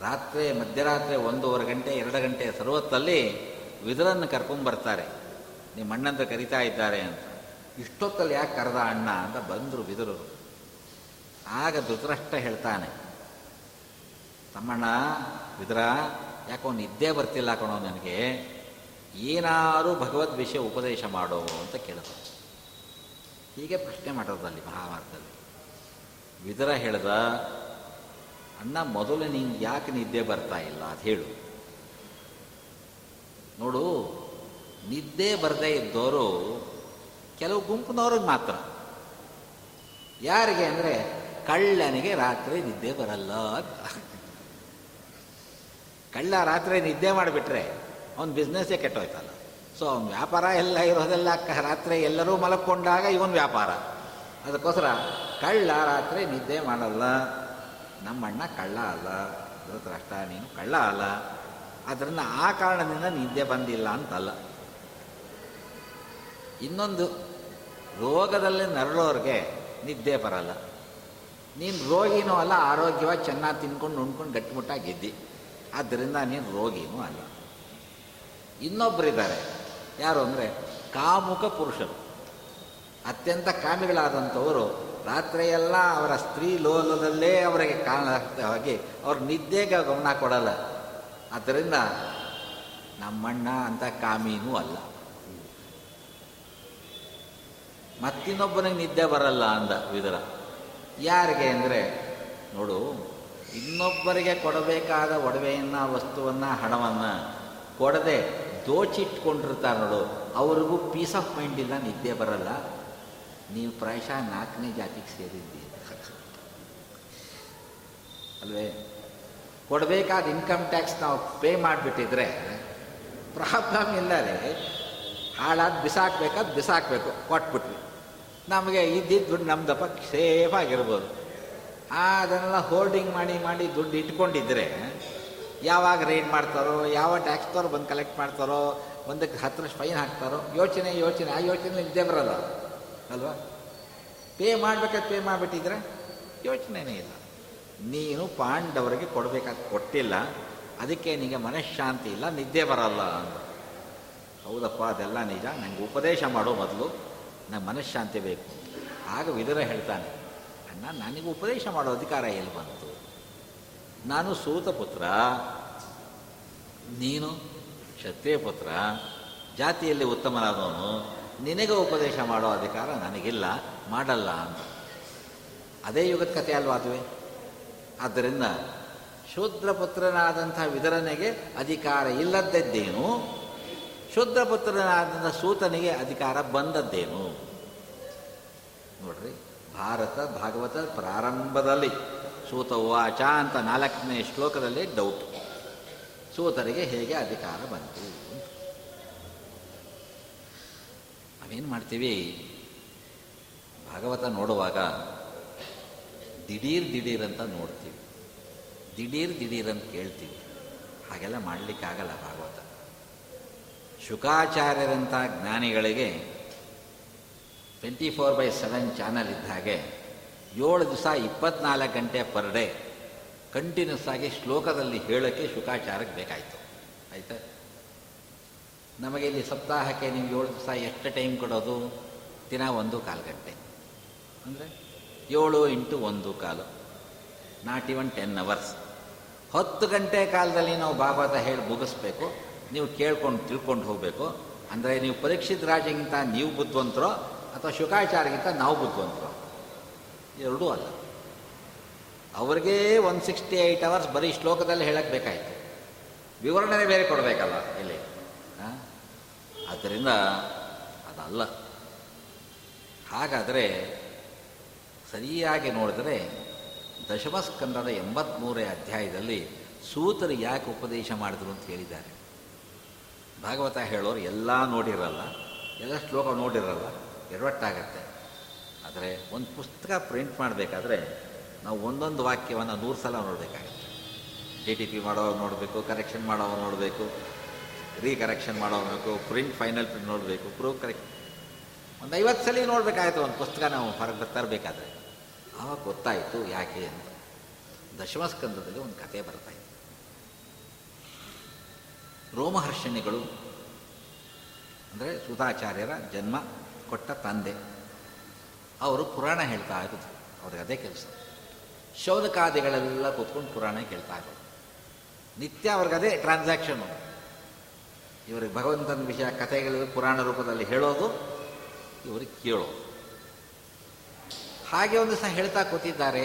Speaker 1: ರಾತ್ರಿ, ಮಧ್ಯರಾತ್ರಿ ಒಂದೂವರೆ ಗಂಟೆ, ಎರಡು ಗಂಟೆ ಸರ್ವತ್ತಲ್ಲಿ ವಿದುರನ್ನು ಕರ್ಕೊಂಬರ್ತಾರೆ. ನಿಮ್ಮ ಅಣ್ಣಂತ ಕರಿತಾ ಇದ್ದಾರೆ ಅಂತ. ಇಷ್ಟೊತ್ತಲ್ಲಿ ಯಾಕೆ ಕರೆದ ಅಣ್ಣ ಅಂತ ಬಂದರು ವಿದುರರು. ಆಗ ಧೃತರಷ್ಟ ಹೇಳ್ತಾನೆ, ತಮ್ಮಣ್ಣ, ವಿದ್ರ, ಯಾಕೋ ನಿದ್ದೆ ಬರ್ತಿಲ್ಲ ಕಣೋ ನನಗೆ? ಏನಾದರೂ ಭಗವದ್ ವಿಷಯ ಉಪದೇಶ ಮಾಡೋ ಅಂತ ಕೇಳಿದ್ರು. ಹೀಗೆ ಪ್ರಶ್ನೆ ಮಾಡೋದಲ್ಲಿ ಮಹಾಭಾರತದಲ್ಲಿ. ವಿದುರ ಹೇಳ್ದ, ಅಣ್ಣ, ಮೊದಲು ನಿಂಗೆ ಯಾಕೆ ನಿದ್ದೆ ಬರ್ತಾ ಇಲ್ಲ? ಅದು ಹೇಳು. ನೋಡು, ನಿದ್ದೆ ಬರದೇ ಇದ್ದವರು ಕೆಲವು ಗುಂಪಿನವ್ರಿಗೆ ಮಾತ್ರ. ಯಾರಿಗೆ ಅಂದರೆ, ಕಳ್ಳನಿಗೆ ರಾತ್ರಿ ನಿದ್ದೆ ಬರಲ್ಲ ಅಂತ. ಕಳ್ಳ ರಾತ್ರಿ ನಿದ್ದೆ ಮಾಡಿಬಿಟ್ರೆ ಅವನ ಬಿಸ್ನೆಸ್ಸೇ ಕೆಟ್ಟೋಯ್ತಲ್ಲ. ಸೊ, ಅವನ ವ್ಯಾಪಾರ ಎಲ್ಲ ಇರೋದೆಲ್ಲ ರಾತ್ರಿ ಎಲ್ಲರೂ ಮಲಕ್ಕೊಂಡಾಗ ಇವನ್ ವ್ಯಾಪಾರ. ಅದಕ್ಕೋಸ್ಕರ ಕಳ್ಳ ರಾತ್ರಿ ನಿದ್ದೆ ಮಾಡಲ್ಲ. ನಮ್ಮಣ್ಣ ಕಳ್ಳ ಅಲ್ಲ. ಧೃತರಾಷ್ಟ್ರ, ನೀನು ಕಳ್ಳ ಅಲ್ಲ. ಅದರಿಂದ ಆ ಕಾರಣದಿಂದ ನಿದ್ದೆ ಬಂದಿಲ್ಲ ಅಂತಲ್ಲ. ಇನ್ನೊಂದು, ರೋಗದಲ್ಲಿ ನರಳೋರಿಗೆ ನಿದ್ದೆ ಬರಲ್ಲ. ನೀನು ರೋಗಿನೂ ಅಲ್ಲ, ಆರೋಗ್ಯವಾಗಿ ಚೆನ್ನಾಗಿ ತಿನ್ಕೊಂಡು ಉಣ್ಕೊಂಡು ಗಟ್ಟಿಮುಟ್ಟಾಗಿದ್ದಿ ಆದ್ದರಿಂದ ನೀನು ರೋಗಿನೂ ಅಲ್ಲ. ಇನ್ನೊಬ್ಬರಿದ್ದಾರೆ ಯಾರು ಅಂದರೆ ಕಾಮುಕ ಪುರುಷರು. ಅತ್ಯಂತ ಕಾಮಿಗಳಾದಂಥವರು ರಾತ್ರಿಯೆಲ್ಲ ಅವರ ಸ್ತ್ರೀ ಲೋಲದಲ್ಲೇ ಅವರಿಗೆ ಕಾಣಿ ಅವ್ರ ನಿದ್ದೆಗೆ ಗಮನ ಕೊಡಲ್ಲ. ಆದ್ದರಿಂದ ನಮ್ಮಣ್ಣ ಅಂತ ಕಾಮೀನೂ ಅಲ್ಲ. ಮತ್ತಿನ್ನೊಬ್ಬನಿಗೆ ನಿದ್ದೆ ಬರಲ್ಲ ಅಂದ ವಿದರ. ಯಾರಿಗೆ ಅಂದರೆ, ನೋಡು, ಇನ್ನೊಬ್ಬರಿಗೆ ಕೊಡಬೇಕಾದ ಒಡವೆಯನ್ನು, ವಸ್ತುವನ್ನು, ಹಣವನ್ನು ಕೊಡದೆ ದೋಚಿಟ್ಕೊಂಡಿರ್ತಾರೆ ನೋಡು. ಅವ್ರಿಗೂ ಪೀಸ್ ಆಫ್ ಮೈಂಡ್ ಇಲ್ಲ ನಿದ್ದೆ ಬರಲ್ಲ. ನೀವು ಪ್ರಾಯಶಃ ನಾಲ್ಕನೇ ಜಾತಿಗೆ ಸೇರಿದ್ದೀರಿ. ಅಲ್ವೇ? ಕೊಡಬೇಕಾದ ಇನ್ಕಮ್ ಟ್ಯಾಕ್ಸ್ ನಾವು ಪೇ ಮಾಡಿಬಿಟ್ಟಿದ್ರೆ ಪ್ರಾಬ್ಲಮ್ ಇಲ್ಲದೆ ಹಾಳಾದ ಬಿಸಾಕ್ಬೇಕಾದ್ ಬಿಸಾಕಬೇಕು, ಕೊಟ್ಬಿಟ್ವಿ. ನಮಗೆ ಇದ್ದಿದ್ದು ದುಡ್ಡು ಸೇಫ್ ಆಗಿರ್ಬೋದು. ಅದನ್ನೆಲ್ಲ ಹೋಲ್ಡಿಂಗ್ ಮಾಡಿ ಮಾಡಿ ದುಡ್ಡು ಇಟ್ಕೊಂಡಿದ್ರೆ ಯಾವಾಗ ರೈಡ್ ಮಾಡ್ತಾರೋ, ಯಾವ ಟ್ಯಾಕ್ಸ್ದವ್ರು ಬಂದು ಕಲೆಕ್ಟ್ ಮಾಡ್ತಾರೋ, ಒಂದಕ್ಕೆ ಹತ್ತು ಫೈನ್ ಹಾಕ್ತಾರೋ, ಯೋಚನೆ ಯೋಚನೆ, ಆ ಯೋಚನೆ ಇದ್ದೇ ಬರಲ್ಲ. ಅಲ್ವಾ? ಪೇ ಮಾಡ್ಬೇಕಾದ್ರೆ ಪೇ ಮಾಡಿಬಿಟ್ಟಿದ್ರೆ ಯೋಚನೆನೇ ಇಲ್ಲ. ನೀನು ಪಾಂಡವರಿಗೆ ಕೊಡಬೇಕಾದ ಕೊಟ್ಟಿಲ್ಲ. ಅದಕ್ಕೆ ನಿನಗೆ ಮನಃಶಾಂತಿ ಇಲ್ಲ, ನಿದ್ದೆ ಬರಲ್ಲ ಅಂತ ಹೌದಪ್ಪ, ಅದೆಲ್ಲ ನಿಜ. ನನಗೆ ಉಪದೇಶ ಮಾಡೋ ಮೊದಲು ನನಗೆ ಮನಃಶಾಂತಿ ಬೇಕು. ಆಗ ವಿದುರ ಹೇಳ್ತಾನೆ, ಅಣ್ಣ, ನನಗೆ ಉಪದೇಶ ಮಾಡೋ ಅಧಿಕಾರ ಎಲ್ಲಿ ಬಂತು? ನಾನು ಸೂತ ಪುತ್ರ, ನೀನು ಕ್ಷತ್ರಿಯ ಪುತ್ರ, ಜಾತಿಯಲ್ಲಿ ಉತ್ತಮನಾದವನು ನಿನಗೆ ಉಪದೇಶ ಮಾಡೋ ಅಧಿಕಾರ ನನಗಿಲ್ಲ, ಮಾಡಲ್ಲ ಅಂತ. ಅದೇ ಯುಗದ ಕಥೆ ಅಲ್ವಾ ಅದುವೆ? ಆದ್ದರಿಂದ ಶೂದ್ರ ಪುತ್ರನಾದಂಥ ವಿದರನಿಗೆ ಅಧಿಕಾರ ಇಲ್ಲದ್ದದ್ದೇನು? ಶೂದ್ರ ಪುತ್ರನಾದಂಥ ಸೂತನಿಗೆ ಅಧಿಕಾರ ಬಂದದ್ದೇನು? ನೋಡ್ರಿ, ಭಾರತ ಭಾಗವತ ಪ್ರಾರಂಭದಲ್ಲಿ ಸೂತ ಅಂತ ನಾಲ್ಕನೇ ಶ್ಲೋಕದಲ್ಲಿ ಡೌಟ್ ಸೂತರಿಗೆ ಹೇಗೆ ಅಧಿಕಾರ ಬಂತು? ನಾವೇನು ಮಾಡ್ತೀವಿ? ಭಾಗವತ ನೋಡುವಾಗ ದಿಢೀರ್ ದಿಢೀರ್ ಅಂತ ನೋಡ್ತೀವಿ. ದಿಢೀರ್ ದಿಢೀರ್ ಅಂತ ಕೇಳ್ತೀವಿ. ಹಾಗೆಲ್ಲ ಮಾಡಲಿಕ್ಕಾಗಲ್ಲ ಭಾಗವತ. ಶುಕಾಚಾರ್ಯರಂಥ ಜ್ಞಾನಿಗಳಿಗೆ twenty four by seven channel ಇದ್ದ ಹಾಗೆ ಏಳು ದಿವಸ ಇಪ್ಪತ್ನಾಲ್ಕು ಗಂಟೆ ಪರ್ ಡೇ ಕಂಟಿನ್ಯೂಸ್ ಆಗಿ ಶ್ಲೋಕದಲ್ಲಿ ಹೇಳೋಕ್ಕೆ ಶುಕಾಚಾರಕ್ಕೆ ಬೇಕಾಯಿತು. ಆಯಿತಾ? ನಮಗೆ ಇಲ್ಲಿ ಸಪ್ತಾಹಕ್ಕೆ ನೀವು ಏಳು ದಿವಸ ಎಷ್ಟು ಟೈಮ್ ಕೊಡೋದು? ದಿನ ಒಂದು ಕಾಲು ಗಂಟೆ. ಅಂದರೆ ಏಳು ಇಂಟು ಒಂದು ಕಾಲು. Not even ten hours. ಹತ್ತು ಗಂಟೆ ಕಾಲದಲ್ಲಿ ನಾವು ಬಾಬಾದ ಹೇಳಿ ಮುಗಿಸ್ಬೇಕು. ನೀವು ಕೇಳ್ಕೊಂಡು ತಿಳ್ಕೊಂಡು ಹೋಗಬೇಕು. ಅಂದರೆ ನೀವು ಪರೀಕ್ಷಿತ ರಾಜಗಿಂತ ನೀವು ಬುದ್ಧಿವಂತರೋ ಅಥವಾ ಶುಕಾಚಾರ್ಯಗಿಂತ ನಾವು ಬುದ್ಧಿವಂತರೋ? ಎರಡೂ ಅಲ್ಲ. ಅವ್ರಿಗೆ ಒನ್ ಸಿಕ್ಸ್ಟಿ ಏಯ್ಟ್ ಅವರ್ಸ್ ಬರೀ ಶ್ಲೋಕದಲ್ಲಿ ಹೇಳಕ್ಕೆ ಬೇಕಾಯಿತು. ವಿವರಣೆ ಬೇರೆ ಕೊಡಬೇಕಲ್ಲ ಇಲ್ಲಿ? ಆದ್ದರಿಂದ ಅದಲ್ಲ. ಹಾಗಾದರೆ ಸರಿಯಾಗಿ ನೋಡಿದರೆ ದಶಮಸ್ಕಂದದ ಎಂಬತ್ತ್ಮೂರೇ ಅಧ್ಯಾಯದಲ್ಲಿ ಸೂತರು ಯಾಕೆ ಉಪದೇಶ ಮಾಡಿದ್ರು ಅಂತ ಹೇಳಿದ್ದಾರೆ. ಭಾಗವತ ಹೇಳೋರು ಎಲ್ಲ ನೋಡಿರಲ್ಲ, ಎಲ್ಲ ಶ್ಲೋಕ ನೋಡಿರಲ್ಲ, ಎರವಟ್ಟಾಗತ್ತೆ. ಆದರೆ ಒಂದು ಪುಸ್ತಕ ಪ್ರಿಂಟ್ ಮಾಡಬೇಕಾದ್ರೆ ನಾವು ಒಂದೊಂದು ವಾಕ್ಯವನ್ನು ನೂರು ಸಲ ನೋಡಬೇಕಾಗತ್ತೆ. ಡಿ ಟಿ ಪಿ ಮಾಡೋವಾಗ ನೋಡಬೇಕು ಕರೆಕ್ಷನ್ ಮಾಡೋವಾಗ ನೋಡಬೇಕು ರೀಕರೆಕ್ಷನ್ ಮಾಡೋಬೇಕು ಪ್ರಿಂಟ್ ಫೈನಲ್ ಪ್ರಿಂಟ್ ನೋಡಬೇಕು ಪ್ರೂಫ್ ಕರೆಕ್ಷನ್ ಒಂದು ಐವತ್ತು ಸಲ ನೋಡಬೇಕಾಯ್ತು, ಒಂದು ಪುಸ್ತಕ ನಾವು ಹೊರಗೆ ತರಬೇಕಾದ್ರೆ ಆವಾಗ ಗೊತ್ತಾಯಿತು ಯಾಕೆ ಅಂತ. ದಶಮಸ್ಕಂದದಲ್ಲಿ ಒಂದು ಕತೆ ಬರ್ತಾಯಿತ್ತು ರೋಮಹರ್ಷಣಿಗಳು, ಅಂದರೆ ಸುಧಾಚಾರ್ಯರ ಜನ್ಮ ಕೊಟ್ಟ ತಂದೆ, ಅವರು ಪುರಾಣ ಹೇಳ್ತಾ ಇರೋದು ಅವ್ರಿಗೆ ಅದೇ ಕೆಲಸ. ಶೌನಕಾದಿಗಳೆಲ್ಲ ಕೂತ್ಕೊಂಡು ಪುರಾಣ ಕೇಳ್ತಾ ಇರೋದು ನಿತ್ಯ ಅವ್ರಿಗದೇ ಟ್ರಾನ್ಸಾಕ್ಷನು ಇವರಿಗೆ ಭಗವಂತನ ವಿಷಯ ಕಥೆಗಳು ಪುರಾಣ ರೂಪದಲ್ಲಿ ಹೇಳೋದು ಇವರಿಗೆ ಕೇಳೋದು. ಹಾಗೆ ಒಂದು ಸಹ ಹೇಳ್ತಾ ಕೂತಿದ್ದಾರೆ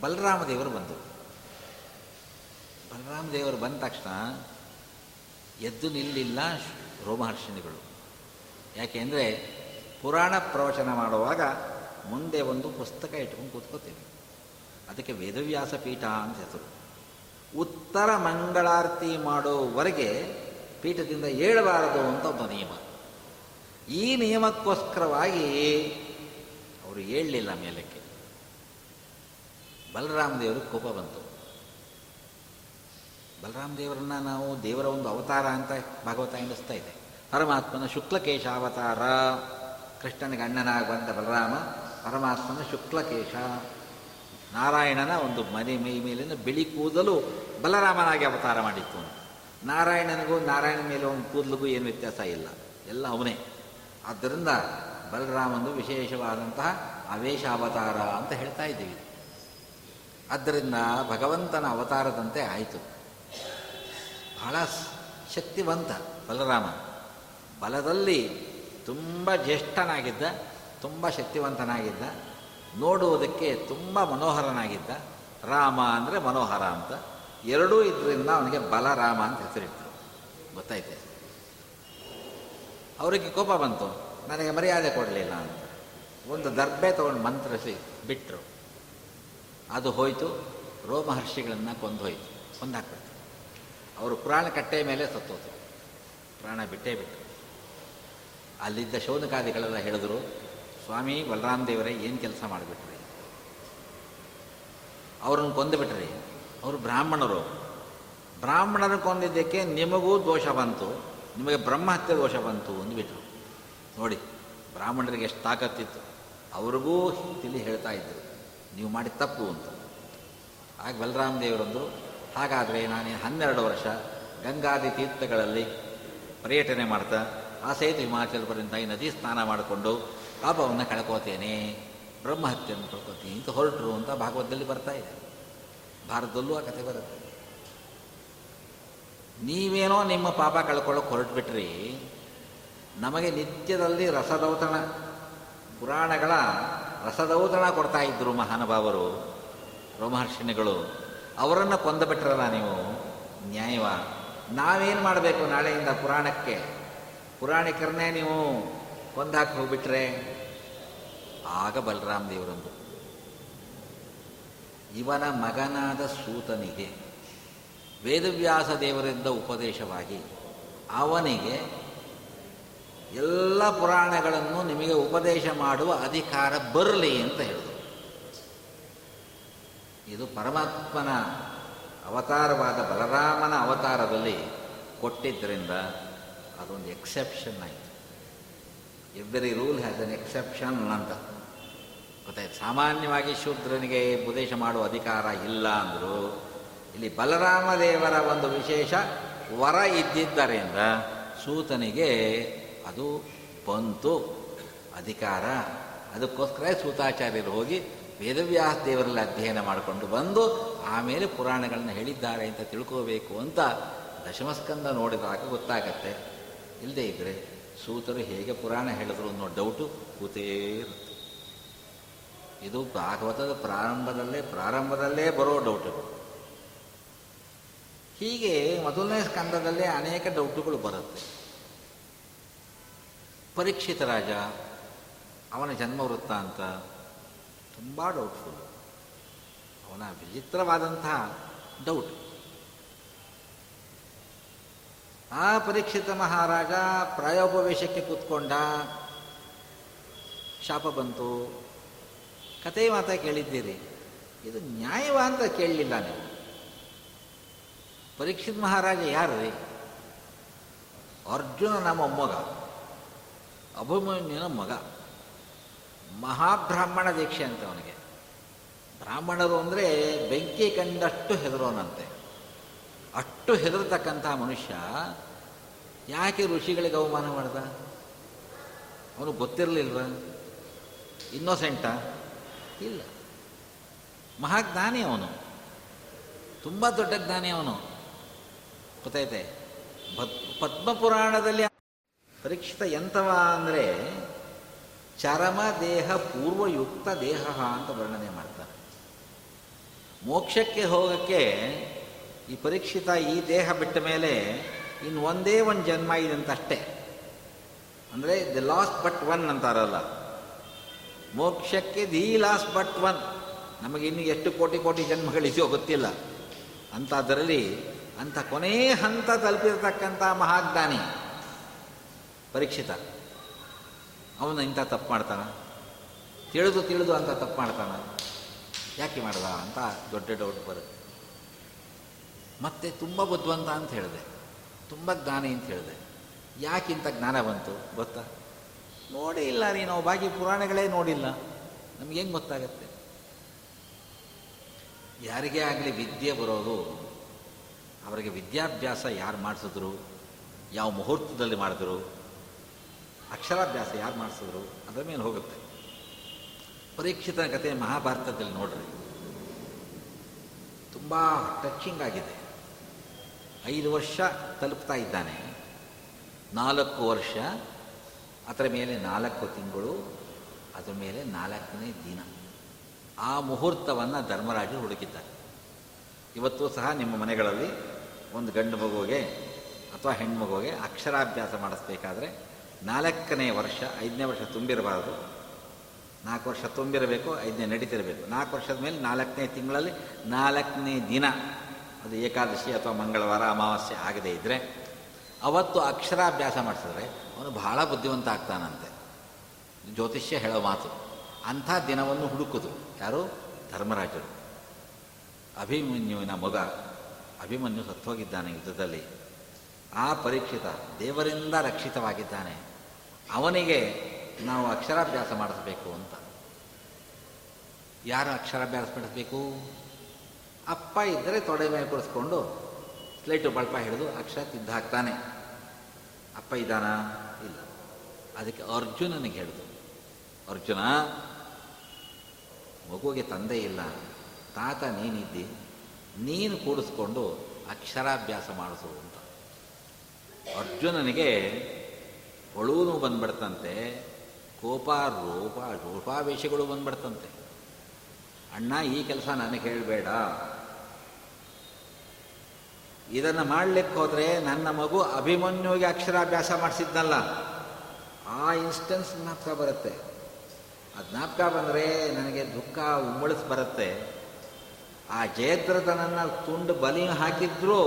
Speaker 1: ಬಲರಾಮ ದೇವರು ಬಂದರು ಬಲರಾಮ ದೇವರು ಬಂದ ತಕ್ಷಣ ಎದ್ದು ನಿಲ್ಲಿಲ್ಲ ರೋಮಹರ್ಷಿಣಿಗಳು ಯಾಕೆಂದರೆ ಪುರಾಣ ಪ್ರವಚನ ಮಾಡುವಾಗ ಮುಂದೆ ಒಂದು ಪುಸ್ತಕ ಇಟ್ಕೊಂಡು ಕೂತ್ಕೋತೀವಿ ಅದಕ್ಕೆ ವೇದವ್ಯಾಸ ಪೀಠ ಅಂತ ಹೆಸರು. ಉತ್ತರ ಮಂಗಳಾರತಿ ಮಾಡೋವರೆಗೆ ಪೀಠದಿಂದ ಏಳಬಾರದು ಅಂತ ಒಂದು ನಿಯಮ. ಈ ನಿಯಮಕ್ಕೋಸ್ಕರವಾಗಿ ಅವರು ಏಳಲಿಲ್ಲ ಮೇಲಕ್ಕೆ. ಬಲರಾಮ ದೇವರಿಗೆ ಕೋಪ ಬಂತು. ಬಲರಾಮ ದೇವರನ್ನ ನಾವು ದೇವರ ಒಂದು ಅವತಾರ ಅಂತ ಭಾಗವತ ಎನಿಸ್ತಾ ಇದೆ. ಪರಮಾತ್ಮನ ಶುಕ್ಲಕೇಶ ಅವತಾರ. ಕೃಷ್ಣನಿಗೆ ಅಣ್ಣನಾಗಿ ಬಂದ ಬಲರಾಮ ಪರಮಾತ್ಮನ ಶುಕ್ಲಕೇಶ. ನಾರಾಯಣನ ಒಂದು ಮನೆ ಮೈ ಮೇಲಿನ ಬಿಳಿ ಕೂದಲು ಬಲರಾಮನಾಗಿ ಅವತಾರ ಮಾಡಿತ್ತು. ನಾರಾಯಣನಿಗೂ ನಾರಾಯಣ ಮೇಲೆ ಒಂದು ಕೂದಲಿಗೂ ಏನು ವ್ಯತ್ಯಾಸ ಇಲ್ಲ. ಎಲ್ಲ ಅವನೇ. ಆದ್ದರಿಂದ ಬಲರಾಮನು ವಿಶೇಷವಾದಂತಹ ಅವೇಶ ಅವತಾರ ಅಂತ ಹೇಳ್ತಾ ಇದ್ದೀವಿ. ಆದ್ದರಿಂದ ಭಗವಂತನ ಅವತಾರದಂತೆ ಆಯಿತು. ಬಹಳ ಶಕ್ತಿವಂತ ಬಲರಾಮ. ಬಲದಲ್ಲಿ ತುಂಬ ಜ್ಯೇಷ್ಠನಾಗಿದ್ದ, ತುಂಬ ಶಕ್ತಿವಂತನಾಗಿದ್ದ, ನೋಡುವುದಕ್ಕೆ ತುಂಬ ಮನೋಹರನಾಗಿದ್ದ. ರಾಮ ಅಂದರೆ ಮನೋಹರ ಅಂತ. ಎರಡೂ ಇದರಿಂದ ಅವನಿಗೆ ಬಲರಾಮ ಅಂತ ಹೆಸರಿಟ್ಟರು ಗೊತ್ತಾಯ್ತೆ. ಅವರಿಗೆ ಕೋಪ ಬಂತು. ನನಗೆ ಮರ್ಯಾದೆ ಕೊಡಲಿಲ್ಲ ಅಂತ. ಒಂದು ದರ್ಬೆ ತಗೊಂಡು ಮಂತ್ರಿಸಿ ಬಿಟ್ಟರು ಅದು ಹೋಯಿತು. ರೋಮಹರ್ಷಿಗಳನ್ನು ಕೊಂದು ಹೋಯಿತು. ಕೊಂದಾಕ್ಬಿಡ್ತು. ಅವರು ಪುರಾಣ ಕಟ್ಟೆ ಮೇಲೆ ಸತ್ತೋತು ಪ್ರಾಣ ಬಿಟ್ಟೇ ಬಿಟ್ಟರು ಅಲ್ಲಿದ್ದ ಶೌನಕಾದಿಗಳೆಲ್ಲ ಹೇಳಿದ್ರು, ಸ್ವಾಮಿ, ಬಲರಾಮ ದೇವರೇ, ಏನು ಕೆಲಸ ಮಾಡಿಬಿಟ್ರಿ? ಅವ್ರನ್ನ ಕೊಂದುಬಿಟ್ರಿ. ಅವರು ಬ್ರಾಹ್ಮಣರು. ಬ್ರಾಹ್ಮಣರು ಕೊಂದಿದ್ದಕ್ಕೆ ನಿಮಗೂ ದೋಷ ಬಂತು. ನಿಮಗೆ ಬ್ರಹ್ಮಹತ್ಯೆ ದೋಷ ಬಂತು ಅಂದ್ಬಿಟ್ರು ನೋಡಿ, ಬ್ರಾಹ್ಮಣರಿಗೆ ಎಷ್ಟು ತಾಕತ್ತಿತ್ತು. ಅವ್ರಿಗೂ ತಿಳಿ ಹೇಳ್ತಾ ಇದ್ದರು ನೀವು ಮಾಡಿ ತಪ್ಪು ಅಂತ. ಆಗ ಬಲರಾಮ ದೇವರಂದರು, ಹಾಗಾದರೆ ನಾನು ಹನ್ನೆರಡು ವರ್ಷ ಗಂಗಾದಿ ತೀರ್ಥಗಳಲ್ಲಿ ಪರ್ಯಟನೆ ಮಾಡ್ತಾ, ಆ ಸಹಿತ ಹಿಮಾಚಲ ಪರ್ಯಂತ ಈ ನದಿ ಸ್ನಾನ ಮಾಡಿಕೊಂಡು ಪಾಪವನ್ನು ಕಳ್ಕೋತೇನೆ, ಬ್ರಹ್ಮಹತ್ಯೆಯನ್ನು ಕಳ್ಕೋತೀನಿ ಅಂತ ಹೊರಟರು ಅಂತ ಭಾಗವತದಲ್ಲಿ ಬರ್ತಾ ಇದೆ. ಭಾರತದಲ್ಲೂ ಆ ಕಥೆ ಬರುತ್ತೆ. ನೀವೇನೋ ನಿಮ್ಮ ಪಾಪ ಕಳ್ಕೊಳ್ಳೋಕೆ ಹೊರಟುಬಿಟ್ರಿ, ನಮಗೆ ನಿತ್ಯದಲ್ಲಿ ರಸದೌತಣ, ಪುರಾಣಗಳ ರಸದೌತಣ ಕೊಡ್ತಾ ಇದ್ದರು ಮಹಾನುಭಾವರು ರೋಮಹರ್ಷಿಣಿಗಳು ಅವರನ್ನು ಕೊಂದುಬಿಟ್ರಲ್ಲ ನೀವು? ನ್ಯಾಯವ. ನಾವೇನು ಮಾಡಬೇಕು ನಾಳೆಯಿಂದ ಪುರಾಣಕ್ಕೆ? ಪುರಾಣಿಕರನ್ನೇ ನೀವು ಕೊಂದಾಕಿ ಹೋಗ್ಬಿಟ್ರೆ? ಆಗ ಬಲರಾಮ್ ದೇವರಂದು ಇವನ ಮಗನಾದ ಸೂತನಿಗೆ ವೇದವ್ಯಾಸ ದೇವರಿಂದ ಉಪದೇಶವಾಗಿ ಅವನಿಗೆ ಎಲ್ಲ ಪುರಾಣಗಳನ್ನು ನಿಮಗೆ ಉಪದೇಶ ಮಾಡುವ ಅಧಿಕಾರ ಬರಲಿ ಅಂತ ಹೇಳಿದರು. ಇದು ಪರಮಾತ್ಮನ ಅವತಾರವಾದ ಬಲರಾಮನ ಅವತಾರದಲ್ಲಿ ಕೊಟ್ಟಿದ್ದರಿಂದ ಅದೊಂದು ಎಕ್ಸೆಪ್ಷನ್ ಆಯಿತು. Every rule has an exception ಅಂತ. ಗೊತ್ತಾಯ್ತು. ಸಾಮಾನ್ಯವಾಗಿ ಶೂದ್ರನಿಗೆ ಉಪದೇಶ ಮಾಡುವ ಅಧಿಕಾರ ಇಲ್ಲ ಅಂದರು, ಇಲ್ಲಿ ಬಲರಾಮ ದೇವರ ಒಂದು ವಿಶೇಷ ವರ ಇದ್ದಿದ್ದರಿಂದ ಸೂತನಿಗೆ ಅದು ಬಂತು. ಅಧಿಕಾರ. ಅದಕ್ಕೋಸ್ಕರ ಸೂತಾಚಾರ್ಯರು ಹೋಗಿ ವೇದವ್ಯಾಸ ದೇವರಲ್ಲಿ ಅಧ್ಯಯನ ಮಾಡಿಕೊಂಡು ಬಂದು ಆಮೇಲೆ ಪುರಾಣಗಳನ್ನು ಹೇಳಿದ್ದಾರೆ ಅಂತ ತಿಳ್ಕೋಬೇಕು ಅಂತ ದಶಮಸ್ಕಂದ ನೋಡಿದಾಗ ಗೊತ್ತಾಗತ್ತೆ. ಇಲ್ಲದೇ ಇದ್ದರೆ ಸೂತರು ಹೇಗೆ ಪುರಾಣ ಹೇಳಿದ್ರು ಅನ್ನೋ ಡೌಟು ಕೂತೇ ಇರುತ್ತೆ. ಇದು ಭಾಗವತದ ಪ್ರಾರಂಭದಲ್ಲೇ ಪ್ರಾರಂಭದಲ್ಲೇ ಬರೋ ಡೌಟ್ಗಳು ಹೀಗೆ ಮೊದಲನೇ ಸ್ಕಂದದಲ್ಲೇ ಅನೇಕ ಡೌಟುಗಳು ಬರುತ್ತೆ. ಪರೀಕ್ಷಿತ ರಾಜ, ಅವನ ಜನ್ಮ ವೃತ್ತಾಂತ ತುಂಬ ಡೌಟ್ಫುಲ್ ಅವನ ವಿಚಿತ್ರವಾದಂತಹ ಡೌಟ್ ಆ ಪರೀಕ್ಷಿತ ಮಹಾರಾಜ ಪ್ರಾಯೋಪವೇಶಕ್ಕೆ ಕೂತ್ಕೊಂಡ, ಶಾಪ ಬಂತು. ಕತೆ ಮಾತ ಕೇಳಿದ್ದೀರಿ. ಇದು ನ್ಯಾಯವ ಅಂತ ಕೇಳಲಿಲ್ಲ ನೀವು. ಪರೀಕ್ಷಿತ್ ಮಹಾರಾಜ ಯಾರು ರೀ? ಅರ್ಜುನ ನಮ್ಮ ಮೊಮ್ಮಗ. ಅಭಿಮನ್ಯನ ಮಗ. ಮಹಾಬ್ರಾಹ್ಮಣ ದೀಕ್ಷೆ ಅಂತ ಅವನಿಗೆ. ಬ್ರಾಹ್ಮಣರು ಅಂದರೆ ಬೆಂಕಿ ಕಂಡಷ್ಟು ಹೆದರೋನಂತೆ. ಅಷ್ಟು ಹೆದರತಕ್ಕಂಥ ಮನುಷ್ಯ ಯಾಕೆ ಋಷಿಗಳಿಗೆ ಅವಮಾನ ಮಾಡ್ದ? ಅವನು ಗೊತ್ತಿರಲಿಲ್ವ? ಇನ್ನೋಸೆಂಟಾ? ಇಲ್ಲ. ಮಹಾಜ್ಞಾನಿ ಅವನು ತುಂಬ ದೊಡ್ಡ ಜ್ಞಾನಿ ಅವನು ಗೊತ್ತೈತೆ ಪದ್ಮ ಪದ್ಮಪುರಾಣದಲ್ಲಿ ಪರೀಕ್ಷಿತ ಎಂತವ ಅಂದರೆ ಚರಮ ದೇಹ ಪೂರ್ವಯುಕ್ತ ದೇಹ ಅಂತ ವರ್ಣನೆ ಮಾಡ್ತಾರೆ. ಮೋಕ್ಷಕ್ಕೆ ಹೋಗೋಕ್ಕೆ ಈ ಪರೀಕ್ಷಿತ ಈ ದೇಹ ಬಿಟ್ಟ ಮೇಲೆ ಇನ್ನು ಒಂದೇ ಒಂದು ಜನ್ಮ ಇದೆ ಅಂತ ಅಷ್ಟೇ ಅಂದರೆ ದಿ ಲಾಸ್ಟ್ ಬಟ್ ಒನ್ ಅಂತಾರಲ್ಲ. ಮೋಕ್ಷಕ್ಕೆ ದಿ ಲಾಸ್ಟ್ ಬಟ್ ಒನ್. ನಮಗೆ ಇನ್ನು ಎಷ್ಟು ಕೋಟಿ ಕೋಟಿ ಜನ್ಮಗಳಿದೆಯೋ ಗೊತ್ತಿಲ್ಲ. ಅಂಥದ್ರಲ್ಲಿ ಅಂಥ ಕೊನೇ ಹಂತ ತಲುಪಿರತಕ್ಕಂಥ ಮಹಾಜ್ಞಾನಿ ಪರೀಕ್ಷಿತ. ಅವನು ಇಂಥ ತಪ್ಪು ಮಾಡ್ತಾನ? ತಿಳಿದು ತಿಳಿದು ಅಂತ ತಪ್ಪು ಮಾಡ್ತಾನ? ಯಾಕೆ ಮಾಡ್ದ ಅಂತ ದೊಡ್ಡ ಡೌಟ್ ಬರುತ್ತೆ. ಮತ್ತೆ ತುಂಬ ಬುದ್ಧಿವಂತ ಅಂತ ಹೇಳಿದೆ. ತುಂಬ ಜ್ಞಾನಿ ಅಂತ ಹೇಳಿದೆ. ಯಾಕಿಂತ ಜ್ಞಾನ ಬಂತು ಗೊತ್ತಾ? ನೋಡೇ ಇಲ್ಲ ರೀ, ನಾವು ಬಾಕಿ ಪುರಾಣಗಳೇ ನೋಡಿಲ್ಲ. ನಮ್ಗೆ ಹೆಂಗೆ ಗೊತ್ತಾಗತ್ತೆ? ಯಾರಿಗೇ ಆಗಲಿ ವಿದ್ಯೆ ಬರೋದು, ಅವರಿಗೆ ವಿದ್ಯಾಭ್ಯಾಸ ಯಾರು ಮಾಡಿಸಿದ್ರು, ಯಾವ ಮುಹೂರ್ತದಲ್ಲಿ ಮಾಡಿದ್ರು, ಅಕ್ಷರಾಭ್ಯಾಸ ಯಾರು ಮಾಡಿಸಿದ್ರು, ಅದರ ಮೇಲೆ ಹೋಗುತ್ತೆ. ಪರೀಕ್ಷಿತ ಕಥೆ ಮಹಾಭಾರತದಲ್ಲಿ ನೋಡ್ರಿ. ತುಂಬ ಟಚಿಂಗ್ ಆಗಿದೆ. ಐದು ವರ್ಷ ತಲುಪ್ತಾ ಇದ್ದಾನೆ. ನಾಲ್ಕು ವರ್ಷ ಅದರ ಮೇಲೆ ನಾಲ್ಕು ತಿಂಗಳು, ಅದರ ಮೇಲೆ ನಾಲ್ಕನೇ ದಿನ. ಆ ಮುಹೂರ್ತವನ್ನು ಧರ್ಮರಾಜರು ಹುಡುಕಿದ್ದಾರೆ. ಇವತ್ತು ಸಹ ನಿಮ್ಮ ಮನೆಗಳಲ್ಲಿ ಒಂದು ಗಂಡು ಮಗುವಿಗೆ ಅಥವಾ ಹೆಣ್ಮಗುವಿಗೆ ಅಕ್ಷರಾಭ್ಯಾಸ ಮಾಡಿಸ್ಬೇಕಾದ್ರೆ ನಾಲ್ಕನೇ ವರ್ಷ, ಐದನೇ ವರ್ಷ ತುಂಬಿರಬಾರದು. ನಾಲ್ಕು ವರ್ಷ ತುಂಬಿರಬೇಕು, ಐದನೇ ನಡೀತಿರಬೇಕು. ನಾಲ್ಕು ವರ್ಷದ ಮೇಲೆ ನಾಲ್ಕನೇ ತಿಂಗಳಲ್ಲಿ ನಾಲ್ಕನೇ ದಿನ. ಅದು ಏಕಾದಶಿ ಅಥವಾ ಮಂಗಳವಾರ ಅಮಾವಾಸ್ಯೆ ಆಗದೇ ಇದ್ದರೆ ಅವತ್ತು ಅಕ್ಷರಾಭ್ಯಾಸ ಮಾಡಿಸಿದ್ರೆ ಅವನು ಬಹಳ ಬುದ್ಧಿವಂತ ಆಗ್ತಾನಂತೆ. ಜ್ಯೋತಿಷ್ಯ ಹೇಳೋ ಮಾತು. ಅಂಥ ದಿನವನ್ನು ಹುಡುಕುದು. ಯಾರು? ಧರ್ಮರಾಜರು. ಅಭಿಮನ್ಯುವಿನ ಮಗ. ಅಭಿಮನ್ಯು ಸತ್ತೋಗಿದ್ದಾನೆ ಯುದ್ಧದಲ್ಲಿ. ಆ ಪರೀಕ್ಷಿತ ದೇವರಿಂದ ರಕ್ಷಿತವಾಗಿದ್ದಾನೆ. ಅವನಿಗೆ ನಾವು ಅಕ್ಷರಾಭ್ಯಾಸ ಮಾಡಿಸ್ಬೇಕು ಅಂತ. ಯಾರು ಅಕ್ಷರಾಭ್ಯಾಸ ಮಾಡಿಸ್ಬೇಕು? ಅಪ್ಪ ಇದ್ದರೆ ತೊಡೆ ಮೇಲೆ ಕೊಡಿಸ್ಕೊಂಡು ಸ್ಲೇಟು ಬಳಪ ಹಿಡಿದು ಅಕ್ಷರ ತಿದ್ದಾಗ್ತಾನೆ ಅಪ್ಪ ಇದ್ದಾನ? ಇಲ್ಲ. ಅದಕ್ಕೆ ಅರ್ಜುನನಿಗೆ ಹೇಳಿದ್ರು ಅರ್ಜುನ, ಮಗುವಿಗೆ ತಂದೆ ಇಲ್ಲ. ತಾತ ನೀನಿದ್ದಿ. ನೀನು ಕೂಡಿಸ್ಕೊಂಡು ಅಕ್ಷರಾಭ್ಯಾಸ ಮಾಡಿಸು ಅಂತ. ಅರ್ಜುನನಿಗೆ ಹೊಳೂನು ಬಂದ್ಬಿಡ್ತಂತೆ. ಕೋಪ, ರೂಪ, ರೂಪಾವೇಶಗಳು ಬಂದ್ಬಿಡ್ತಂತೆ. ಅಣ್ಣ, ಈ ಕೆಲಸ ನನಗೆ ಹೇಳಬೇಡ. ಇದನ್ನು ಮಾಡಲಿಕ್ಕೆ ಹೋದರೆ ನನ್ನ ಮಗು ಅಭಿಮನ್ಯುವಿಗೆ ಅಕ್ಷರಾಭ್ಯಾಸ ಮಾಡಿಸಿದ್ನಲ್ಲ ಆ ಇನ್ಸ್ಟೆನ್ಸ್ ಜ್ಞಾಪಕ ಬರುತ್ತೆ. ಆ ಜ್ಞಾಪಕ ಬಂದರೆ ನನಗೆ ದುಃಖ ಉಮ್ಮಳಿಸ್ ಬರುತ್ತೆ. ಆ ಜಯದ್ರಥನನ್ನು ತುಂಡು ಬಲಿ ಹಾಕಿದ್ರೂ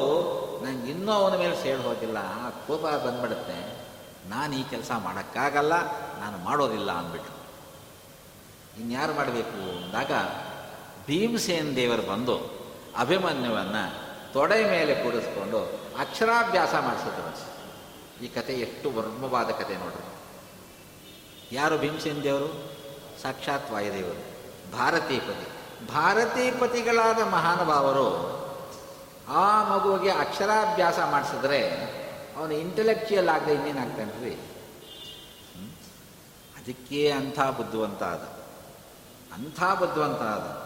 Speaker 1: ನನಗೆ ಇನ್ನೂ ಅವನ ಮೇಲೆ ಸೇಡ್ ಹೋಗಿಲ್ಲ. ಆ ಕೋಪ ಬಂದ್ಬಿಡುತ್ತೆ. ನಾನು ಈ ಕೆಲಸ ಮಾಡೋಕ್ಕಾಗಲ್ಲ, ನಾನು ಮಾಡೋದಿಲ್ಲ ಅಂದ್ಬಿಟ್ಟು ಇನ್ಯಾರು ಮಾಡಬೇಕು ಅಂದಾಗ ಭೀಮಸೇನ್ ದೇವರು ಬಂದು ಅಭಿಮನ್ಯುವನ್ನು ತೊಡೆ ಮೇಲೆ ಕೂಡಿಸ್ಕೊಂಡು ಅಕ್ಷರಾಭ್ಯಾಸ ಮಾಡಿಸಿದ್ರು ಈ ಕತೆ ಎಷ್ಟು ವರ್ಮವಾದ ಕತೆ ನೋಡ್ರಿ. ಯಾರು ಭೀಮಸೇನ ದೇವರು? ಸಾಕ್ಷಾತ್ ವಾಯುದೇವರು, ಭಾರತೀಪತಿ. ಭಾರತೀಪತಿಗಳಾದ ಮಹಾನುಭಾವರು ಆ ಮಗುವಿಗೆ ಅಕ್ಷರಾಭ್ಯಾಸ ಮಾಡಿಸಿದ್ರೆ ಅವನು ಇಂಟೆಲೆಕ್ಚುಯಲ್ ಆಗದೆ ಇನ್ನೇನಾಗ್ತಾನೆ ರೀ ಅದಕ್ಕೆ ಅಂಥ ಬುದ್ಧಿವಂತ ಆದ. ಅಂಥ ಬುದ್ಧಿವಂತ ಆದ.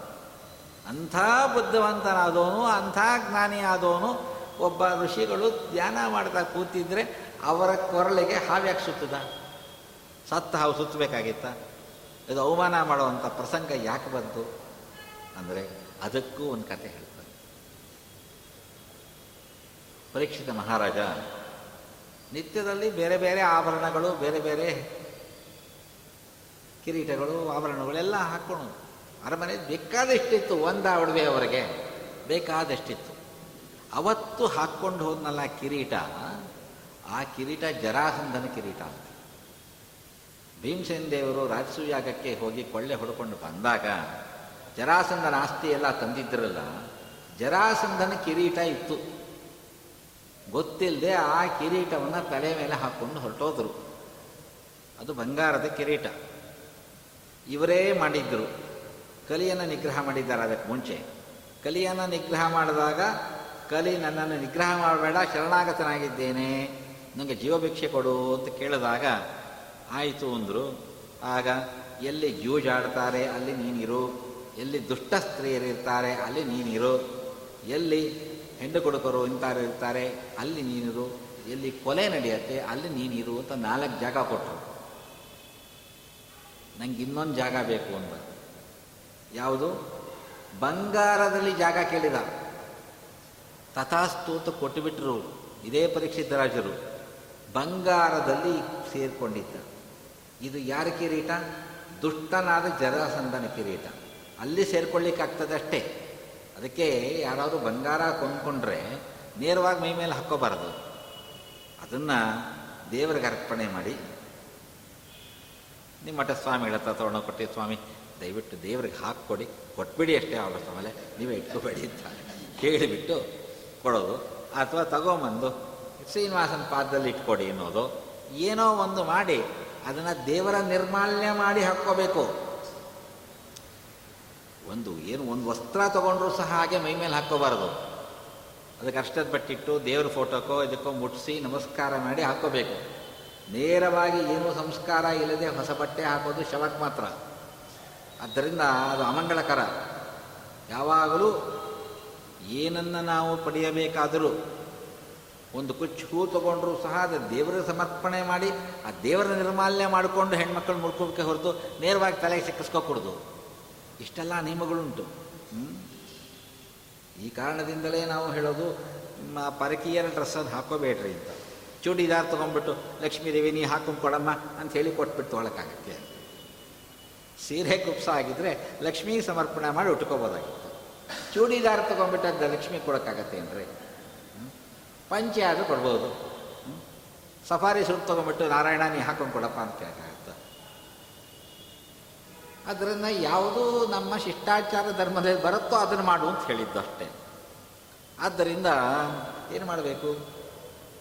Speaker 1: ಅಂಥ ಬುದ್ಧಿವಂತನಾದವನು, ಅಂಥ ಜ್ಞಾನಿ ಆದವನು ಒಬ್ಬ ಋಷಿಗಳು ಧ್ಯಾನ ಮಾಡ್ತಾ ಕೂತಿದ್ರೆ ಅವರ ಕೊರಳಿಗೆ ಹಾವ್ಯಾಕೆ ಸುತ್ತದ? ಸತ್ತ ಹಾವು ಸುತ್ತಬೇಕಾಗಿತ್ತ? ಇದು ಅವಮಾನ ಮಾಡುವಂಥ ಪ್ರಸಂಗ ಯಾಕೆ ಬಂತು? ಅಂದರೆ ಅದಕ್ಕೂ ಒಂದು ಕತೆ ಹೇಳ್ತಾರೆ. ಪರೀಕ್ಷಿತ ಮಹಾರಾಜ, ನಿತ್ಯದಲ್ಲಿ ಬೇರೆ ಬೇರೆ ಆಭರಣಗಳು, ಬೇರೆ ಬೇರೆ ಕಿರೀಟಗಳು, ಆಭರಣಗಳೆಲ್ಲ ಹಾಕ್ಕೊಂಡು ಅರಮನೆ ಬೇಕಾದಷ್ಟಿತ್ತು, ಒಂದ ಒಡವೆ ಅವರಿಗೆ ಬೇಕಾದಷ್ಟಿತ್ತು. ಅವತ್ತು ಹಾಕ್ಕೊಂಡು ಹೋದ್ನಲ್ಲ ಕಿರೀಟ, ಆ ಕಿರೀಟ ಜರಾಸಂಧನ ಕಿರೀಟ ಅಂತ. ಭೀಮಸೇನ ದೇವರು ರಾಜಸೂಯಾಗಕ್ಕೆ ಹೋಗಿ ಕೊಳ್ಳೆ ಹೊಡ್ಕೊಂಡು ಬಂದಾಗ ಜರಾಸಂಧನ ಆಸ್ತಿ ಎಲ್ಲ ತಂದಿದ್ರಲ್ಲ, ಜರಾಸಂಧನ ಕಿರೀಟ ಇತ್ತು. ಗೊತ್ತಿಲ್ಲದೆ ಆ ಕಿರೀಟವನ್ನು ತಲೆ ಮೇಲೆ ಹಾಕ್ಕೊಂಡು ಹೊರಟೋದ್ರು. ಅದು ಬಂಗಾರದ ಕಿರೀಟ. ಇವರೇ ಮಾಡಿದ್ರು. ಕಲಿಯನ್ನು ನಿಗ್ರಹ ಮಾಡಿದ್ದಾರೆ ಅದಕ್ಕೆ ಮುಂಚೆ. ಕಲಿಯನ್ನು ನಿಗ್ರಹ ಮಾಡಿದಾಗ ಕಲಿ ನನ್ನನ್ನು ನಿಗ್ರಹ ಮಾಡಬೇಡ, ಶರಣಾಗತನಾಗಿದ್ದೇನೆ ನನಗೆ ಜೀವಭಿಕ್ಷೆ ಕೊಡು ಅಂತ ಕೇಳಿದಾಗ ಆಯಿತು ಅಂದರು. ಆಗ ಎಲ್ಲಿ ಜೂಜಾಡ್ತಾರೆ, ಅಲ್ಲಿ ನೀನಿರು. ಎಲ್ಲಿ ದುಷ್ಟ ಸ್ತ್ರೀಯರಿರ್ತಾರೆ ಅಲ್ಲಿ ನೀನಿರು. ಎಲ್ಲಿ ಹೆಣ್ಣು ಕೊಡುಕರು ಇಂಥವ್ರು ಇರ್ತಾರೆ, ಅಲ್ಲಿ ನೀನಿರು. ಎಲ್ಲಿ ಕೊಲೆ ನಡೆಯುತ್ತೆ, ಅಲ್ಲಿ ನೀನಿರು ಅಂತ ನಾಲ್ಕು ಜಾಗ ಕೊಟ್ಟರು. ನನಗೆ ಇನ್ನೊಂದು ಜಾಗ ಬೇಕು ಅಂತ ಯಾವುದು? ಬಂಗಾರದಲ್ಲಿ ಜಾಗ ಕೇಳಿದ. ತಥಾಸ್ತೂತ ಕೊಟ್ಟುಬಿಟ್ರು. ಇದೇ ಪರೀಕ್ಷಿತ ರಾಜರು. ಬಂಗಾರದಲ್ಲಿ ಸೇರಿಕೊಂಡಿದ್ದ. ಇದು ಯಾರ ಕಿರೀಟ? ದುಷ್ಟನಾದ ಜರಾಸಂಧನ ಕಿರೀಟ. ಅಲ್ಲಿ ಸೇರ್ಕೊಳ್ಳಿಕ್ಕಾಗ್ತದೆ ಅಷ್ಟೇ ಅದಕ್ಕೆ ಯಾರಾದರೂ ಬಂಗಾರ ಕೊಂಡ್ಕೊಂಡ್ರೆ ನೇರವಾಗಿ ಮೈ ಮೇಲೆ ಹಾಕ್ಕೋಬಾರದು. ಅದನ್ನು ದೇವರಿಗೆ ಅರ್ಪಣೆ ಮಾಡಿ. ನಿಮ್ಮ ಮಠ ಸ್ವಾಮಿಗಳ ಹತ್ರ ತೊಗೊಂಡು ಸ್ವಾಮಿ. ದಯವಿಟ್ಟು ದೇವರಿಗೆ ಹಾಕ್ಕೊಡಿ. ಕೊಟ್ಬಿಡಿ ಅಷ್ಟೇ ಅವ್ರ ಆಮೇಲೆ ನೀವೇ ಇಟ್ಕೊಬೇಡಿ ಅಂತ ಕೇಳಿಬಿಟ್ಟು ಕೊಡೋದು. ಅಥವಾ ತಗೊಂಬಂದು ಶ್ರೀನಿವಾಸನ ಪಾದದಲ್ಲಿ ಇಟ್ಕೊಡಿ ಅನ್ನೋದು. ಏನೋ ಒಂದು ಮಾಡಿ, ಅದನ್ನು ದೇವರ ನಿರ್ಮಾಲ್ಯ ಮಾಡಿ ಹಾಕ್ಕೋಬೇಕು. ಒಂದು, ಏನು ಒಂದು ವಸ್ತ್ರ ತಗೊಂಡ್ರೂ ಸಹ ಹಾಗೆ ಮೈ ಮೇಲೆ ಹಾಕ್ಕೋಬಾರ್ದು. ಅದಕ್ಕೆ ಅಷ್ಟದ ಬಟ್ಟಿಟ್ಟು ದೇವ್ರ ಫೋಟೋಕ್ಕೋ ಇದಕ್ಕೋ ಮುಟ್ಟಿಸಿ ನಮಸ್ಕಾರ ಮಾಡಿ ಹಾಕ್ಕೋಬೇಕು. ನೇರವಾಗಿ ಏನೂ ಸಂಸ್ಕಾರ ಇಲ್ಲದೆ ಹೊಸ ಬಟ್ಟೆ ಹಾಕೋದು ಶವಕ್ಕೆ ಮಾತ್ರ. ಆದ್ದರಿಂದ ಅದು ಅಮಂಗಳಕರ. ಯಾವಾಗಲೂ ಏನನ್ನು ನಾವು ಪಡೆಯಬೇಕಾದರೂ ಒಂದು ಕುಚ್ಚು ಹೂ ತಗೊಂಡ್ರೂ ಸಹ ಅದು ದೇವರಿಗೆ ಸಮರ್ಪಣೆ ಮಾಡಿ, ಆ ದೇವರ ನಿರ್ಮಾಲ್ಯ ಮಾಡಿಕೊಂಡು ಹೆಣ್ಮಕ್ಳು ಮುಡ್ಕೋಬೇಕೆ ಹೊರತು ನೇರವಾಗಿ ತಲೆಗೆ ಸಿಕ್ಕಿಸ್ಕೊಕೊಡ್ದು. ಇಷ್ಟೆಲ್ಲ ನಿಯಮಗಳುಂಟು? ಈ ಕಾರಣದಿಂದಲೇ ನಾವು ಹೇಳೋದು ಪರಕೀಯರ ಅದು ಹಾಕೋಬೇಡ್ರಿ ಅಂತ. ಚೂಡಿದಾರ್ ತೊಗೊಂಡ್ಬಿಟ್ಟು ಲಕ್ಷ್ಮೀ ದೇವಿ ನೀ ಹಾಕೊಂಡು ಕೊಡಮ್ಮ ಅಂತ ಹೇಳಿ ಕೊಟ್ಬಿಟ್ಟು ತೊಗೊಳಕ್ಕಾಗತ್ತೆ ಸೀರೆ ಕುಪ್ಸ ಆಗಿದ್ರೆ ಲಕ್ಷ್ಮೀ ಸಮರ್ಪಣೆ ಮಾಡಿ ಉಟ್ಕೋಬೋದಾಗಿತ್ತು. ಚೂಡಿದಾರ ತೊಗೊಂಡ್ಬಿಟ್ಟು ಲಕ್ಷ್ಮಿ ಕೊಡೋಕ್ಕಾಗತ್ತೆ ಅಂದರೆ ಪಂಚೆ ಆದರೂ ಕೊಡ್ಬೋದು? ಸಫಾರಿ ಸೂಟ್ ತೊಗೊಂಡ್ಬಿಟ್ಟು ನಾರಾಯಣ, ನೀ ಹಾಕೊಂಡು ಕೊಡಪ್ಪ ಅಂತ ಕೇಳಕ್ಕಾಗತ್ತೆ ಅದರಿಂದ ಯಾವುದು ನಮ್ಮ ಶಿಷ್ಟಾಚಾರ ಧರ್ಮದಲ್ಲಿ ಬರುತ್ತೋ ಅದನ್ನು ಮಾಡು ಅಂತ ಹೇಳಿದ್ದು ಅಷ್ಟೇ. ಆದ್ದರಿಂದ ಏನು ಮಾಡಬೇಕು?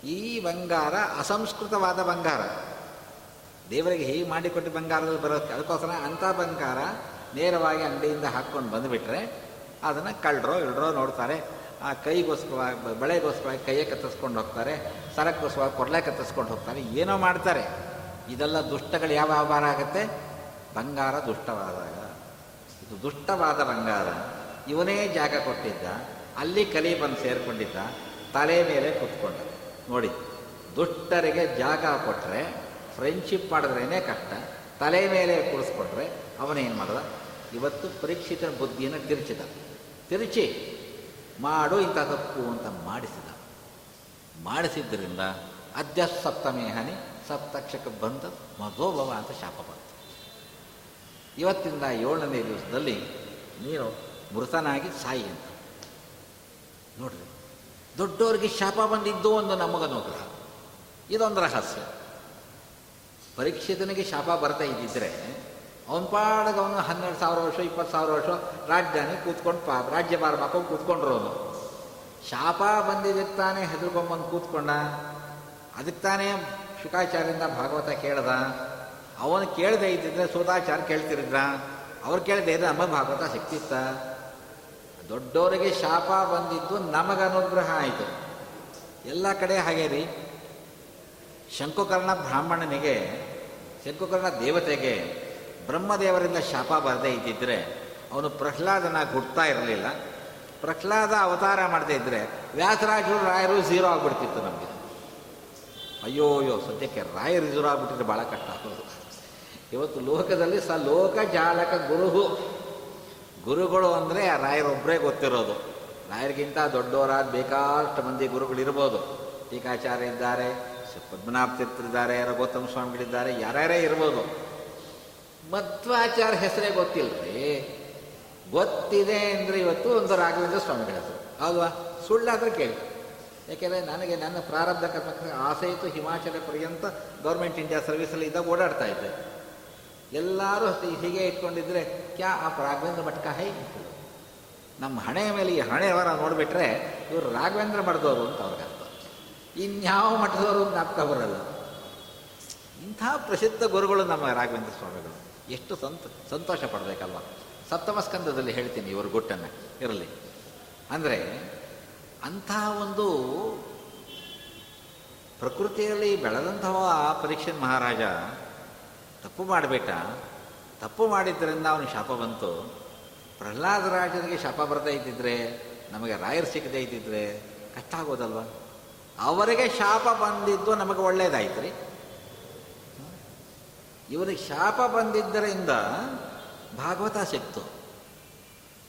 Speaker 1: ಈ ಬಂಗಾರ ಅಸಂಸ್ಕೃತವಾದ ಬಂಗಾರ. ದೇವರಿಗೆ ಹೇಗೆ ಮಾಡಿಕೊಟ್ಟು ಬಂಗಾರದಲ್ಲಿ ಬರೋಕ್ಕೆ ಅದಕ್ಕೋಸ್ಕರ ಅಂಥ ಬಂಗಾರ ನೇರವಾಗಿ ಅಂಗಡಿಯಿಂದ ಹಾಕ್ಕೊಂಡು ಬಂದುಬಿಟ್ರೆ ಅದನ್ನು ಕಳ್ಳರೋ ಇಳ್ರೋ ನೋಡ್ತಾರೆ. ಆ ಕೈಗೋಸ್ಕರ ಬಳೆಗೋಸ್ಕರ ಕೈಯ ಕತ್ತರಿಸ್ಕೊಂಡು ಹೋಗ್ತಾರೆ. ಸರಕ್ಕೋಸ್ಕರವಾಗಿ ಕೊರಲೆ ಕತ್ತರಿಸ್ಕೊಂಡು ಹೋಗ್ತಾರೆ. ಏನೋ ಮಾಡ್ತಾರೆ. ಇದೆಲ್ಲ ದುಷ್ಟಗಳು ಯಾವ ವ್ಯಾಪಾರ ಆಗುತ್ತೆ? ಬಂಗಾರ ದುಷ್ಟವಾದಾಗ. ಇದು ದುಷ್ಟವಾದ ಬಂಗಾರ. ಇವನೇ ಜಾಗ ಕೊಟ್ಟಿದ್ದ. ಅಲ್ಲಿ ಕಲಿ ಬಂದು ಸೇರಿಕೊಂಡಿದ್ದ. ತಲೆ ಮೇಲೆ ಕೂತ್ಕೊಂಡ. ನೋಡಿ, ದುಷ್ಟರಿಗೆ ಜಾಗ ಕೊಟ್ಟರೆ ಫ್ರೆಂಡ್ಶಿಪ್ ಮಾಡಿದ್ರೇ ಕಷ್ಟ, ತಲೆ ಮೇಲೆ ಕೂಡಿಸ್ಕೊಟ್ರೆ ಅವನೇನು ಮಾಡ್ದ? ಇವತ್ತು ಪರೀಕ್ಷಿತನ ಬುದ್ಧಿಯನ್ನು ತಿರುಚಿದ. ತಿರುಚಿ ಮಾಡು ಇಂಥ ತಪ್ಪು ಅಂತ ಮಾಡಿಸಿದ. ಮಾಡಿಸಿದ್ದರಿಂದ ಅದ್ಯ ಸಪ್ತಮೇಹನಿ ಸಪ್ತಕ್ಷಕ ಬಂದ ಮಧೋಭವ ಅಂತ ಶಾಪ ಬಂತು. ಇವತ್ತಿಂದ ಏಳನೇ ದಿವಸದಲ್ಲಿ ನೀನು ಮೃತನಾಗಿ ಸಾಯಿ ಅಂತ. ನೋಡ್ರಿ ದೊಡ್ಡವರಿಗೆ ಶಾಪ ಬಂದಿದ್ದು ಒಂದು ನಮಗನುಗ್ರಹ ಇದೊಂದು ರಹಸ್ಯ. ಪರೀಕ್ಷಿತನಿಗೆ ಶಾಪ ಬರ್ತಾ ಇದ್ದಿದ್ರೆ, ಅವನ ಪಾಡಗ ಅವನು ಹನ್ನೆರಡು ಸಾವಿರ ವರ್ಷ, ಇಪ್ಪತ್ತು ಸಾವಿರ ವರ್ಷ ರಾಜಧಾನಿ ಕೂತ್ಕೊಂಡು ಪಾ ರಾಜ್ಯಭಾರ ಮಾಡ್ಕೊಂಡು ಕೂತ್ಕೊಂಡ್ರು ಅವನು. ಶಾಪ ಬಂದಿದ್ದಕ್ಕೆ ತಾನೇ ಹೆದರ್ಕೊಂಬಂದು ಕೂತ್ಕೊಂಡ. ಅದಕ್ಕೆ ತಾನೇ ಶುಕಾಚಾರ್ಯದಿಂದ ಭಾಗವತ ಕೇಳ್ದ. ಅವನು ಕೇಳದೆ ಇದ್ದಿದ್ರೆ ಸೋದಾಚಾರ ಕೇಳ್ತಿರಿದ್ರ. ಅವ್ರು ಕೇಳದೆ ಇದ್ರೆ ನಮ್ಮ ಭಾಗವತ ಸಿಕ್ತಿತ್ತ. ದೊಡ್ಡವರಿಗೆ ಶಾಪ ಬಂದಿದ್ದು ನಮಗೆ ಅನುಗ್ರಹ ಆಯಿತು. ಎಲ್ಲ ಕಡೆ ಹಾಗೆ ರೀ ಶಂಕುಕರ್ಣ ಬ್ರಾಹ್ಮಣನಿಗೆ ಶಂಕುಕರ್ಣ ದೇವತೆಗೆ ಬ್ರಹ್ಮದೇವರಿಂದ ಶಾಪ ಬರದೇ ಇದ್ದಿದ್ದರೆ ಅವನು ಪ್ರಹ್ಲಾದನ ಗುಡ್ತಾ ಇರಲಿಲ್ಲ. ಪ್ರಹ್ಲಾದ ಅವತಾರ ಮಾಡದೇ ಇದ್ದರೆ ವ್ಯಾಸರಾಜರು ರಾಯರು ಝೀರೋ ಆಗಿಬಿಡ್ತಿತ್ತು ನಮಗೆ. ಅಯ್ಯೋ ಅಯ್ಯೋ, ಸದ್ಯಕ್ಕೆ ರಾಯರು ಝೀರೋ ಆಗಿಬಿಟ್ಟಿದ್ರೆ ಭಾಳ ಕಷ್ಟ ಆಗೋದು ಇವತ್ತು ಲೋಕದಲ್ಲಿ ಸ ಲೋಕ ಜಾಲಕ ಗುರುಹು. ಗುರುಗಳು ಅಂದರೆ ಆ ರಾಯರೊಬ್ಬರೇ ಗೊತ್ತಿರೋದು. ರಾಯರಿಗಿಂತ ದೊಡ್ಡವರಾದ ಬೇಕಾದಷ್ಟು ಮಂದಿ ಗುರುಗಳಿರ್ಬೋದು. ಟೀಕಾಚಾರ್ಯ ಇದ್ದಾರೆ ಪದ್ಮನಾಭ ತೀರ್ಥರಿದ್ದಾರೆ ರಘೋತ್ತಮ ಸ್ವಾಮಿಗಳಿದ್ದಾರೆ, ಯಾರ್ಯಾರೇ ಇರ್ಬೋದು. ಮಧ್ವಾಚಾರ ಹೆಸರೇ ಗೊತ್ತಿಲ್ಲರಿ ಗೊತ್ತಿದೆ ಅಂದರೆ ಇವತ್ತು ಒಂದು ರಾಘವೇಂದ್ರ ಸ್ವಾಮಿಗಳ ಹೆಸರು ಅಲ್ವಾ? ಸುಳ್ಳಾದ್ರೆ ಕೇಳಿ. ಯಾಕೆಂದರೆ ನನಗೆ ನನ್ನ ಪ್ರಾರಬ್ಧ ಕರ್ಮಕ್ಕೆ ಆಸೆ ಇತ್ತು, ಹಿಮಾಚಲ ಪರ್ಯಂತ ಗೌರ್ಮೆಂಟ್ ಇಂಡಿಯಾ ಸರ್ವಿಸಲ್ಲಿ ಇದ್ದಾಗ ಓಡಾಡ್ತಾ ಇದ್ದೆ. ಎಲ್ಲರೂ ಹೀಗೆ ಇಟ್ಕೊಂಡಿದ್ರೆ ಕ್ಯಾ ಆ ರಾಘವೇಂದ್ರ ಮಟ್ಕ ಹೈ ನಮ್ಮ ಹಣೆಯ ಮೇಲೆ ಈ ಹಣೆಯವರ ನೋಡಿಬಿಟ್ರೆ ಇವರು ರಾಘವೇಂದ್ರ ಮಠದವರು ಅಂತ ಅವ್ರಿಗೆ ಇನ್ಯಾವ ಮಠದವರು ಜ್ಞಾಪಕ ಬರಲ್ಲ. ಇಂಥ ಪ್ರಸಿದ್ಧ ಗುರುಗಳು ನಮ್ಮ ರಾಘವೇಂದ್ರ ಸ್ವಾಮಿಗಳು. ಎಷ್ಟು ಸಂತ, ಸಂತೋಷ ಪಡಬೇಕಲ್ವ? ಸಪ್ತಮ ಸ್ಕಂದದಲ್ಲಿ ಹೇಳ್ತೀನಿ ಇವರು ಗುಟ್ಟನ್ನು. ಇರಲಿ. ಅಂದರೆ ಅಂತಹ ಒಂದು ಪ್ರಕೃತಿಯಲ್ಲಿ ಬೆಳೆದಂತಹ ಪರೀಕ್ಷೆ ಮಹಾರಾಜ ತಪ್ಪು ಮಾಡಿಬಿಟ್ಟ. ತಪ್ಪು ಮಾಡಿದ್ದರಿಂದ ಅವನು ಶಾಪ ಬಂತು. ಪ್ರಹ್ಲಾದರಾಜನಿಗೆ ಶಾಪ ಬರ್ತಾ ಇದ್ದಿದ್ರೆ, ನಮಗೆ ರಾಯರು ಸಿಕ್ಕದೇ ಇದ್ದಿದ್ರೆ ಕಷ್ಟ ಆಗೋದಲ್ವ? ಅವರಿಗೆ ಶಾಪ ಬಂದಿದ್ದು ನಮಗೆ ಒಳ್ಳೇದಾಯ್ತು ರೀ ಇವರಿಗೆ ಶಾಪ ಬಂದಿದ್ದರಿಂದ ಭಾಗವತ ಸಿಕ್ತು.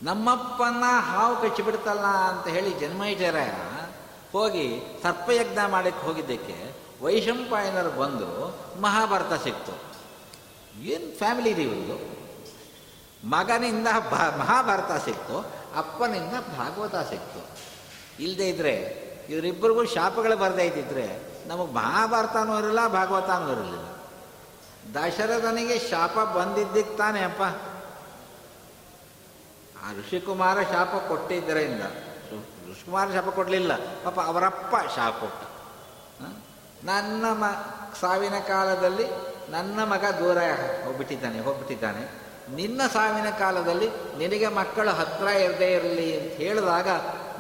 Speaker 1: ನಮ್ಮಪ್ಪನ ಹಾವು ಕಚ್ಚಿಬಿಡ್ತಲ್ಲ ಅಂತ ಹೇಳಿ ಜನ್ಮೈಜರ ಹೋಗಿ ಸರ್ಪಯಜ್ಞ ಮಾಡಕ್ಕೆ ಹೋಗಿದ್ದಕ್ಕೆ ವೈಶಂಪಾಯನರು ಬಂದು ಮಹಾಭಾರತ ಸಿಕ್ತು. ಏನು ಫ್ಯಾಮಿಲಿ ಇದೆ ಇವ್ರದ್ದು? ಮಗನಿಂದ ಮಹಾಭಾರತ ಸಿಕ್ತು, ಅಪ್ಪನಿಂದ ಭಾಗವತ ಸಿಕ್ತು. ಇಲ್ಲದೇ ಇದ್ದರೆ ಇವರಿಬ್ಬರಿಗೂ ಶಾಪಗಳು ಬರದೇ ಇದ್ದಿದ್ರೆ ನಮಗೆ ಮಹಾಭಾರತನೂ ಇರಲ್ಲ ಭಾಗವತನೂ ಇರಲಿಲ್ಲ ದಶರಥನಿಗೆ ಶಾಪ ಬಂದಿದ್ದಕ್ಕೆ ತಾನೇ ಅಪ್ಪ. ಆ ಋಷಿಕುಮಾರ ಶಾಪ ಕೊಟ್ಟಿದ್ದರಿಂದ, ಋಷಿಕುಮಾರ ಶಾಪ ಕೊಡಲಿಲ್ಲ, ಪಾಪ ಅವರಪ್ಪ ಶಾಪ ಕೊಟ್ಟ. ನನ್ನ ಮ, ಸಾವಿನ ಕಾಲದಲ್ಲಿ ನನ್ನ ಮಗ ದೂರ ಹೋಗ್ಬಿಟ್ಟಿದ್ದಾನೆ ಹೋಗ್ಬಿಟ್ಟಿದ್ದಾನೆ. ನಿನ್ನ ಸಾವಿನ ಕಾಲದಲ್ಲಿ ನಿನಗೆ ಮಕ್ಕಳು ಹತ್ತಿರ ಇರದೇ ಇರಲಿ ಅಂತ ಹೇಳಿದಾಗ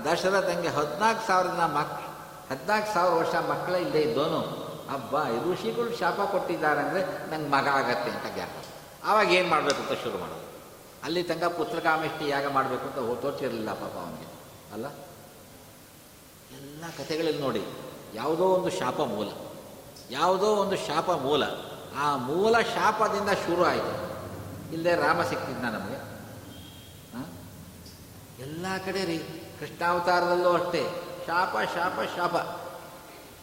Speaker 1: ದಶರಥಂಗೆ ಹದಿನಾಲ್ಕು ಸಾವಿರದ ಮಕ್, ಹದಿನಾಲ್ಕು ಸಾವಿರ ವರ್ಷ ಮಕ್ಕಳ ಇಲ್ಲದೆ ಇದ್ದೋನು ಹಬ್ಬ ಋಷಿಗಳು ಶಾಪ ಕೊಟ್ಟಿದ್ದಾರೆ ಅಂದರೆ ನಂಗೆ ಮಗ ಆಗತ್ತೆ ಅಂತ ಜ್ಞಾನ. ಆವಾಗ ಏನು ಮಾಡಬೇಕು ಅಂತ ಶುರು ಮಾಡೋದು? ಅಲ್ಲಿ ತನಕ ಪುತ್ರಕಾಮಿಷ್ಟಿ ಯಾಗ ಮಾಡಬೇಕು ಅಂತ ತೋರ್ಸಿರಲಿಲ್ಲ ಪಾಪ ಅವನಿಗೆ. ಅಲ್ಲ? ಎಲ್ಲ ಕಥೆಗಳಲ್ಲಿ ನೋಡಿ, ಯಾವುದೋ ಒಂದು ಶಾಪ ಮೂಲ. ಯಾವುದೋ ಒಂದು ಶಾಪ ಮೂಲ. ಆ ಮೂಲ ಶಾಪದಿಂದ ಶುರು ಆಯಿತು. ಇಲ್ಲದೆ ರಾಮ ಸಿಕ್ತಿದ್ದ ನಮಗೆ? ಎಲ್ಲ ಕಡೆ ರೀ. ಕೃಷ್ಣಾವತಾರದಲ್ಲೂ ಅಷ್ಟೇ. ಶಾಪ ಶಾಪ ಶಾಪ.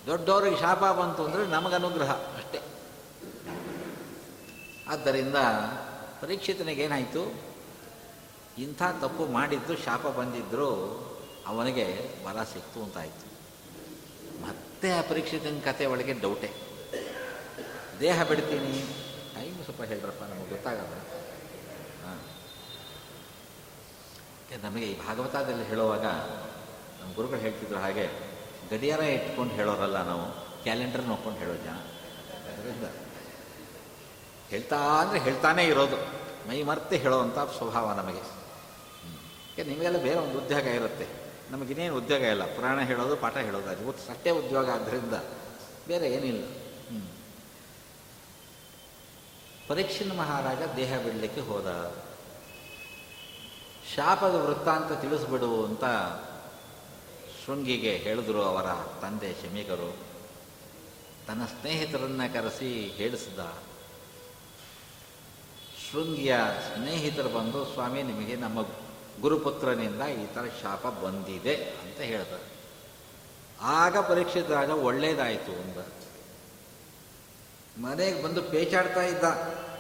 Speaker 1: ದೊಡ್ಡವ್ರಿಗೆ ಶಾಪ ಬಂತು ಅಂದರೆ ನಮಗೆ ಅನುಗ್ರಹ ಅಷ್ಟೇ. ಆದ್ದರಿಂದ ಪರೀಕ್ಷಿತನಿಗೇನಾಯಿತು ಇಂಥ ತಪ್ಪು ಮಾಡಿದ್ದು, ಶಾಪ ಬಂದಿದ್ದರೂ ಅವನಿಗೆ ಬಲ ಸಿಕ್ತು ಅಂತಾಯಿತು. ಮತ್ತೆ ಆ ಪರೀಕ್ಷಿತನ ಕತೆ ಒಳಗೆ ಡೌಟೆ ದೇಹ ಬಿಡ್ತೀನಿ. ಟೈಮ್ ಸ್ವಲ್ಪ ಹೇಳ್ರಪ್ಪ, ನಮಗೆ ಗೊತ್ತಾಗಲ್ಲ ಹಾಂ ನಮಗೆ ಈ ಭಾಗವತದಲ್ಲಿ ಹೇಳುವಾಗ ನಮ್ಮ ಗುರುಗಳು ಹೇಳ್ತಿದ್ರು ಹಾಗೆ, ಗಡಿಯಾರ ಇಟ್ಕೊಂಡು ಹೇಳೋರಲ್ಲ ನಾವು, ಕ್ಯಾಲೆಂಡರ್ ನೋಡ್ಕೊಂಡು ಹೇಳೋ ಜನ. ಅದರಿಂದ ಹೇಳ್ತಾ ಅಂದರೆ ಹೇಳ್ತಾನೇ ಇರೋದು. ಮೈ ಮರ್ತೆ ಹೇಳೋವಂಥ ಸ್ವಭಾವ ನಮಗೆ. ಯಾಕೆ ನಿಮಗೆಲ್ಲ ಬೇರೆ ಒಂದು ಉದ್ಯೋಗ ಇರುತ್ತೆ. ನಮಗಿನ್ನೇನು ಉದ್ಯೋಗ ಇಲ್ಲ. ಪುರಾಣ ಹೇಳೋದು, ಪಾಠ ಹೇಳೋದು ಅದು ಸತ್ಯ ಉದ್ಯೋಗ ಆದ್ದರಿಂದ ಬೇರೆ ಏನಿಲ್ಲ. ಹ್ಞೂ ಪರೀಕ್ಷಿನ ಮಹಾರಾಜ ದೇಹ ಬಿಡಲಿಕ್ಕೆ ಹೋದ. ಶಾಪದ ವೃತ್ತಾಂತ ತಿಳಿಸ್ಬಿಡು ಅಂತ ಶೃಂಗಿಗೆ ಹೇಳಿದ್ರು ಅವರ ತಂದೆ ಶಮಿಕರು. ತನ್ನ ಸ್ನೇಹಿತರನ್ನ ಕರೆಸಿ ಹೇಳಿಸಿದ. ಶೃಂಗಿಯ ಸ್ನೇಹಿತರು ಬಂದು, ಸ್ವಾಮಿ, ನಿಮಗೆ ನಮ್ಮ ಗುರುಪುತ್ರನಿಂದ ಈ ಥರ ಶಾಪ ಬಂದಿದೆ ಅಂತ ಹೇಳಿದ ಆಗ ಪರೀಕ್ಷಿತ ರಾಜ, ಒಳ್ಳೇದಾಯಿತು ಅಂದ. ಮನೆಗೆ ಬಂದು ಪೇಚಾಡ್ತಾ ಇದ್ದ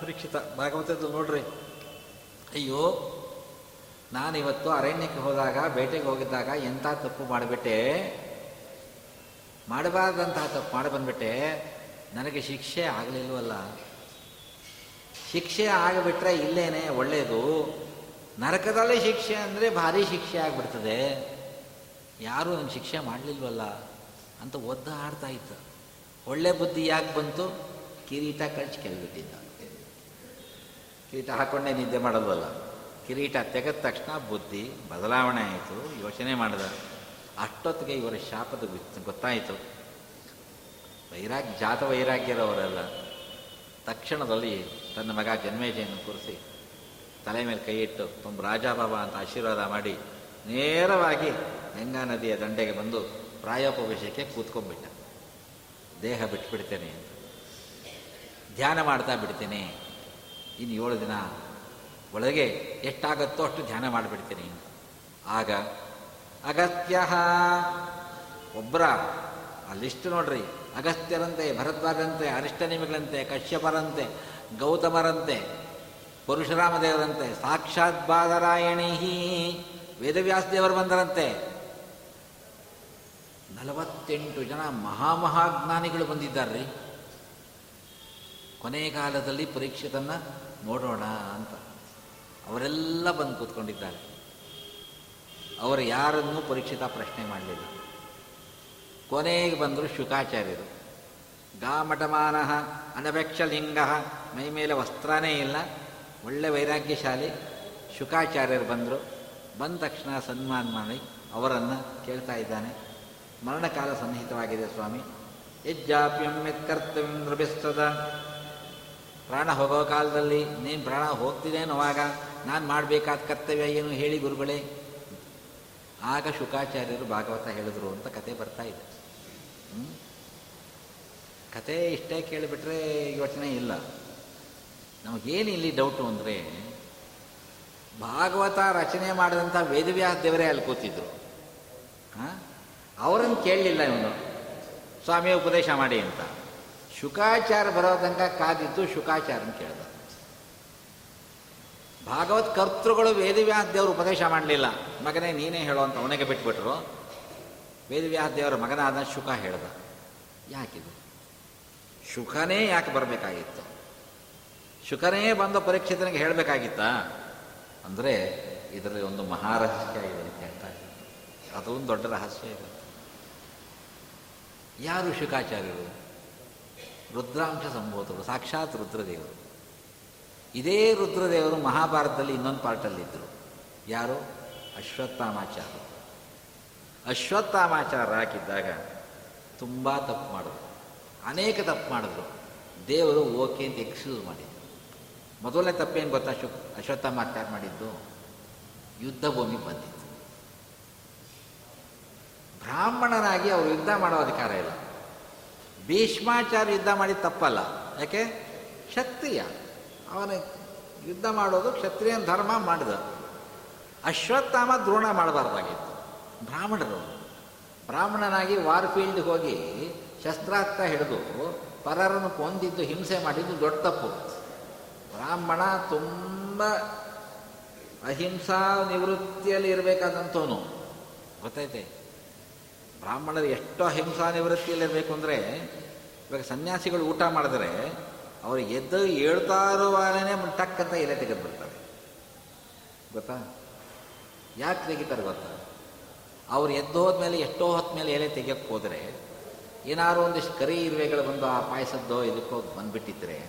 Speaker 1: ಪರೀಕ್ಷಿತ. ಭಾಗವತದ್ದು ನೋಡ್ರಿ. ಅಯ್ಯೋ ನಾನಿವತ್ತು ಅರಣ್ಯಕ್ಕೆ ಹೋದಾಗ, ಬೇಟೆಗೆ ಹೋಗಿದ್ದಾಗ ಎಂಥ ತಪ್ಪು ಮಾಡಿಬಿಟ್ಟೆ? ಮಾಡಬಾರ್ದಂತಹ ತಪ್ಪು ಮಾಡಿ ಬಂದ್ಬಿಟ್ಟೆ. ನನಗೆ ಶಿಕ್ಷೆ ಆಗಲಿಲ್ವಲ್ಲ. ಶಿಕ್ಷೆ ಆಗಿಬಿಟ್ರೆ ಇಲ್ಲೇನೆ ಒಳ್ಳೆಯದು ನರಕದಲ್ಲಿ ಶಿಕ್ಷೆ ಅಂದರೆ ಭಾರಿ ಶಿಕ್ಷೆ ಆಗಿಬಿಡ್ತದೆ. ಯಾರೂ ನನಗೆ ಶಿಕ್ಷೆ ಮಾಡಲಿಲ್ವಲ್ಲ ಅಂತ ಒದ್ದಾಡ್ತಾ ಇತ್ತು ಒಳ್ಳೆ ಬುದ್ಧಿ ಯಾಕೆ ಬಂತು? ಕಿರೀಟ ಕಳ್ಸಿ ಕೇಳಿಬಿಟ್ಟಿದ್ದ ಕಿರೀಟ ಹಾಕೊಂಡೇ ನಿದ್ದೆ ಮಾಡಲ್ವಲ್ಲ? ಕಿರೀಟ ತೆಗೆದ ತಕ್ಷಣ ಬುದ್ಧಿ ಬದಲಾವಣೆ ಆಯಿತು, ಯೋಚನೆ ಮಾಡಿದ. ಅಷ್ಟೊತ್ತಿಗೆ ಇವರ ಶಾಪದ ಗೊತ್ತು- ಗೊತ್ತಾಯಿತು. ವೈರಾಗ್ಯ ಜಾತ ವೈರಾಗ್ಯರವರೆಲ್ಲ. ತಕ್ಷಣದಲ್ಲಿ ತನ್ನ ಮಗ ಜನ್ಮೇಜೆಯನ್ನು ಕೂರಿಸಿ ತಲೆ ಮೇಲೆ ಕೈಯಿಟ್ಟು ಇಟ್ಟು, ತುಂಬ ರಾಜಾಬಾಬಾ ಅಂತ ಆಶೀರ್ವಾದ ಮಾಡಿ, ನೇರವಾಗಿ ಗಂಗಾ ನದಿಯ ದಂಡೆಗೆ ಬಂದು ಪ್ರಾಯೋಪವೇಶಕ್ಕೆ ಕೂತ್ಕೊಂಡ್ಬಿಟ್ಟ. ದೇಹ ಬಿಟ್ಬಿಡ್ತೇನೆ ಅಂತ. ಧ್ಯಾನ ಮಾಡ್ತಾ ಬಿಡ್ತೇನೆ. ಇನ್ನು ಏಳು ದಿನ ಒಳಗೆ ಎಷ್ಟಾಗತ್ತೋ ಅಷ್ಟು ಧ್ಯಾನ ಮಾಡಿಬಿಡ್ತೀನಿ. ಆಗ ಅಗತ್ಯ ಒಬ್ಬರ ಅಲ್ಲಿಷ್ಟು ನೋಡ್ರಿ. ಅಗಸ್ತ್ಯರಂತೆ ಭರದ್ವಾಜರಂತೆ, ಅರಿಷ್ಟನಿಮಿಗಳಂತೆ, ಕಶ್ಯಪರಂತೆ, ಗೌತಮರಂತೆ ಪರಶುರಾಮ ದೇವರಂತೆ ಸಾಕ್ಷಾತ್ ಬಾದರಾಯಣಿ ವೇದವ್ಯಾಸ ದೇವರು ಬಂದರಂತೆ. ನಲವತ್ತೆಂಟು ಜನ ಮಹಾಮಹಾಜ್ಞಾನಿಗಳು ಬಂದಿದ್ದಾರ್ರಿ. ಕೊನೆ ಕಾಲದಲ್ಲಿ ಪರೀಕ್ಷಿತನ್ನು ನೋಡೋಣ ಅಂತ. ಅವರೆಲ್ಲ ಬಂದು ಕೂತ್ಕೊಂಡಿದ್ದಾರೆ. ಅವರು ಯಾರನ್ನೂ ಪರೀಕ್ಷಿತ ಪ್ರಶ್ನೆ ಮಾಡಲಿಲ್ಲ. ಕೊನೆಗೆ ಬಂದರು ಶುಕಾಚಾರ್ಯರು. ಗಾಮಟಮಾನ ಅನಪೇಕ್ಷಲಿಂಗ ಮೈ ಮೇಲೆ ವಸ್ತ್ರನೇ ಇಲ್ಲ. ಒಳ್ಳೆ ವೈರಾಗ್ಯಶಾಲಿ ಶುಕಾಚಾರ್ಯರು ಬಂದರು. ಬಂದ ತಕ್ಷಣ ಸನ್ಮಾನ ಮಾಡಿ ಅವರನ್ನು ಕೇಳ್ತಾ ಇದ್ದಾನೆ. ಮರಣಕಾಲ ಸನ್ನಿಹಿತವಾಗಿದೆ ಸ್ವಾಮಿ. ಯಜ್ಜಾಪ್ಯಂ ಯತ್ಕರ್ತವ್ಯಂ ನೃಭಿಸ್ತದ ಪ್ರಾಣ ಹೋಗೋ ಕಾಲದಲ್ಲಿ ನೀನು ಪ್ರಾಣ ಹೋಗ್ತಿದೆ ಅನ್ನುವಾಗ ನಾನು ಮಾಡಬೇಕಾದ ಕರ್ತವ್ಯ ಏನು ಹೇಳಿ ಗುರುಗಳೇ? ಆಗ ಶುಕಾಚಾರ್ಯರು ಭಾಗವತ ಹೇಳಿದ್ರು ಅಂತ ಕತೆ ಬರ್ತಾ ಇದೆ? ಕತೆ ಇಷ್ಟೇ ಕೇಳಿಬಿಟ್ರೆ ಯೋಚನೆ ಇಲ್ಲ. ನಮಗೇನು ಇಲ್ಲಿ ಡೌಟು ಅಂದರೆ, ಭಾಗವತ ರಚನೆ ಮಾಡಿದಂಥ ವೇದವ್ಯಾಸ ದೇವರೇ ಅಲ್ಲಿ ಕೂತಿದ್ರು. ಹಾಂ? ಅವರನ್ನು ಕೇಳಲಿಲ್ಲ ಇವನು. ಸ್ವಾಮಿ ಉಪದೇಶ ಮಾಡಿ ಅಂತ. ಶುಕಾಚಾರ ಬರೋ ತನಕ ಕಾದಿದ್ದು ಶುಕಾಚಾರನ ಕೇಳ್ದ. ಭಾಗವತ್ ಕರ್ತೃಗಳು ದೇವರು ಉಪದೇಶ ಮಾಡಲಿಲ್ಲ. ಮಗನೇ ನೀನೇ ಹೇಳು ಅಂತ ಅವನಿಗೆ ಬಿಟ್ಬಿಟ್ರು. ದೇವರ ಮಗನಾದ ಶುಕ ಹೇಳ್ದ. ಯಾಕಿದು? ಶುಕನೇ ಯಾಕೆ ಬರಬೇಕಾಗಿತ್ತು? ಶುಕನೇ ಬಂದು ಪರೀಕ್ಷಿತನಿಗೆ ಹೇಳಬೇಕಾಗಿತ್ತಾ? ಅಂದರೆ ಇದರಲ್ಲಿ ಒಂದು ಮಹಾರಹಸ್ಯ ಇದೆ ಅಂತ ಹೇಳ್ತಾ ಅದು ಒಂದು ದೊಡ್ಡ ರಹಸ್ಯ ಇದೆ. ಯಾರು ಶುಕಾಚಾರ್ಯರು? ರುದ್ರಾಂಶ ಸಂಬೋಧರು ಸಾಕ್ಷಾತ್ ರುದ್ರದೇವರು. ಇದೇ ರುದ್ರದೇವರು ಮಹಾಭಾರತದಲ್ಲಿ ಇನ್ನೊಂದು ಪಾರ್ಟಲ್ಲಿದ್ದರು. ಯಾರು? ಅಶ್ವತ್ಥಾಮಾಚಾರ್ಯರು ಹಾಕಿದ್ದಾಗ ತುಂಬ ತಪ್ಪು ಮಾಡಿದ್ರು. ಅನೇಕ ತಪ್ಪು ಮಾಡಿದ್ರು. ದೇವರು ಓಕೆ ಅಂತ ಎಕ್ಸ್ಕ್ಯೂಸ್ ಮಾಡಿದ್ರು. ಮೊದಲನೇ ತಪ್ಪೇನು ಗೊತ್ತಾ ಅಶ್ವ ಅಶ್ವತ್ಥಾಮಾಚಾರ ಮಾಡಿದ್ದು? ಯುದ್ಧ ಭೂಮಿ ಬಂದಿತ್ತು. ಬ್ರಾಹ್ಮಣನಾಗಿ ಅವರು ಯುದ್ಧ ಮಾಡೋ ಅಧಿಕಾರ ಇಲ್ಲ. ಭೀಷ್ಮಾಚಾರ್ಯ ಯುದ್ಧ ಮಾಡಿದ ತಪ್ಪಲ್ಲ. ಯಾಕೆ? ಕ್ಷತ್ರಿಯ. ಅವನ ಯುದ್ಧ ಮಾಡೋದು ಕ್ಷತ್ರಿಯನ ಧರ್ಮ ಮಾಡಿದ. ಅಶ್ವತ್ಥಾಮ ದ್ರೋಣ ಮಾಡಬಾರ್ದಾಗಿತ್ತು. ಬ್ರಾಹ್ಮಣರು. ಬ್ರಾಹ್ಮಣನಾಗಿ ವಾರ್ ಫೀಲ್ಡ್ಗೆ ಹೋಗಿ ಶಸ್ತ್ರಾಸ್ತ್ರ ಹಿಡಿದು ಪರರನ್ನು ಕೊಂದಿದ್ದು, ಹಿಂಸೆ ಮಾಡಿದ್ದು ದೊಡ್ಡ ತಪ್ಪು. ಬ್ರಾಹ್ಮಣ ತುಂಬ ಅಹಿಂಸಾ ನಿವೃತ್ತಿಯಲ್ಲಿ ಇರಬೇಕಾದಂಥವನು. ಗೊತ್ತೈತೆ? ಬ್ರಾಹ್ಮಣರು ಎಷ್ಟು ಅಹಿಂಸಾ ನಿವೃತ್ತಿಯಲ್ಲಿರಬೇಕು ಅಂದರೆ ಇವಾಗ ಸನ್ಯಾಸಿಗಳು ಊಟ ಮಾಡಿದ್ರೆ ಅವರು ಎದ್ದು ಹೇಳ್ತಾ ಇರುವಾಗಲೇ ಟಕ್ ಅಂತ ಎಲೆ ತೆಗೆದು ಬಿಡ್ತಾರೆ. ಗೊತ್ತಾ? ಯಾಕೆ ತೆಗಿತಾರೆ ಗೊತ್ತಾ? ಅವ್ರು ಎದ್ದು ಹೋದ್ಮೇಲೆ ಎಷ್ಟೋ ಹೊತ್ತ ಮೇಲೆ ಎಲೆ ತೆಗಿಯೋಕ್ಕೆ ಹೋದರೆ ಏನಾದ್ರು ಒಂದಿಷ್ಟು ಕರಿ ಇರುವೆಗಳು ಬಂದು ಆ ಪಾಯಸದ್ದೋ ಇದಕ್ಕೋ ಬಂದುಬಿಟ್ಟಿದ್ರೆ,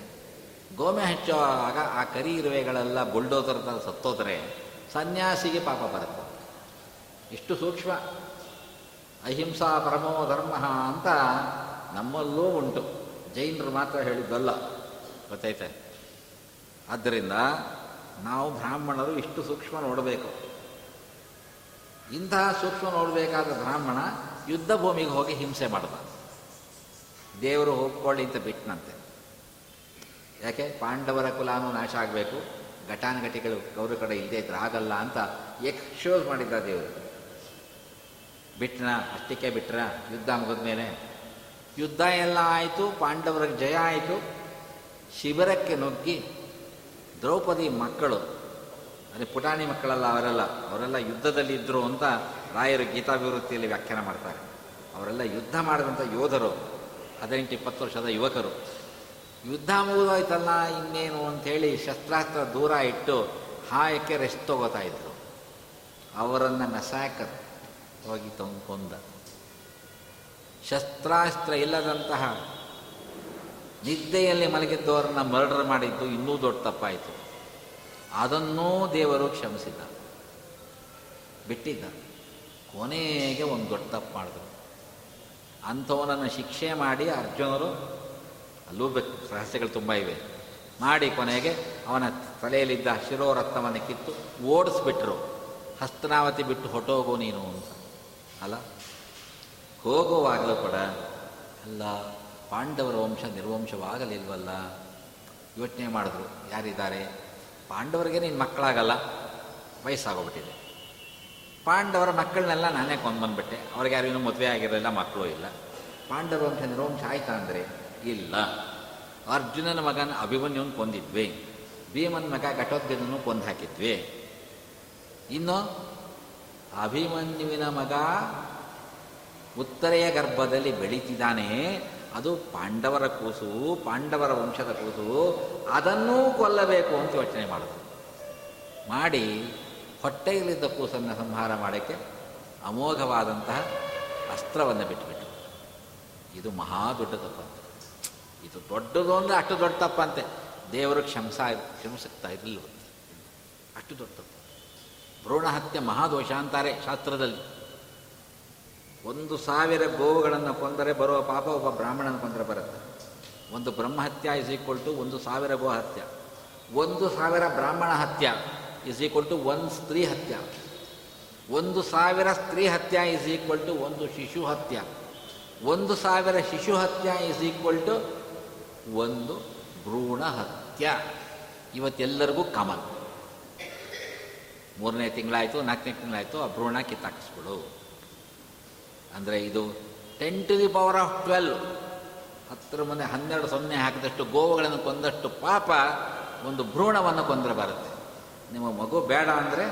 Speaker 1: ಗೋಮೆ ಹಚ್ಚೋ ಆಗ ಆ ಕರಿ ಇರುವೆಗಳೆಲ್ಲ ಬುಲ್ಡೋಸರ್ ಸತ್ತೋದ್ರೆ ಸನ್ಯಾಸಿಗೆ ಪಾಪ ಬರುತ್ತೆ. ಇಷ್ಟು ಸೂಕ್ಷ್ಮ. ಅಹಿಂಸಾ ಪರಮೋ ಧರ್ಮ ಅಂತ ನಮ್ಮಲ್ಲೂ ಉಂಟು. ಜೈನರು ಮಾತ್ರ ಹೇಳಿದ್ದಲ್ಲ. ಗೊತ್ತೈತೆ ಆದ್ದರಿಂದ ನಾವು ಬ್ರಾಹ್ಮಣರು ಇಷ್ಟು ಸೂಕ್ಷ್ಮ ನೋಡಬೇಕು. ಇಂತಹ ಸೂಕ್ಷ್ಮ ನೋಡಬೇಕಾದ ಬ್ರಾಹ್ಮಣ ಯುದ್ಧ ಭೂಮಿಗೆ ಹೋಗಿ ಹಿಂಸೆ ಮಾಡ್ದ. ದೇವರು ಹೋಗ್ಕೊಳ್ಳಿ ಅಂತ ಬಿಟ್ಟನಂತೆ ಯಾಕೆ? ಪಾಂಡವರ ಕುಲಾನು ನಾಶ ಆಗಬೇಕು. ಘಟಾನುಘಟಿಗಳು ಗೌರ ಕಡೆ ಇಲ್ಲದೆ ಇದ್ರೆ ಆಗಲ್ಲ ಅಂತ ಎಕ್ಸ್ಶೋಸ್ ಮಾಡಿದ್ದ ದೇವರು. ಬಿಟ್ನ? ಅಷ್ಟಕ್ಕೆ ಬಿಟ್ರ? ಯುದ್ಧ ಮುಗಿದ ಮೇಲೆ ಯುದ್ಧ ಎಲ್ಲ ಆಯಿತು, ಪಾಂಡವರಿಗೆ ಜಯ ಆಯಿತು. ಶಿಬಿರಕ್ಕೆ ನುಗ್ಗಿ ದ್ರೌಪದಿ ಮಕ್ಕಳು, ಅಂದರೆ ಪುಟಾಣಿ ಮಕ್ಕಳಲ್ಲ ಅವರೆಲ್ಲ ಅವರೆಲ್ಲ ಯುದ್ಧದಲ್ಲಿ ಇದ್ದರು ಅಂತ ರಾಯರು ಗೀತಾಭಿವೃತ್ತಿಯಲ್ಲಿ ವ್ಯಾಖ್ಯಾನ ಮಾಡ್ತಾರೆ. ಅವರೆಲ್ಲ ಯುದ್ಧ ಮಾಡಿದಂಥ ಯೋಧರು, ಹದಿನೆಂಟು ಇಪ್ಪತ್ತು ವರ್ಷದ ಯುವಕರು. ಯುದ್ಧ ಮುಗಿದೋಯ್ತಲ್ಲ, ಇನ್ನೇನು ಅಂಥೇಳಿ ಶಸ್ತ್ರಾಸ್ತ್ರ ದೂರ ಇಟ್ಟು ಹಾಯಕ್ಕೆ ರೆಸ್ಟ್ ತಗೋತಾ ಇದ್ರು. ಅವರನ್ನು ನಸಾಕ ಹೋಗಿ ತಂದು ಕೊಂದ. ಶಸ್ತ್ರಾಸ್ತ್ರ ಇಲ್ಲದಂತಹ ನಿದ್ದೆಯಲ್ಲಿ ಮಲಗಿದ್ದವರನ್ನ ಮರ್ಡರ್ ಮಾಡಿದ್ದು ಇನ್ನೂ ದೊಡ್ಡ ತಪ್ಪಾಯಿತು. ಅದನ್ನೂ ದೇವರು ಕ್ಷಮಿಸಿದ್ದ. ಬಿಟ್ಟಿದ್ದ. ಕೊನೆಗೆ ಒಂದು ದೊಡ್ಡ ತಪ್ಪು ಮಾಡಿದ್ರು. ಅಂಥವನನ್ನು ಶಿಕ್ಷೆ ಮಾಡಿ ಅರ್ಜುನರು, ಅಲ್ಲೂ ರಹಸ್ಯಗಳು ತುಂಬ ಇವೆ. ಮಾಡಿ ಕೊನೆಗೆ ಅವನ ತಲೆಯಲ್ಲಿದ್ದ ಶಿರೋರತ್ನವನ್ನು ಕಿತ್ತು ಓಡಿಸ್ಬಿಟ್ರು. ಹಸ್ತನಾವತಿ ಬಿಟ್ಟು ಹೊಟ್ಟೋಗು ನೀನು ಅಂತ. ಅಲ್ಲ? ಹೋಗುವಾಗಲೂ ಕೂಡ ಅಲ್ಲ ಪಾಂಡವರ ವಂಶ ನಿರ್ವಂಶವಾಗಲಿಲ್ವಲ್ಲ? ಯೋಚನೆ ಮಾಡಿದ್ರು. ಯಾರಿದ್ದಾರೆ? ಪಾಂಡವರಿಗೆ ನೀನು ಮಕ್ಕಳಾಗಲ್ಲ. ವಯಸ್ಸಾಗೋಗ್ಬಿಟ್ಟಿದೆ. ಪಾಂಡವರ ಮಕ್ಕಳನ್ನೆಲ್ಲ ನಾನೇ ಕೊಂಡ್ಬಂದ್ಬಿಟ್ಟೆ ಅವ್ರಿಗೆ ಯಾರು ಇನ್ನೂ ಮದುವೆ ಆಗಿರಲಿಲ್ಲ, ಮಕ್ಕಳು ಇಲ್ಲ. ಪಾಂಡವರ ವಂಶ ನಿರ್ವಂಶ ಆಯ್ತಾ ಅಂದರೆ? ಇಲ್ಲ. ಅರ್ಜುನನ ಮಗನ ಅಭಿಮನ್ಯುವನ್ನು ಕೊಂದಿದ್ವಿ. ಭೀಮನ ಮಗ ಘಟೋದ್ಗದನ್ನು ಕೊಂದು ಹಾಕಿದ್ವಿ ಇನ್ನು ಅಭಿಮನ್ಯುವಿನ ಮಗ ಉತ್ತರೆಯ ಗರ್ಭದಲ್ಲಿ ಬೆಳೀತಿದ್ದಾನೆ. ಅದು ಪಾಂಡವರ ಕೂಸು, ಪಾಂಡವರ ವಂಶದ ಕೂಸು, ಅದನ್ನೂ ಕೊಲ್ಲಬೇಕು ಅಂತ ಯೋಚನೆ ಮಾಡಿದ್ರು ಮಾಡಿ ಹೊಟ್ಟೆಯಲ್ಲಿದ್ದ ಕೂಸನ್ನು ಸಂಹಾರ ಮಾಡೋಕ್ಕೆ ಅಮೋಘವಾದಂತಹ ಅಸ್ತ್ರವನ್ನು ಬಿಟ್ಟುಬಿಟ್ಟು ಇದು ಮಹಾ ದೊಡ್ಡ ತಪ್ಪಂತೆ ಇದು ದೊಡ್ಡದು ಅಂದರೆ ಅಷ್ಟು ದೊಡ್ಡ ತಪ್ಪಂತೆ ದೇವರು ಕ್ಷಮಸ ಕ್ಷಮಿಸುತ್ತಾ ಇರಲಿಲ್ಲ. ಅಷ್ಟು ದೊಡ್ಡ ತಪ್ಪು. ಭ್ರೂಣ ಹತ್ಯೆ ಮಹಾದೋಷ ಅಂತಾರೆ ಶಾಸ್ತ್ರದಲ್ಲಿ. ಒಂದು ಸಾವಿರ ಗೋವುಗಳನ್ನು ಕೊಂದರೆ ಬರುವ ಪಾಪ ಒಬ್ಬ ಬ್ರಾಹ್ಮಣನ ಕೊಂದರೆ ಬರುತ್ತೆ. ಒಂದು ಬ್ರಹ್ಮಹತ್ಯ ಇಸ್ ಈಕ್ವಲ್ ಟು ಒಂದು ಸಾವಿರ ಗೋ ಹತ್ಯ ಒಂದು ಸಾವಿರ ಬ್ರಾಹ್ಮಣ ಹತ್ಯ ಇಸ್ ಈಕ್ವಲ್ ಟು ಒಂದು ಸ್ತ್ರೀ ಹತ್ಯ. ಒಂದು ಸಾವಿರ ಸ್ತ್ರೀ ಹತ್ಯ ಇಸ್ ಈಕ್ವಲ್ ಟು ಒಂದು ಶಿಶು ಹತ್ಯ. ಒಂದು ಸಾವಿರ ಶಿಶು ಹತ್ಯ ಇಸ್ ಈಕ್ವಲ್ ಟು ಒಂದು ಭ್ರೂಣ ಹತ್ಯ. ಇವತ್ತೆಲ್ಲರಿಗೂ ಕಮಲ್. ಮೂರನೇ ತಿಂಗಳಾಯಿತು, ನಾಲ್ಕನೇ ತಿಂಗಳಾಯಿತು, ಆ ಭ್ರೂಣ ಕಿತ್ತಾಕಿಸ್ಬಿಡು. ಅಂದರೆ ಇದು ten to the power of twelve ಹತ್ತರ ಮುಂದೆ ಹನ್ನೆರಡು ಸೊನ್ನೆ ಹಾಕಿದಷ್ಟು ಗೋವುಗಳನ್ನು ಕೊಂದಷ್ಟು ಪಾಪ ಒಂದು ಭ್ರೂಣವನ್ನು ಕೊಂದರೆ ಬರುತ್ತೆ. ನಿಮ್ಮ ಮಗು ಬೇಡ ಅಂದರೆ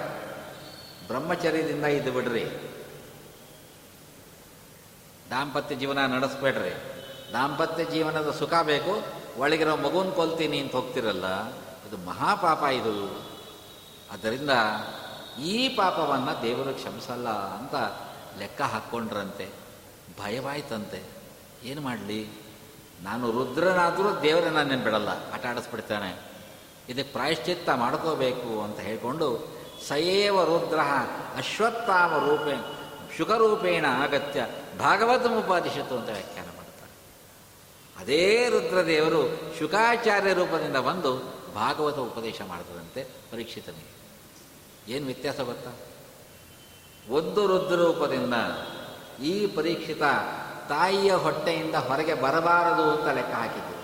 Speaker 1: ಬ್ರಹ್ಮಚರ್ಯದಿಂದ ಇದು ಬಿಡ್ರಿ. ದಾಂಪತ್ಯ ಜೀವನ ನಡೆಸ್ಬೇಡ್ರಿ. ದಾಂಪತ್ಯ ಜೀವನದ ಸುಖ ಬೇಕು. ಒಳಗಿರೋ ಮಗುನ ಕೊಲ್ತೀನಿ ಅಂತ ಹೋಗ್ತಿರಲ್ಲ, ಇದು ಮಹಾಪಾಪ ಇದು. ಆದ್ದರಿಂದ ಈ ಪಾಪವನ್ನು ದೇವರು ಕ್ಷಮಿಸಲ್ಲ ಅಂತ ಲೆಕ್ಕ ಹಾಕ್ಕೊಂಡ್ರಂತೆ ಭಯವಾಯ್ತಂತೆ. ಏನು ಮಾಡಲಿ? ನಾನು ರುದ್ರನಾದರೂ ದೇವರನ್ನ ನಾನು ಬಿಡಲ್ಲ. ಆಟ ಆಡಿಸ್ಬಿಡ್ತಾನೆ. ಇದಕ್ಕೆ ಪ್ರಾಯಶ್ಚಿತ್ತ ಮಾಡ್ಕೋಬೇಕು ಅಂತ ಹೇಳಿಕೊಂಡು ಸಯೇವ ರುದ್ರ ಅಶ್ವತ್ಥಾಮ ರೂಪೇ, ಶುಕರೂಪೇಣ ಅಗತ್ಯ ಭಾಗವತಮುಪಾದಿಶತು ಅಂತ ವ್ಯಾಖ್ಯಾನ ಮಾಡ್ತಾರೆ. ಅದೇ ರುದ್ರದೇವರು ಶುಕಾಚಾರ್ಯ ರೂಪದಿಂದ ಬಂದು ಭಾಗವತ ಉಪದೇಶ ಮಾಡ್ತದಂತೆ ಪರೀಕ್ಷಿತನಿಗೆ. ಏನು ವ್ಯತ್ಯಾಸ ಗೊತ್ತಾ? ಒಂದು ರುದ್ರರೂಪದಿಂದ ಈ ಪರೀಕ್ಷಿತ ತಾಯಿಯ ಹೊಟ್ಟೆಯಿಂದ ಹೊರಗೆ ಬರಬಾರದು ಅಂತ ಲೆಕ್ಕ ಹಾಕಿದ್ರು.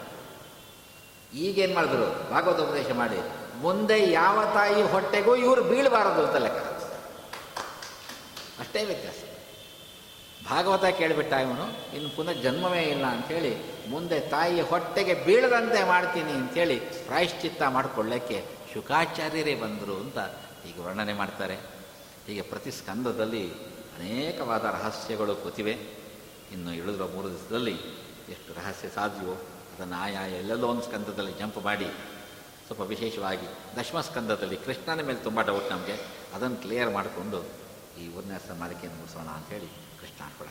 Speaker 1: ಈಗೇನು ಮಾಡಿದ್ರು? ಭಾಗವತ ಉಪದೇಶ ಮಾಡಿ, ಮುಂದೆ ಯಾವ ತಾಯಿ ಹೊಟ್ಟೆಗೂ ಇವರು ಬೀಳಬಾರದು ಅಂತ ಲೆಕ್ಕ. ಅಷ್ಟೇ ವ್ಯತ್ಯಾಸ. ಭಾಗವತ ಕೇಳಿಬಿಟ್ಟ ಇವನು, ಇನ್ನು ಪುನಃ ಜನ್ಮವೇ ಇಲ್ಲ ಅಂಥೇಳಿ ಮುಂದೆ ತಾಯಿಯ ಹೊಟ್ಟೆಗೆ ಬೀಳದಂತೆ ಮಾಡ್ತೀನಿ ಅಂಥೇಳಿ ಪ್ರಾಯಶ್ಚಿತ್ತ ಮಾಡಿಕೊಳ್ಳಕ್ಕೆ ಶುಕಾಚಾರ್ಯರೇ ಬಂದರು ಅಂತ ಈಗ ವರ್ಣನೆ ಮಾಡ್ತಾರೆ. ಹೀಗೆ ಪ್ರತಿ ಸ್ಕಂದದಲ್ಲಿ ಅನೇಕವಾದ ರಹಸ್ಯಗಳು ಕೂತಿವೆ. ಇನ್ನು ಇಳಿದಿರೋ ಮೂರು ದಿವಸದಲ್ಲಿ ಎಷ್ಟು ರಹಸ್ಯ ಸಾಧ್ಯವೋ ಅದನ್ನು ಆಯಾ ಎಲ್ಲೆಲ್ಲೋ ಒಂದು ಸ್ಕಂದದಲ್ಲಿ ಜಂಪ್ ಮಾಡಿ ಸ್ವಲ್ಪ ವಿಶೇಷವಾಗಿ ದಶಮ ಸ್ಕಂದದಲ್ಲಿ ಕೃಷ್ಣನ ಮೇಲೆ ತುಂಬ ಡೌಟ್ ನಮಗೆ. ಅದನ್ನು ಕ್ಲಿಯರ್ ಮಾಡಿಕೊಂಡು ಈ ಉನ್ಯಾಸ ಮಾಲಿಕೆಯನ್ನು ಮುಗಿಸೋಣ ಅಂಥೇಳಿ ಕೃಷ್ಣ ಕೊಡ